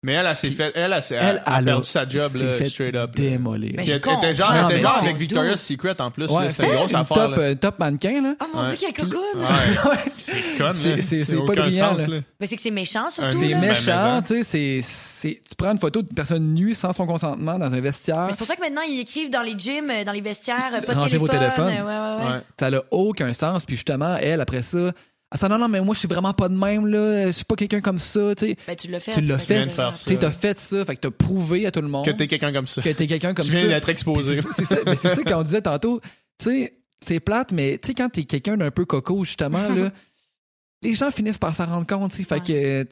Mais elle, elle s'est fait. Elle, elle, s'est- Elle, elle, elle a a perdu sa job, s'est là, fait straight up. démolir. Ben, Elle était genre, elle était genre c'est avec Victoria's Secret en plus. Ouais, C'était une grosse une affaire. top, là. euh, top mannequin, là. Oh mon Ouais. dieu, qu'elle cocoune! Ouais. C'est con, là. C'est- c'est- c'est pas brillant, sens, là. là. Mais c'est que c'est méchant, surtout. Un- C'est méchant, tu sais, c'est, c'est, tu prends une photo d'une personne nue sans son consentement dans un vestiaire, Mais c'est pour ça que maintenant, ils écrivent dans les gyms, euh, dans les vestiaires, euh, pas de Rangez vos téléphone. téléphones. ça n'a aucun sens, puis justement, elle, après ça, elle dit non, non, mais moi, je suis vraiment pas de même, là, je suis pas quelqu'un comme ça, tu sais. Ben, tu l'as fait. Tu l'as Fait fait. viens de faire ça. Tu t'as fait ça, fait que t'as prouvé à tout le monde Que t'es quelqu'un comme ça. que t'es quelqu'un comme Tu ça. viens d'être Puis exposé. C'est ça, mais c'est ça qu'on disait tantôt. Tu sais, c'est plate, mais tu sais, quand t'es quelqu'un d'un peu coco, justement, là, les gens finissent par s'en rendre compte, tu sais. Fait Ouais. que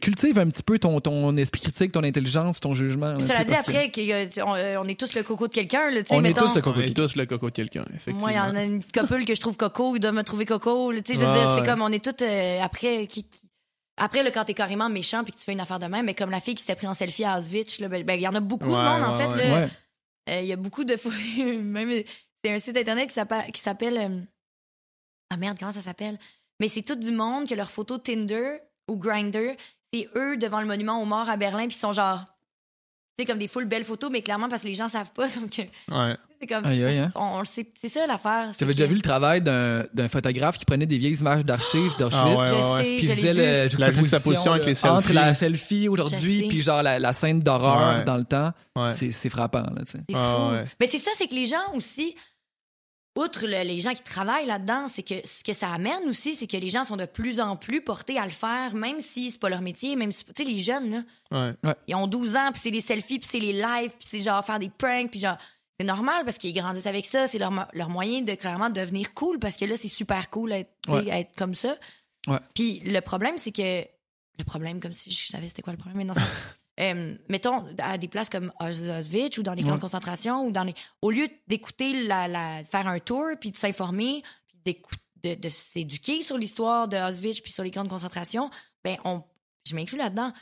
cultive un petit peu ton, ton esprit critique, ton intelligence, ton jugement. là, Cela dit, après, que, euh, on, euh, on est tous le coco de quelqu'un. là, On est mettons. tous le coco. On est tous le coco de quelqu'un, effectivement. Moi, il y en a une couple que je trouve coco, ils doivent me trouver coco. là, sais, je veux Ouais, dire, c'est ouais. comme on est tous euh, après. Qui, qui- Après, là, quand t'es carrément méchant puis que tu fais une affaire de même, mais comme la fille qui s'était pris en selfie à Auschwitz, là, ben, ben, il y en a beaucoup de Ouais, monde, en fait. ouais. là. Ouais. Euh, Il y a beaucoup de fois. Même, c'est un site internet qui s'appelle. qui s'appelle, Ah merde, comment ça s'appelle? Mais c'est tout du monde que leur photo Tinder ou Grinder, c'est eux devant le monument aux morts à Berlin, puis ils sont genre. Tu sais, comme des full belles photos, mais clairement parce que les gens savent pas. Donc, euh, Ouais. c'est comme. Aïe, aïe, hein. on, on le sait. C'est ça l'affaire. c'est J'avais que- déjà vu le travail d'un d'un photographe qui prenait des vieilles images d'archives d'Auschwitz? Ah ouais, ouais, Puis faisait le juxtaposition avec les entre selfies. la selfie aujourd'hui puis genre la, la scène d'horreur Ouais. dans le temps. Ouais. C'est c'est frappant, là, tu sais. C'est Ah, fou. ouais. Mais c'est ça, c'est que les gens aussi, outre le- les gens qui travaillent là-dedans, c'est que ce que ça amène aussi, c'est que les gens sont de plus en plus portés à le faire, même si c'est pas leur métier, même si, tu sais, les jeunes, là, Ouais. ils ont 12 ans, puis c'est les selfies, puis c'est les lives, puis c'est genre faire des pranks, puis genre, c'est normal parce qu'ils grandissent avec ça, c'est leur, leur moyen de clairement devenir cool, parce que là, c'est super cool Ouais. être comme ça. Ouais. Puis le problème, c'est que, le problème, comme si je savais c'était quoi le problème, mais non, Euh, mettons, à des places comme Aus- Auschwitz ou dans les camps Ouais. de concentration, ou dans les... au lieu d'écouter, la, la- faire un tour, puis de s'informer, puis de, de s'éduquer sur l'histoire de Auschwitz, puis sur les camps de concentration, ben, on... je m'inclus là-dedans.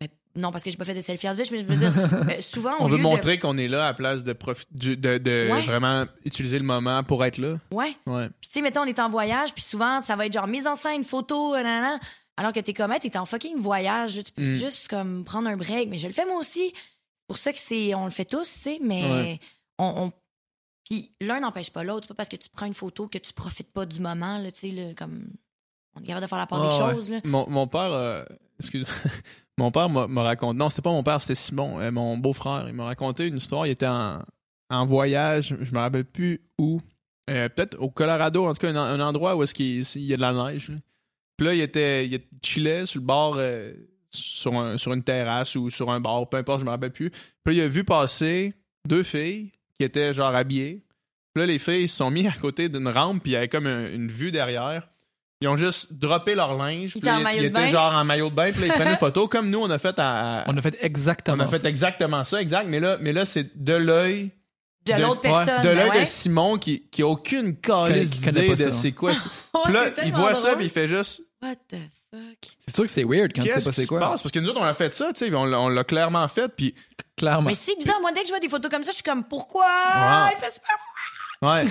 Ben, non, parce que j'ai pas fait de selfie à Auschwitz, mais je veux dire, euh, souvent, On veut montrer qu'on est là à place de, du- de, de Ouais. vraiment utiliser le moment pour être là. Ouais. Ouais. Puis, tu sais, mettons, on est en voyage, puis souvent, ça va être genre mise en scène, photo, nanana. Alors que t'es comme, hey, t'es en fucking voyage, là, tu peux Mm. juste comme prendre un break. Mais je le fais moi aussi. C'est pour ça que c'est, on le fait tous, tu sais, mais Ouais. on, on- Puis l'un n'empêche pas l'autre. C'est pas parce que tu prends une photo que tu profites pas du moment, là, tu sais, là, comme. On est capable de faire la part des Ah ouais. choses, là. Mon, mon père, euh, excuse, mon père m'a raconté. Non, c'était pas mon père, c'était Simon, euh, mon beau-frère. Il m'a raconté une histoire. Il était en, en voyage, je me rappelle plus où. Euh, Peut-être au Colorado, en tout cas, un, un endroit où est-ce qu'il il y a de la neige. là. Puis là, il était, il chillait sur le bord, euh, sur, un- sur une terrasse ou sur un bar, peu importe, je me rappelle plus. Puis là, il a vu passer deux filles qui étaient genre habillées. Puis là, les filles se sont mis à côté d'une rampe, puis il y avait comme un- une vue derrière. Ils ont juste droppé leur linge. Ils en ils- étaient genre en maillot de bain, puis là, ils prenaient une photo, comme nous, on a fait à. à- On a fait on exactement a fait ça. exactement ça, exact. Mais là, mais là c'est de l'œil De, de- l'autre personne. de ben l'œil ouais. de Simon qui, qui a aucune calice pas de ça. c'est quoi. Puis là, il voit ça, puis il fait juste. What the fuck? C'est sûr que c'est weird quand tu sais Qu'est-ce pas qui c'est se quoi. passe? Parce que nous autres, on a fait ça, tu sais, on, l'a- on l'a clairement fait, puis. Clairement. Mais c'est bizarre. Moi, dès que je vois des photos comme ça, je suis comme, pourquoi? Ouais. Il fait super froid. Ouais.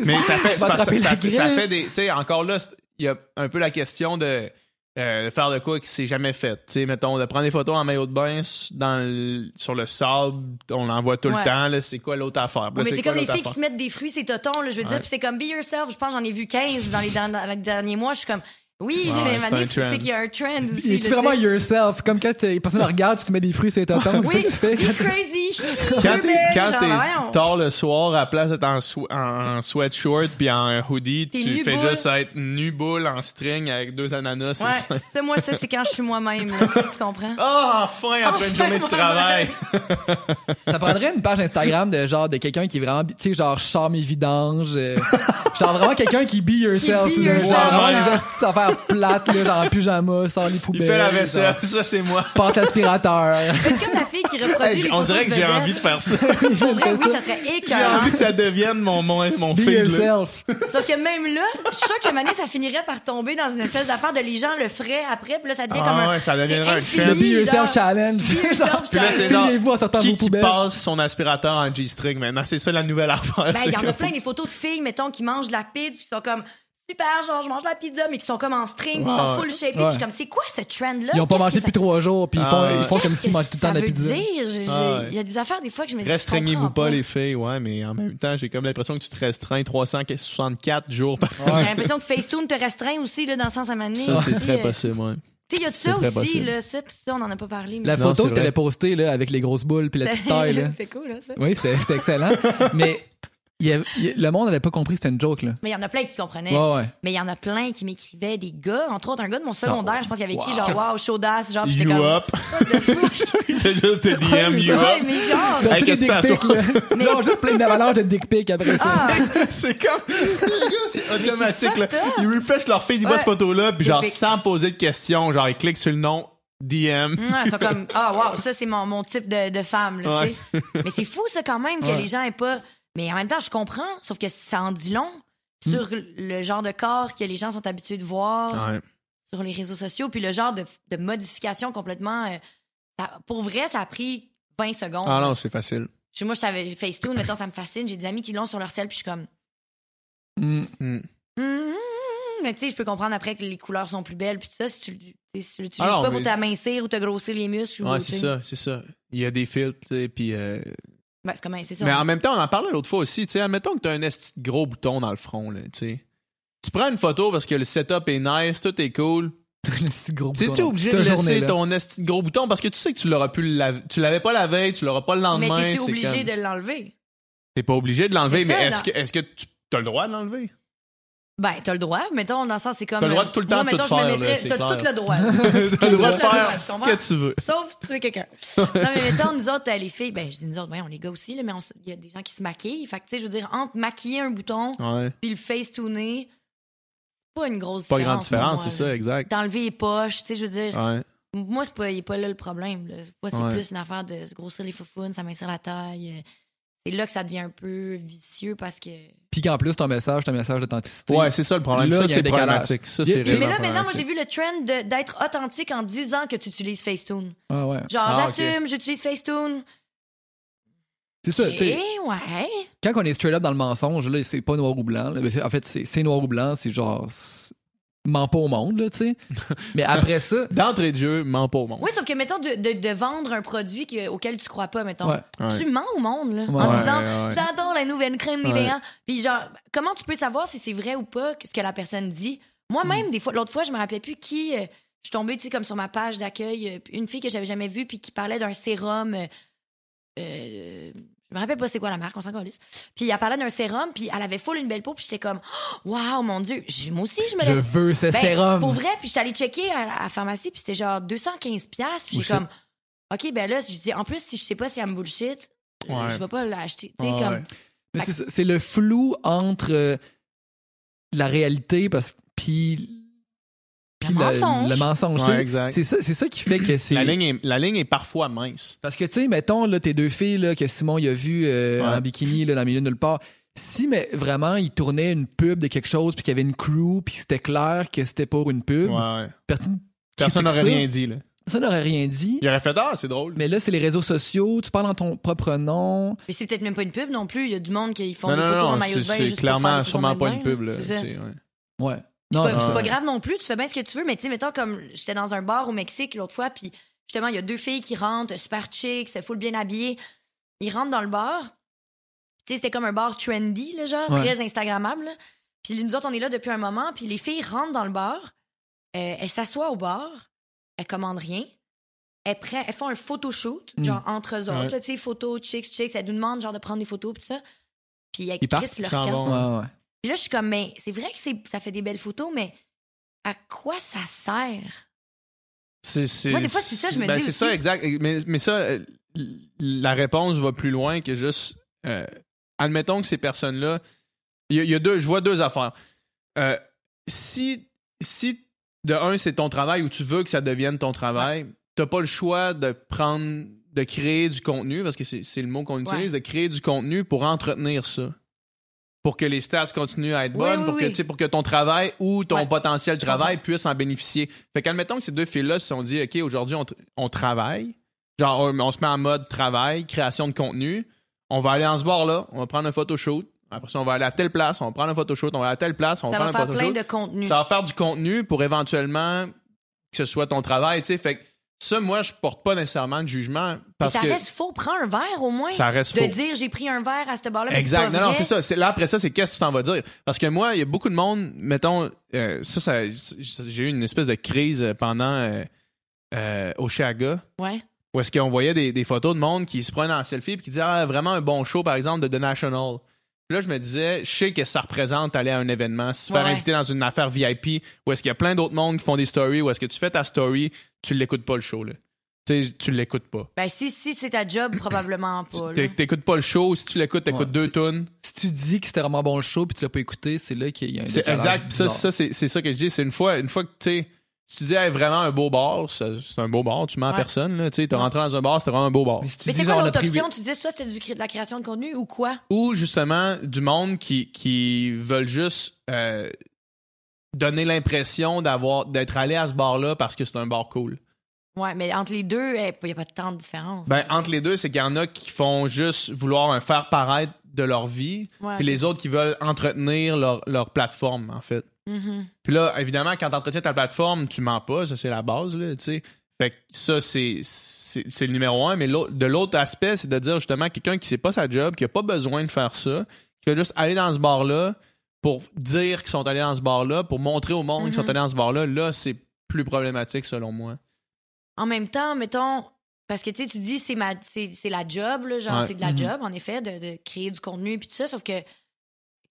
Mais ça fait, ça, fait, ça grille. fait des. Tu sais, encore là, il y a un peu la question de, euh, faire de quoi qui s'est jamais fait. Tu sais, mettons, de prendre des photos en maillot de bain s- dans le- sur le sable, on l'en voit tout Ouais. le temps, là, c'est quoi l'autre affaire? Là, mais c'est comme les filles qui se mettent des fruits, c'est totons, là, je veux dire. Puis c'est comme be yourself. Je pense j'en ai vu 15 dans les, dans- dans les derniers mois. Je suis comme, oui, ouais, des c'est c'est qu'il y a un trend aussi. Vraiment tu sais. yourself? Comme quand personne regarde, tu te mets des fruits, c'est. C'est ça Oui, que tu fais? crazy. Quand t'es, quand genre, t'es tard le soir, à la place d'être en, swe- en, en sweatshirt puis en hoodie, T'es tu fais boule. juste être nu boule en string avec deux ananas. Ouais, c'est ça. ça, moi, ça, c'est quand je suis moi-même, là, tu comprends? Ah, enfin, après une journée de travail. Ça prendrait une page Instagram de genre de quelqu'un qui est vraiment, tu sais, genre je sors mes vidanges. euh, genre vraiment quelqu'un qui be yourself. Qui be yourself, genre vraiment faire plates, là, genre en pyjama, sort les Il poubelles. fait la vaisselle, genre, ça c'est moi. Passe l'aspirateur. C'est comme la fille qui reproduit Hey, les on dirait que j'ai envie de faire ça. Pour vrai, oui, ça. ça serait J'ai écœurant. envie que ça devienne mon, mon, mon Be feed. là. yourself. Sauf que même là, je suis sûre qu'à un moment donné, ça finirait par tomber dans une espèce d'affaire de les gens le feraient après, puis là, ça devient Ah comme un. ouais, ça deviendrait c'est un Le infini, be yourself genre. challenge. Be yourself Genre, Puis là, c'est challenge. genre, Filmez-vous en sortant qui, passe son aspirateur en G-string maintenant? C'est ça la nouvelle affaire. Ben, il y en a plein des photos de filles, mettons, qui mangent de la pide, puis ils sont comme super, genre, je mange la pizza, mais qui sont comme en string, qui sont full. Puis Ouais. je suis comme, c'est quoi ce trend-là? Ils ont pas mangé depuis trois jours, puis ils font, Ah, ils font ça- comme s'ils mangeaient tout le temps de la pizza. Ah ouais. Il y a des affaires, des fois, que je me dis. Restreignez-vous pas, les filles, ouais, mais en même temps, j'ai comme l'impression que tu te restreins 364 jours par J'ai l'impression que Facetune te restreint aussi, là, dans le sens à m'amener. Ça, c'est très euh, possible, ouais. Tu sais, il y a de ça aussi, possible. là. Ça, tout ça, on en a pas parlé. mais- La Non, photo que t'avais postée là, avec les grosses boules puis la petite taille, là. c'est cool, là, ça. Oui, c'est- c'était excellent. Mais il y avait- il y le monde n'avait pas compris que c'était une joke, là. Mais il y en a plein qui comprenaient. Ouais, ouais. Mais il y en a plein qui m'écrivaient, des gars, entre autres un gars de mon secondaire, je pense qu'il avait écrit Wow. genre wow, chaudasse, genre, j'étais You comme. up. C'est juste te DM, you Ouais, up. mais genre. T'as des qu'est-ce dick qui se passe? pics, là. Mais Genre, c'est- juste plein d'avalanches de dick pics après ça. Ah, C'est comme. Les gars, c'est automatique, là. Ils refresh leur feed, ils voient cette photo-là, puis genre, Fait- sans poser de questions, genre, ils cliquent sur le nom, DM. Ouais, ils sont comme ah wow ça c'est mon, mon type de, de femme là, tu sais. mais c'est fou ça quand même que Ouais. les gens aient pas mais en même temps je comprends sauf que ça en dit long sur le genre de corps que les gens sont habitués de voir Ouais. sur les réseaux sociaux puis le genre de, de modification complètement euh, ça- pour vrai ça a pris 20 secondes Ah non, c'est facile. Moi je savais Facetune mettons ça me fascine j'ai des amis qui l'ont sur leur sel puis je suis comme Mm. Hmm. Hum, mais tu sais, je peux comprendre après que les couleurs sont plus belles, puis tout ça, si tu, si tu l'utilises Ah pas mais- pour t'amincir ou te grossir les muscles. ou, Ouais, c'est ça, c'est ça. Il y a des filtres, tu sais, puis. euh, Ben, c'est comme, c'est ça. Mais en même temps, on en parlait l'autre fois aussi, tu sais, admettons que t'as un esti de gros bouton dans le front, là, tu sais. Tu prends une photo parce que le setup est nice, tout est cool. Tu là. obligé de laisser ton esti de gros bouton parce que tu sais que tu l'auras laver. Tu l'avais pas la veille, tu l'auras pas le mais lendemain. t'es-tu c'est obligé comme- de l'enlever? T'es pas obligé de l'enlever, C'est mais ça, est-ce que, est-ce que tu as le droit de l'enlever? Ben, t'as le droit, mettons, dans le sens, c'est comme. T'as le droit euh, de tout le temps moi, tout mettons, faire, je me mettrais. T'as tout le droit. T'as le droit de Tout faire droit, ce que tu veux. Sauf tuer quelqu'un. non, mais mettons, nous autres, euh, les filles, ben, je dis nous autres, ouais, on les gars aussi, là, mais il y a des gens qui se maquillent. Fait que, tu sais, je veux dire, entre maquiller un bouton puis le face tuner, pas une grosse Pas différence. grande différence, c'est ça, exact. D'enlever les poches, tu sais, je veux dire. Ouais. Moi, c'est pas, il est pas là le problème. Là. Moi, c'est Ouais. plus une affaire de se grossir les faufounes, s'amincir la taille. euh, C'est là que ça devient un peu vicieux parce que. Puis qu'en plus, ton message, c'est un message d'authenticité. Ouais, c'est ça le problème. Là, ça, c'est problématique. Ça, c'est Mais là, maintenant, moi, j'ai vu le trend d'être authentique en disant que tu utilises Facetune. Ah ouais. Genre, Ah, j'assume, j'utilise Facetune. C'est ça, tu sais. Eh, ouais. quand on est straight up dans le mensonge, là, c'est pas noir ou blanc. là. Mais c'est- en fait, c'est noir ou blanc, c'est genre. Mens pas au monde, là, tu sais. Mais après ça. D'entrée de jeu, mens pas au monde. Oui, sauf que, mettons, de, de, de vendre un produit que- auquel tu crois pas, mettons. Ouais. Ouais. Tu mens au monde, là, Ouais. en Ouais, disant ouais, ouais. J'adore la nouvelle crème Ouais. Nivea. Puis, genre, comment tu peux savoir si c'est vrai ou pas ce que la personne dit? Moi-même, des fois, l'autre fois, je me rappelais plus qui. euh, je suis tombée, tu sais, comme sur ma page d'accueil, euh, une fille que j'avais jamais vue, puis qui parlait d'un sérum. euh, euh, je me rappelle pas c'est quoi la marque, on s'en calisse. Puis elle parlait d'un sérum, puis elle avait full une belle peau, puis j'étais comme, waouh, mon Dieu, J'ai- moi aussi, je me Je laisse veux ce ben, sérum. Pour vrai, puis j'étais allée checker à la, à la pharmacie, puis c'était genre 215$. piastres, Puis Oh, j'ai shit. comme, OK, ben là, je dis, en plus, si je sais pas si elle me bullshit, euh, Ouais. je vais pas l'acheter. Tu sais, Ouais, comme, ouais. Mais c'est c'est le flou entre euh, la réalité parce puis puis Le mensonge. le mensonge. Ouais, C'est- exact. C'est ça, c'est ça qui fait que c'est La ligne, est, la ligne est parfois mince. parce que tu sais mettons là tes deux filles là que Simon il a vu euh, Ouais. en bikini là dans le milieu de nulle part. Si mais vraiment il tournait une pub de quelque chose puis qu'il y avait une crew puis c'était clair que c'était pour une pub, Ouais. personne Personne n'aurait ça. rien dit, là. Personne n'aurait rien dit. Il aurait fait Ah, c'est drôle. Mais là c'est les réseaux sociaux, tu parles en ton propre nom. mais c'est peut-être même pas une pub non plus. Il y a du monde qui font Non, des non, photos non, en maillot de c'est bain c'est juste pour faire clairement des sûrement pas une pub, là. Ça. Ouais. C'est Non, pas, c'est pas grave non plus, tu fais bien ce que tu veux, mais tu sais, mettons, comme j'étais dans un bar au Mexique l'autre fois, puis justement, il y a deux filles qui rentrent, super chic, se full bien habillées. Ils rentrent dans le bar. Tu sais, c'était comme un bar trendy, là, genre, Ouais. très Instagrammable. là. Puis nous autres, on est là depuis un moment, puis les filles rentrent dans le bar, euh, elles s'assoient au bar, elles commandent rien. Elles, prennent, elles font un photoshoot, Mm. genre entre eux autres, Ouais. tu sais, photos, chicks, chicks, elles nous demandent genre de prendre des photos, puis tout ça. Puis elles Ils partent, crissent leur camp. vont. Ouais, ouais. Puis là, je suis comme, mais c'est vrai que ça fait des belles photos, mais à quoi ça sert? C'est, Moi, des fois, c'est ça, je me ben, dis C'est ça, exact. Mais, mais ça, euh, la réponse va plus loin que juste. euh, admettons que ces personnes-là. Il y, a- il y a deux, je vois deux affaires. Euh, si, si, de un, c'est ton travail ou tu veux que ça devienne ton travail, t'as pas le choix de prendre, de créer du contenu, parce que c'est, c'est le mot qu'on utilise, de créer du contenu pour entretenir ça. Pour que les stats continuent à être Oui, bonnes, oui, pour, que, oui. tu sais, pour que ton travail ou ton Ouais. potentiel travail puisse en bénéficier. Fait qu'admettons que ces deux filles-là se sont dit, OK, aujourd'hui, on, tr- on travaille. Genre, on, on se met en mode travail, création de contenu. On va aller en ce bar-là, on va prendre un photoshoot, Après ça, on va aller à telle place, on va prendre un photoshoot, on va aller à telle place, on Ça va va prendre un faire plein de contenu. Ça va faire du contenu pour éventuellement que ce soit ton travail, tu sais. Fait que ça, moi, je porte pas nécessairement de jugement Mais parce ça que reste faux. Prends un verre au moins. ça reste de faux. dire j'ai pris un verre à ce bar-là. mais Exact. Non, non, c'est ça. C'est- Là, après ça, c'est qu'est-ce que tu t'en vas dire? Parce que moi, il y a beaucoup de monde, mettons, euh, ça, ça j'ai eu une espèce de crise pendant euh, euh, Oshiaga, Ouais. où est-ce qu'on voyait des, des photos de monde qui se prenaient en selfie et qui disaient ah, vraiment un bon show, par exemple, de The National. Puis là, je me disais, je sais que ça représente aller à un événement, se faire Ouais. inviter dans une affaire VIP, où est-ce qu'il y a plein d'autres mondes qui font des stories, où est-ce que tu fais ta story, tu l'écoutes pas le show, là. Tu sais, tu l'écoutes pas. Ben, si, si c'est ta job, probablement pas. T'écoutes pas le show, si tu l'écoutes, t'écoutes Ouais. deux tunes. Si tu dis que c'était vraiment bon show puis tu l'as pas écouté, c'est là qu'il y a un C'est exact. Ça, ça c'est c'est ça que je dis. C'est une fois, une fois que tu sais, si tu dis hey, vraiment un beau bar, c'est un beau bar, tu mens à Ouais. personne. là, Tu sais, t'es Ouais. rentré dans un bar, c'était vraiment un beau bar. Mais si tu Mais dis c'est genre quoi on a l'autre pris option? Tu disais soit c'était du cré- de la création de contenu ou quoi? Ou justement du monde qui, qui veulent juste euh, donner l'impression d'avoir d'être allé à ce bar-là parce que c'est un bar cool. Ouais, mais entre les deux, il n'y a pas tant de différence. Ben, entre les deux, c'est qu'il y en a qui font juste vouloir un faire paraître de leur vie, Ouais, puis ok. les autres qui veulent entretenir leur, leur plateforme, en fait. Mhm. Puis là, évidemment, quand tu entretiens ta plateforme, tu mens pas, ça c'est la base, là, tu sais. Fait que ça, c'est, c'est, c'est le numéro un. Mais l'autre- de l'autre aspect, c'est de dire justement quelqu'un qui sait pas sa job, qui a pas besoin de faire ça, qui va juste aller dans ce bar-là pour dire qu'ils sont allés dans ce bar-là, pour montrer au monde qu'ils sont Mhm. allés dans ce bar-là, là, c'est plus problématique selon moi. En même temps, mettons, parce que tu sais, tu dis c'est ma c'est c'est la job, là, genre Ouais. c'est de la Mhm. job, en effet, de, de créer du contenu et puis tout ça, sauf que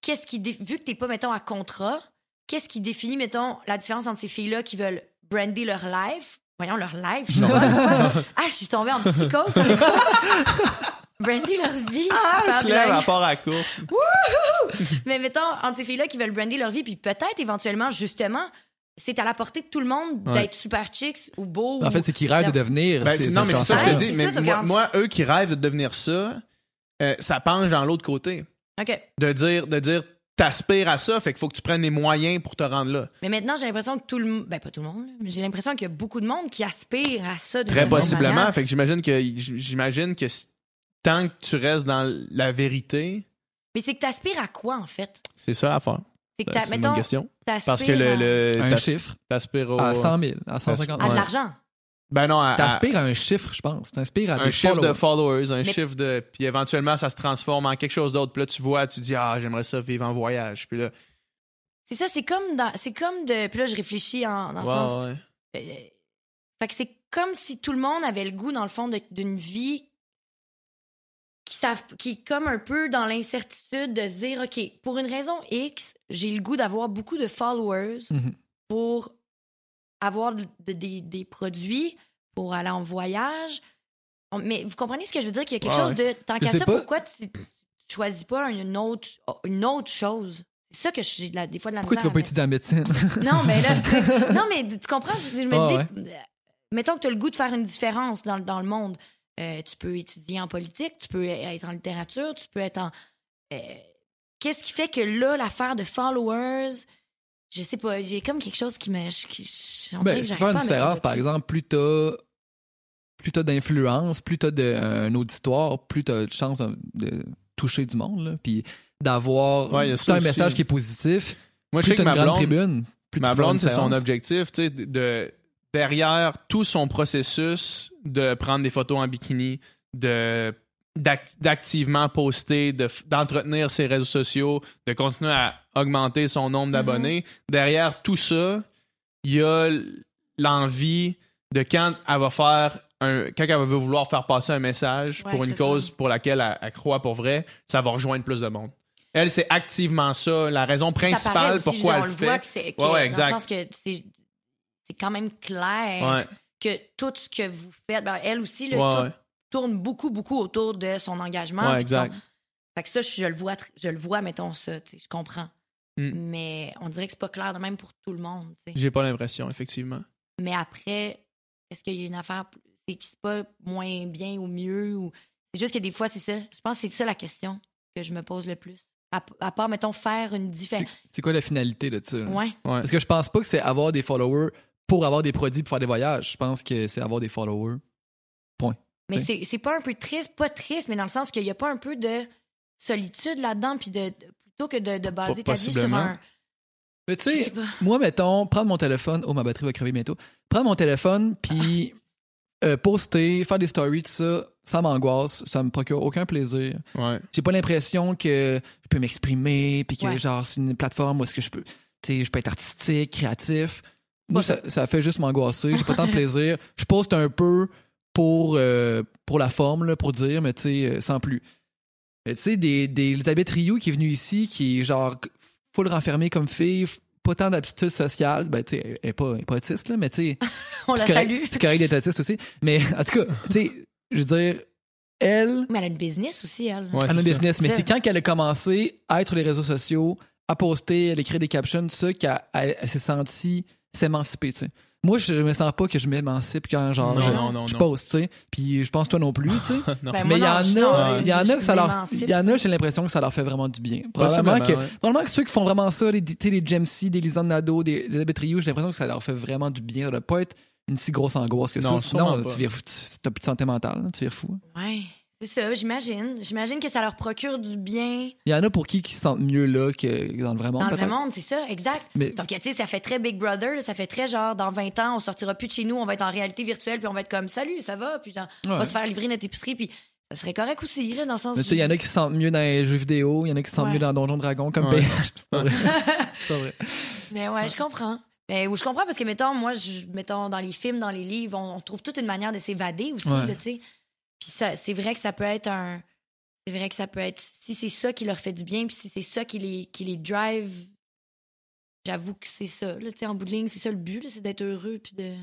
qu'est-ce qui vu que t'es pas, mettons, à contrat, qu'est-ce qui définit, mettons, la différence entre ces filles-là qui veulent brander leur live? Voyons leur live, je. Ah, je suis tombée en psychose avec ça. brander leur vie, je suis lève bilingue. à la course. Mais mettons, entre ces filles-là qui veulent brander leur vie, puis peut-être éventuellement, justement, c'est à la portée de tout le monde Ouais. d'être super chicks ou beaux. En ou- fait, c'est qu'ils rêvent de devenir. Ben, c'est- non, mais c'est ça que je te dis. Mais ça, moi, eux qui rêvent de devenir ça, euh, ça penche dans l'autre côté. OK. De dire, de dire, t'aspires à ça, fait qu'il faut que tu prennes les moyens pour te rendre là. Mais maintenant, j'ai l'impression que tout le monde. Ben, pas tout le monde, mais j'ai l'impression qu'il y a beaucoup de monde qui aspire à ça. d'une Très possiblement. manière. Fait que j'imagine que j'imagine que tant que tu restes dans la vérité, Mais c'est que t'aspires à quoi, en fait? c'est ça l'affaire. C'est que C'est t'as- une question. Parce que le, à, le Un t'as- chiffre t'aspires au à 100 000, à 150 à de ouais. l'argent. Ben non, à, à- T'aspires à un chiffre, je pense. T'aspires à un des chiffre de followers. un Mais- chiffre de puis éventuellement ça se transforme en quelque chose d'autre. Puis là tu vois, tu dis ah j'aimerais ça vivre en voyage. Puis là, C'est ça, c'est comme dans. C'est comme de. Puis là, je réfléchis en, dans le ouais, sens. ouais. Euh, fait que c'est comme si tout le monde avait le goût, dans le fond, de- d'une vie qui, savent, qui est comme un peu dans l'incertitude de se dire, OK, pour une raison X, j'ai le goût d'avoir beaucoup de followers Mhm. pour avoir de- de- des, des produits, pour aller en voyage. On- Mais vous comprenez ce que je veux dire? Qu'il y a quelque Ouais, chose de... Tant Je qu'à sais ça, pas. pourquoi tu, tu choisis pas une autre, une autre chose? C'est ça que j'ai de la- des fois de la Pourquoi tu vas pas étudier en médecine? non, mais là, tu sais, non, mais tu comprends? Je me Ah, dis, euh, mettons que tu as le goût de faire une différence dans, dans le monde. Euh, tu peux étudier en politique, tu peux être en littérature, tu peux être en. euh, Qu'est-ce qui fait que là, l'affaire de followers, je sais pas, j'ai comme quelque chose qui me. je- Ben, que si tu j'arrive fais une différence, par exemple, plus t'as plus t'as d'influence, plus t'as de, euh, un auditoire, plus t'as de chance de, de toucher du monde, là, puis d'avoir Ouais, un aussi. message qui est positif, Moi je plus sais que t'as une ma grande blonde, tribune, plus ma blonde, c'est son objectif, tu sais, de, de- derrière tout son processus de prendre des photos en bikini, de d'activement poster, de d'entretenir ses réseaux sociaux, de continuer à augmenter son nombre d'abonnés. Derrière tout ça, il y a l'envie de quand elle va faire un, quand elle va vouloir faire passer un message Ouais, pour une cause ça. pour laquelle elle, elle croit pour vrai, ça va rejoindre plus de monde. Elle, c'est activement ça, la raison principale aussi, pourquoi elle le fait. voit que c'est. Ouais, ouais, Dans le exact. sens que c'est c'est quand même clair que tout ce que vous faites, ben, elle aussi, le, tout. Tourne beaucoup, beaucoup autour de son engagement. Ouais, son- exact. Fait que ça, je, je le vois, je le vois, mettons ça, tu sais, je comprends. Mm. Mais on dirait que c'est pas clair de même pour tout le monde, tu sais. J'ai pas l'impression, effectivement. Mais après, est-ce qu'il y a une affaire, c'est que c'est pas moins bien ou mieux ou c'est juste que des fois c'est ça. Je pense que c'est ça la question que je me pose le plus. À, à part mettons faire une différence. c'est quoi la finalité de ça? là? Ouais. Ouais. Parce que je pense pas que c'est avoir des followers pour avoir des produits pour faire des voyages. Je pense que c'est avoir des followers. Mais Oui. c'est c'est pas un peu triste, pas triste, mais dans le sens qu'il y a pas un peu de solitude là-dedans, puis de, de- plutôt que de, de baser ta vie sur Possiblement. un. Mais tu sais, moi, mettons, prendre mon téléphone. Oh, ma batterie va crever bientôt. Prendre mon téléphone, puis euh, poster, faire des stories, tout ça, ça m'angoisse. Ça me procure aucun plaisir. Ouais. J'ai pas l'impression que je peux m'exprimer, puis que, Ouais. genre, c'est une plateforme où est-ce que je peux. Tu sais, je peux être artistique, créatif. Moi, ça, ça fait juste m'angoisser. J'ai pas tant de plaisir. Je poste un peu pour, euh, pour la forme, là, pour dire, mais tu sais, euh, sans plus. Mais tu sais, des, des Elisabeth Rioux qui est venue ici, qui est genre full renfermée comme fille, pas tant d'aptitude sociale. Ben, tu sais, elle est pas, elle est pas autiste, là, mais tu sais, On la salue. c'est correct d'être autiste aussi. Mais en tout cas, tu sais, je veux dire, elle, Mais elle a une business aussi, elle. Ouais, elle a un c'est ça. business, mais c'est quand qu'elle a commencé à être sur les réseaux sociaux, à poster, à écrire des captions, tout ça, qu'elle elle- elle s'est sentie s'émanciper, tu sais. Moi, je me sens pas que je m'émancipe quand, genre, Non, je, non, non, je non. poste, tu sais. Puis je pense toi non plus, tu sais. Non. Ben, Mais il y en a, il y en a que ça leur, il y en a, j'ai l'impression que ça leur fait vraiment du bien. Probablement que, Possiblement, ouais. probablement que ceux qui font vraiment ça, les, tu sais, les Jamesy, des Lisanne Nadeau, des, Elisabeth j'ai l'impression que ça leur fait vraiment du bien. Ça doit pas être une si grosse angoisse que Non, ça. Sinon, tu vires, fou- tu plus de santé mentale, là, tu vires fou. Ouais. C'est ça, j'imagine. J'imagine que ça leur procure du bien Il y en a pour qui qui se sentent mieux là que dans le vrai monde, dans le vrai monde, c'est ça, exact. Mais Sauf que, tu sais, ça fait très Big Brother, ça fait très genre, dans 20 ans, on sortira plus de chez nous, on va être en réalité virtuelle, puis on va être comme, salut, ça va, puis genre, on va se faire livrer notre épicerie, puis ça serait correct aussi, là, dans le sens Mais tu sais, il y en a qui se sentent mieux dans les jeux vidéo, il y en a qui se sentent Ouais. mieux dans Donjon Dragon comme Ouais. PH. C'est pas vrai. Vrai. Mais ouais, je comprends. Mais où je comprends parce que, mettons, moi, je, mettons, dans les films, dans les livres, on, on trouve toute une manière de s'évader aussi, tu sais. Puis ça, c'est vrai que ça peut être un. C'est vrai que ça peut être. Si c'est ça qui leur fait du bien, puis si c'est ça qui les, qui les drive, j'avoue que c'est ça, là, tu sais, en bout de ligne, c'est ça le but, là, c'est d'être heureux, puis de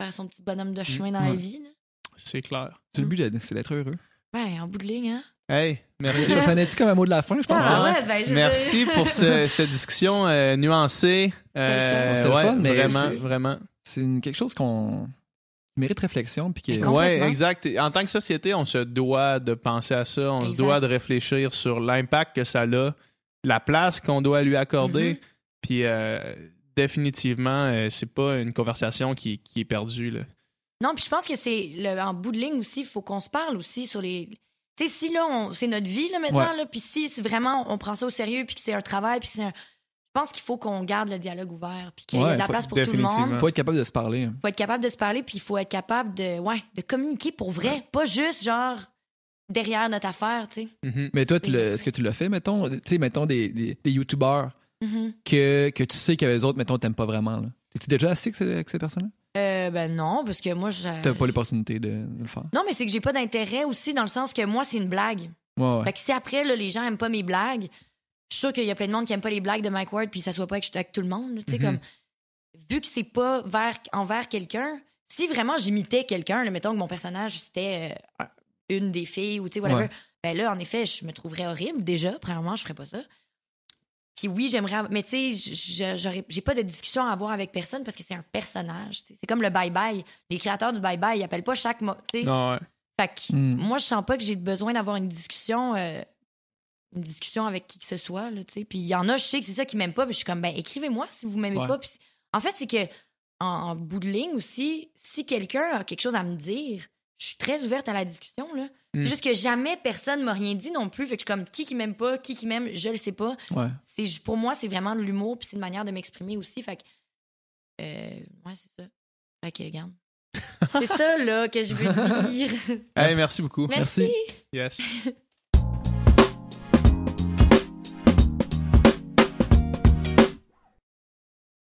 faire son petit bonhomme de chemin dans la vie, là. C'est clair. C'est le but, de- c'est d'être heureux. Ben, en bout de ligne, hein. Hey, merci. Ça sonnait-tu comme un mot de la fin, je pense? Ah, ouais, ben, je Merci pour ce- cette discussion euh, nuancée. Euh, C'est le ouais, fun, mais vraiment, c'est- vraiment. C'est une- quelque chose qu'on mérite réflexion. Puis est-. Ouais, exact. En tant que société, on se doit de penser à ça. On se doit de réfléchir sur l'impact que ça a, la place qu'on doit lui accorder. Mhm. Puis euh, définitivement, euh, c'est pas une conversation qui, qui est perdue. Là. Non, puis je pense que c'est le- en bout de ligne aussi, il faut qu'on se parle aussi sur les. Tu sais, si là, on- c'est notre vie là, maintenant, Ouais. là, puis si c'est vraiment on prend ça au sérieux, puis que c'est un travail, puis que c'est un. Je pense qu'il faut qu'on garde le dialogue ouvert, puis qu'il y Ouais, a de la place pour tout le monde. Il faut être capable de se parler. Il faut être capable de se parler, puis il faut être capable de, ouais, de communiquer pour vrai, pas juste genre derrière notre affaire, tu sais. Mhm. Mais toi, tu C'est- l'as- est-ce que tu l'as fait, mettons? Tu sais, mettons des, des, des YouTubers Mhm. que, que tu sais que les autres, mettons, t'aimes pas vraiment. là? Es-tu déjà assis avec ces, avec ces personnes-là? Euh, ben non, parce que moi, j'ai. T'as pas l'opportunité de, de le faire. Non, mais c'est que j'ai pas d'intérêt aussi dans le sens que moi, c'est une blague. Ouais, ouais. Fait que si après, là, les gens aiment pas mes blagues, je suis sûre qu'il y a plein de monde qui aime pas les blagues de Mike Ward, puis ça soit pas que je suis avec tout le monde. Tu sais, Mhm. comme, vu que c'est pas vers, envers quelqu'un, si vraiment j'imitais quelqu'un, mettons que mon personnage c'était euh, un- une des filles ou tu sais, whatever, Ouais. ben là, en effet, je me trouverais horrible. Déjà, premièrement, je ferais pas ça. Puis oui, j'aimerais. Mais tu sais, j'ai pas de discussion à avoir avec personne parce que c'est un personnage. C'est comme le bye-bye. Les créateurs du bye-bye, ils appellent pas chaque mot. tu sais. Non, ouais. Fait que Hmm. moi, je sens pas que j'ai besoin d'avoir une discussion, euh, une discussion avec qui que ce soit, là, tu sais. Puis il y en a, je sais que c'est ça qui m'aiment pas, puis je suis comme, ben, écrivez-moi si vous m'aimez Ouais. pas. Puis en fait, c'est que, en, en bout de ligne aussi, si quelqu'un a quelque chose à me dire, je suis très ouverte à la discussion, là. Mm. C'est juste que jamais personne m'a rien dit non plus. Fait que je suis comme, qui qui m'aime pas, qui qui m'aime, je le sais pas. Ouais. C'est, pour moi, c'est vraiment de l'humour, puis c'est une manière de m'exprimer aussi. Fait que, euh, ouais, c'est ça. Fait que, regarde. c'est ça, là, que je veux dire. Hey, merci beaucoup. Merci. Yes.